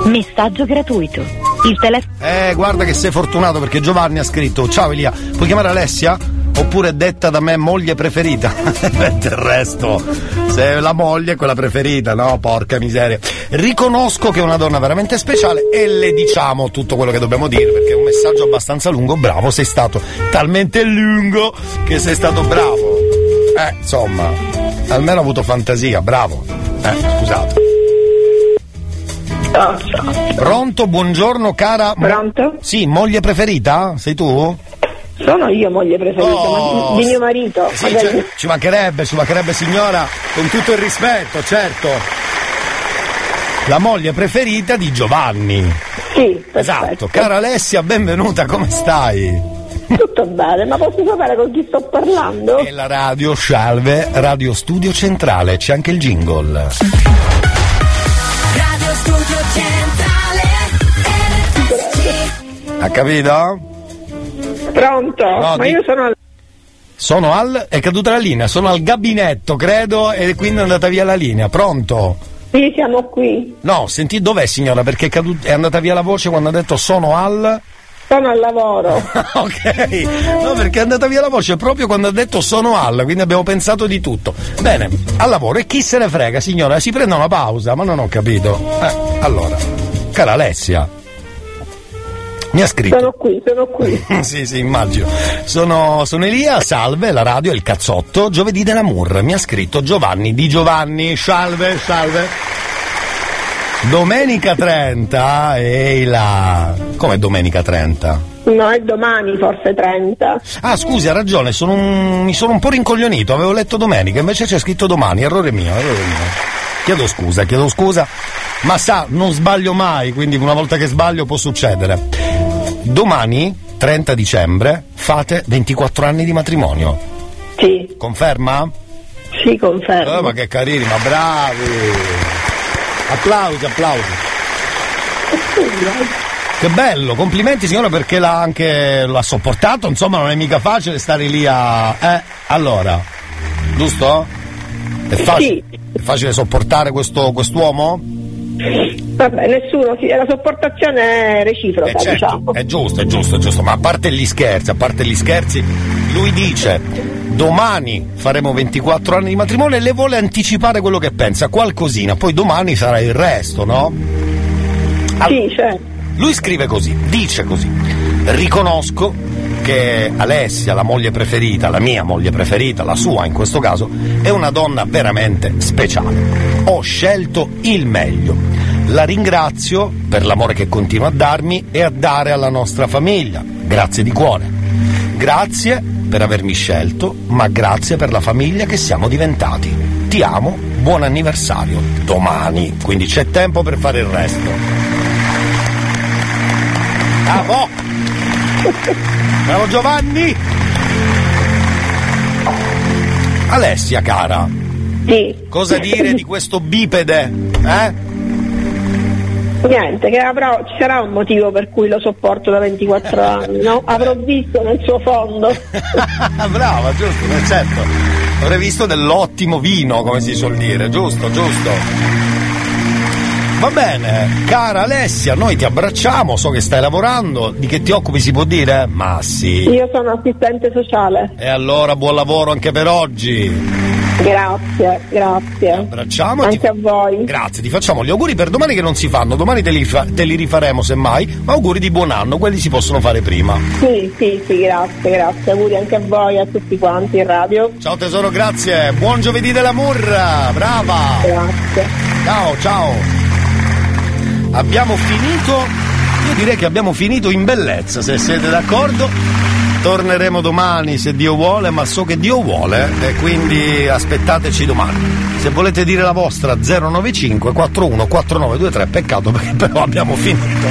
Messaggio gratuito. Il telefono. Eh, guarda che sei fortunato perché Giovanni ha scritto: Ciao Elia, puoi chiamare Alessia? Oppure detta da me moglie preferita? [LAUGHS] Del resto, se la moglie è quella preferita, no? Porca miseria. Riconosco che è una donna veramente speciale e le diciamo tutto quello che dobbiamo dire perché è un messaggio abbastanza lungo. Bravo, sei stato talmente lungo che sei stato bravo. Eh, insomma, almeno ho avuto fantasia, bravo. Eh, scusate. Pronto, buongiorno cara. Pronto? Sì, moglie preferita? Sei tu? Sono io moglie preferita Oh, ma- di mio marito. Sì, magari- ci, ci mancherebbe, ci mancherebbe signora, con tutto il rispetto, certo. La moglie preferita di Giovanni. Sì, Esatto. Cara Alessia, benvenuta, come stai? Tutto bene, ma posso sapere con chi sto parlando? E la radio Scialve, Radio Studio Centrale, c'è anche il jingle. Radio Studio Centrale Ha capito? Pronto? No, ma di- io sono al... Sono al. è caduta la linea, sono al gabinetto, credo, e quindi è andata via la linea. Pronto? Sì, siamo qui. No, senti, dov'è signora? Perché è, cadut- è andata via la voce quando ha detto sono al. Sono al lavoro. [LAUGHS] ok, no, perché è andata via la voce proprio quando ha detto sono al, quindi abbiamo pensato di tutto. Bene, al lavoro e chi se ne frega, signora? Si prende una pausa, ma non ho capito. Eh, allora, cara Alessia, mi ha scritto. Sono qui, sono qui. [LAUGHS] sì, sì, immagino. Sono, sono Elia, salve, la radio è il cazzotto, giovedì dell'amour. Mi ha scritto Giovanni di Giovanni, salve, salve. Domenica 30, ehi là. Come domenica 30? No, è domani, forse 30. Ah, scusi, ha ragione, sono un- mi sono un po' rincoglionito, avevo letto domenica, invece c'è scritto domani, errore mio, errore mio. Chiedo scusa, chiedo scusa, ma sa, non sbaglio mai, quindi una volta che sbaglio può succedere. Domani, 30 dicembre, fate 24 anni di matrimonio. Sì. Conferma? Sì, confermo. Eh, ma che carini, ma bravi! Applausi, applausi. Che bello, complimenti signora perché l'ha anche l'ha sopportato, insomma non è mica facile stare lì a. Eh, allora, giusto? È facile, è facile sopportare questo, quest'uomo? Vabbè, nessuno, sì, la sopportazione è reciproca, Eh, certo, diciamo. è giusto, è giusto, è giusto, ma a parte gli scherzi, a parte gli scherzi, lui dice domani faremo 24 anni di matrimonio e le vuole anticipare quello che pensa, qualcosina, poi domani sarà il resto, no? Sì, certo. Lui scrive così, dice così, riconosco che Alessia, la moglie preferita, la mia moglie preferita, la sua in questo caso, è una donna veramente speciale. Ho scelto il meglio. La ringrazio per l'amore che continua a darmi e a dare alla nostra famiglia. Grazie di cuore. Grazie per avermi scelto, ma grazie per la famiglia che siamo diventati. Ti amo, buon anniversario. Domani, quindi c'è tempo per fare il resto. Bravo! Bravo Giovanni! Alessia, cara. Sì. Cosa dire di questo bipede? Eh? Niente, che avrò, ci sarà un motivo per cui lo sopporto da 24 [LAUGHS] anni, no? Avrò visto nel suo fondo. [LAUGHS] Brava, giusto, eh, certo. Avrei visto dell'ottimo vino, come si suol dire, giusto, giusto. Va bene, cara Alessia, noi ti abbracciamo, so che stai lavorando, di che ti occupi si può dire? Ma sì. Io sono assistente sociale. E allora buon lavoro anche per oggi. Grazie, grazie. Abbracciamo Anche a voi. Grazie, ti facciamo gli auguri per domani che non si fanno, domani te li, fa- te li rifaremo semmai, ma auguri di buon anno, quelli si possono fare prima. Sì, sì, sì, grazie, grazie. Auguri anche a voi e a tutti quanti in radio. Ciao tesoro, grazie, buon giovedì della Murra, brava! Grazie. Ciao, ciao! Abbiamo finito, io direi che abbiamo finito in bellezza, se siete d'accordo. Torneremo domani se Dio vuole, ma so che Dio vuole e quindi aspettateci domani. Se volete dire la vostra 095 41 4923, peccato perché [LAUGHS] però abbiamo finito.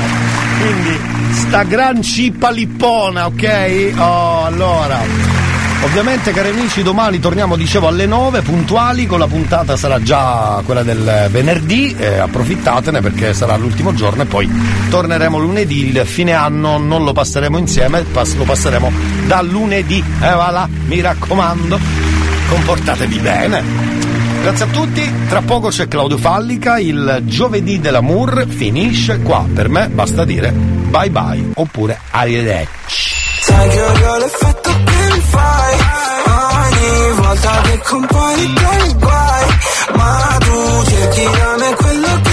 Quindi sta gran cippa lippona, ok? Oh, allora. Ovviamente cari amici domani torniamo dicevo alle 9 puntuali con la puntata sarà già quella del venerdì, eh, approfittatene perché sarà l'ultimo giorno e poi torneremo lunedì, il fine anno non lo passeremo insieme, lo passeremo da lunedì, eh va là, mi raccomando, comportatevi bene. Grazie a tutti, tra poco c'è Claudio Fallica, il giovedì dell'amour finisce qua, per me basta dire bye bye oppure arrivederci. Fai Ogni volta che compari dei guai. Ma tu cerchi da me quello che